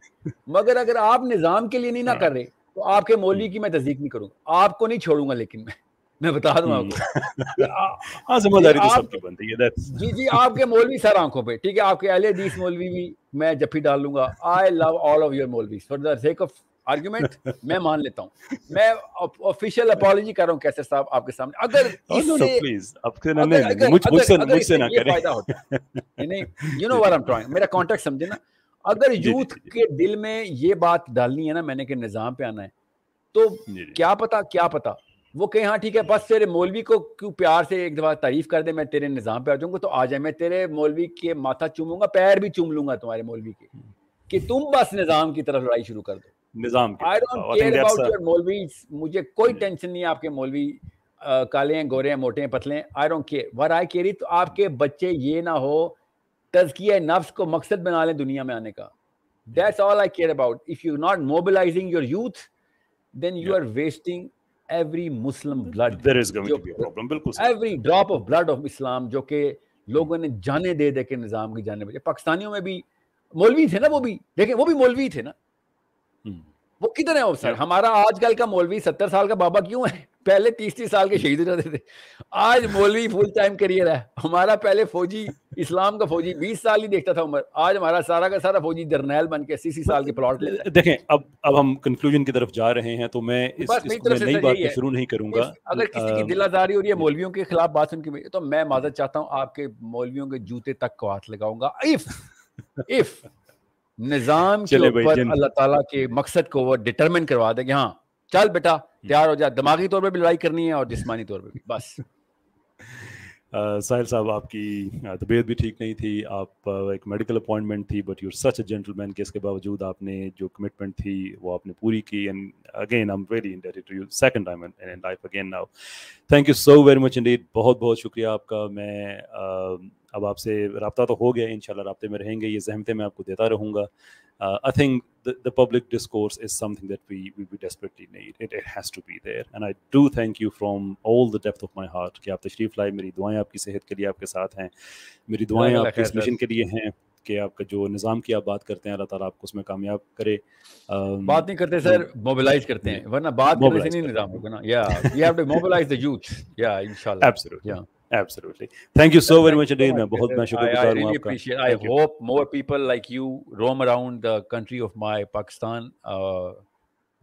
مگر اگر آپ نظام کے لیے نہیں نہ کر رہے تو آپ کے مولوی کی میں تصدیق نہیں کروں۔ آپ کو نہیں چھوڑوں گا لیکن میں میں بتا دوں آپ کو۔ جی جی آپ کے مولوی سر آنکھوں پہ ٹھیک ہے؟ آپ کے اہل حدیث مولوی بھی میں جفی ڈال لوں گا۔ I love all of your مولوی for the sake of argument میں مان لیتا ہوں۔ میں آفیشیل اپالوجی کر رہا ہوں کیسے صاحب آپ کے سامنے۔ اگر میرا کانٹیکٹ سمجھے نا۔ اگر یوتھ جی، جی، جی۔ کے دل میں یہ بات ڈالنی ہے نا میں نے کہ نظام پہ آنا ہے۔ تو کیا پتا کیا پتا؟ وہ کہ ہاں ٹھیک ہے بس تیرے مولوی کو کیوں پیار سے ایک دفعہ تعریف کر دے میں تیرے نظام پہ آ جاؤں گا تو آ جائے۔ میں تیرے مولوی کے ماتھا چوموں گا پیر بھی چوم لوں گا تمہارے مولوی کے۔ کہ تم بس نظام کی طرف لڑائی شروع کر دو۔ نظام مجھے کوئی ٹینشن نہیں آپ کے مولوی کالے ہیں گورے ہیں موٹے ہیں پتلے ہیں I don't care where I care تو آپ کے بچے یہ نہ ہو تزکیہ نفس کو مقصد بنا لیں دنیا میں آنے کا۔ That's all I care about if you not mobilising your youth then you are wasting every Muslim blood every drop of blood of Islam جو کہ لوگوں نے جانے دے دے کے نظام کی جانے بجے پاکستانیوں میں بھی مولوی تھے نا وہ بھی۔ دیکھیں وہ بھی مولوی تھے نا۔ وہ کتنے ہیں سر؟ ہمارا آج کل کا مولوی ستر سال کا بابا کیوں ہے؟ پہلے تیس تیس سال کے شہید رہتے تھے۔ آج مولوی فل ٹائم کریئر ہے۔ ہمارا پہلے فوجی اسلام کا فوجی بیس سال ہی دیکھتا تھا عمر۔ آج ہمارا سارا کا سارا فوجی جرنیل بن کے اسی سال کے پلاٹ لے دیکھیں اب اب ہم کنکلوژن کی طرف جا رہے ہیں تو میں اس نئی بات شروع نہیں کروں گا۔ اگر کسی کی دل آزاری ہو رہی ہے مولویوں کے خلاف بات سن کے تو میں معذرت چاہتا ہوں آپ کے مولویوں کے جوتے تک کو ہاتھ لگاؤں گا۔ اف اف نظام کے اوپر اللہ تعالیٰ کے مقصد کو وہ ڈٹرمن کروا دے کہ ہاں چل بیٹا تیار ہو جائے دماغی طور پہ بھی لڑائی کرنی ہے اور جسمانی طور پہ بھی بس۔ ساحل صاحب آپ کی طبیعت بھی ٹھیک نہیں تھی آپ ایک میڈیکل اپوائنٹمنٹ تھی but your such a gentleman کے اس کے باوجود آپ نے جو کمٹمنٹ تھی وہ آپ نے پوری کی and again am very indebted to you second time in life again now thank you so very much indeed بہت بہت شکریہ آپ کا. میں اب آپ سے رابطہ تو ہو گیا ان شاء اللہ رابطے میں رہیں گے یہ زحمتیں میں آپ کو دیتا رہوں گا۔ I think the public discourse is something that we, we, we desperately need. It, it has to be there. And I do thank you from all the depth of my heart کہ آپ تشریف لائے میری دعائیں آپ کی صحت کے لیے آپ کے ساتھ ہیں۔ میری دعائیں آپ کے اس مشن کے لیے ہیں کہ آپ کا جو نظام کی آپ بات کرتے ہیں اللہ تعالیٰ آپ کو اس میں کامیاب کرے۔ بات نہیں کرتے سر موبلائز کرتے ہیں۔ ورنہ بات کرنے سے نہیں نظام ہوگا نا۔ یا you have to mobilise the youth یا انشاءاللہ۔ Absolutely Absolutely. Thank you so very much indeed. میں بہت میں شکر گزار ہوں آپ کا. I hope more people like you roam around the country of my Pakistan uh,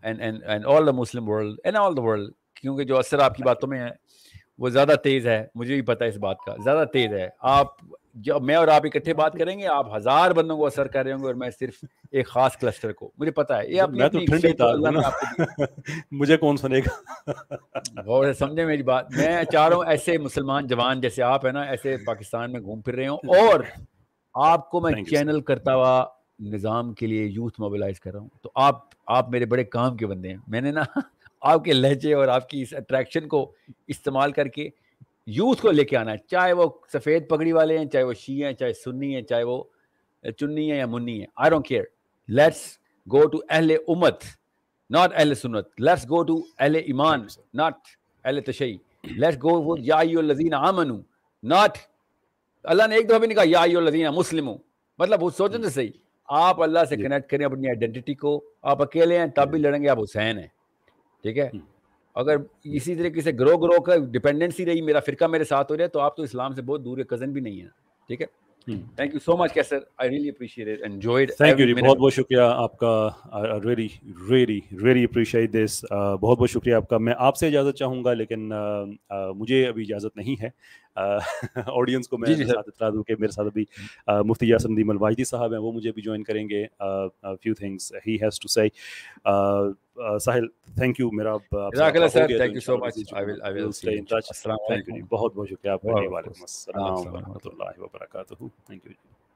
and and and all the Muslim world and all the world کیونکہ جو اثر آپ کی باتوں میں ہے وہ زیادہ تیز ہے مجھے بھی پتا ہے اس بات کا زیادہ تیز ہے آپ جب میں اور آپ اکٹھے بات کریں گے آپ ہزار بندوں کو اثر کر رہے ہوں گے اور میں صرف ایک خاص کلسٹر کو۔ مجھے پتا ہے یہ اپنی مجھے کون سنے گا؟ سمجھے میری بات۔ میں چاہ رہا ہوں ایسے مسلمان جوان جیسے آپ ہیں نا ایسے پاکستان میں گھوم پھر رہے ہوں۔ اور آپ کو میں چینل کرتا ہوا نظام کے لیے یوتھ موبلائز کر رہا ہوں۔ تو آپ آپ میرے بڑے کام کے بندے ہیں۔ میں نے نا آپ کے لہجے اور آپ کی اس اٹریکشن کو استعمال کر کے یوتھ کو لے کے آنا ہے۔ چاہے وہ سفید پگڑی والے ہیں چاہے وہ شی ہیں چاہے سنی ہیں چاہے وہ چنی ہیں یا منی ہیں۔ I don't care let's go to اہل امت not Ahl Sunnat. Let's go to Ahl Iman, not Ahl Tashayy. Let's go with Ya Ayyuhallazina Amanu, not اللہ نے ایک دفعہ بھی نہیں کہا یا الذین مسلم مطلب وہ سوچیں تو صحیح۔ آپ اللہ سے کنیکٹ کریں اپنی آئیڈینٹی کو۔ آپ اکیلے ہیں تب بھی لڑیں گے آپ حسین ہیں۔ ٹھیک ہے؟ اگر اسی طریقے سے گرو گرو کا ڈپینڈنسی رہی میرا فرقہ میرے ساتھ ہو رہا ہے تو آپ تو اسلام سے بہت دور ہے کزن بھی نہیں ہے ٹھیک ہے؟ Thank you so much I really appreciate it enjoyed thank you بہت بہت شکریہ آپ کا really really really appreciate this بہت بہت شکریہ آپ کا۔ میں آپ سے اجازت چاہوں گا لیکن مجھے ابھی اجازت نہیں ہے۔ آڈینس کو میں ساتھ اطلاع دوں کہ میرے ساتھ ابھی مفتی یاسر ندیم الواحدی صاحب ہیں وہ مجھے بھی جوائن کریں گے few things he has to say Sahil thank you میرا بہت بہت شکریہ آپ کا وعلیکم السلام ورحمۃ اللہ وبرکاتہ تھینک یو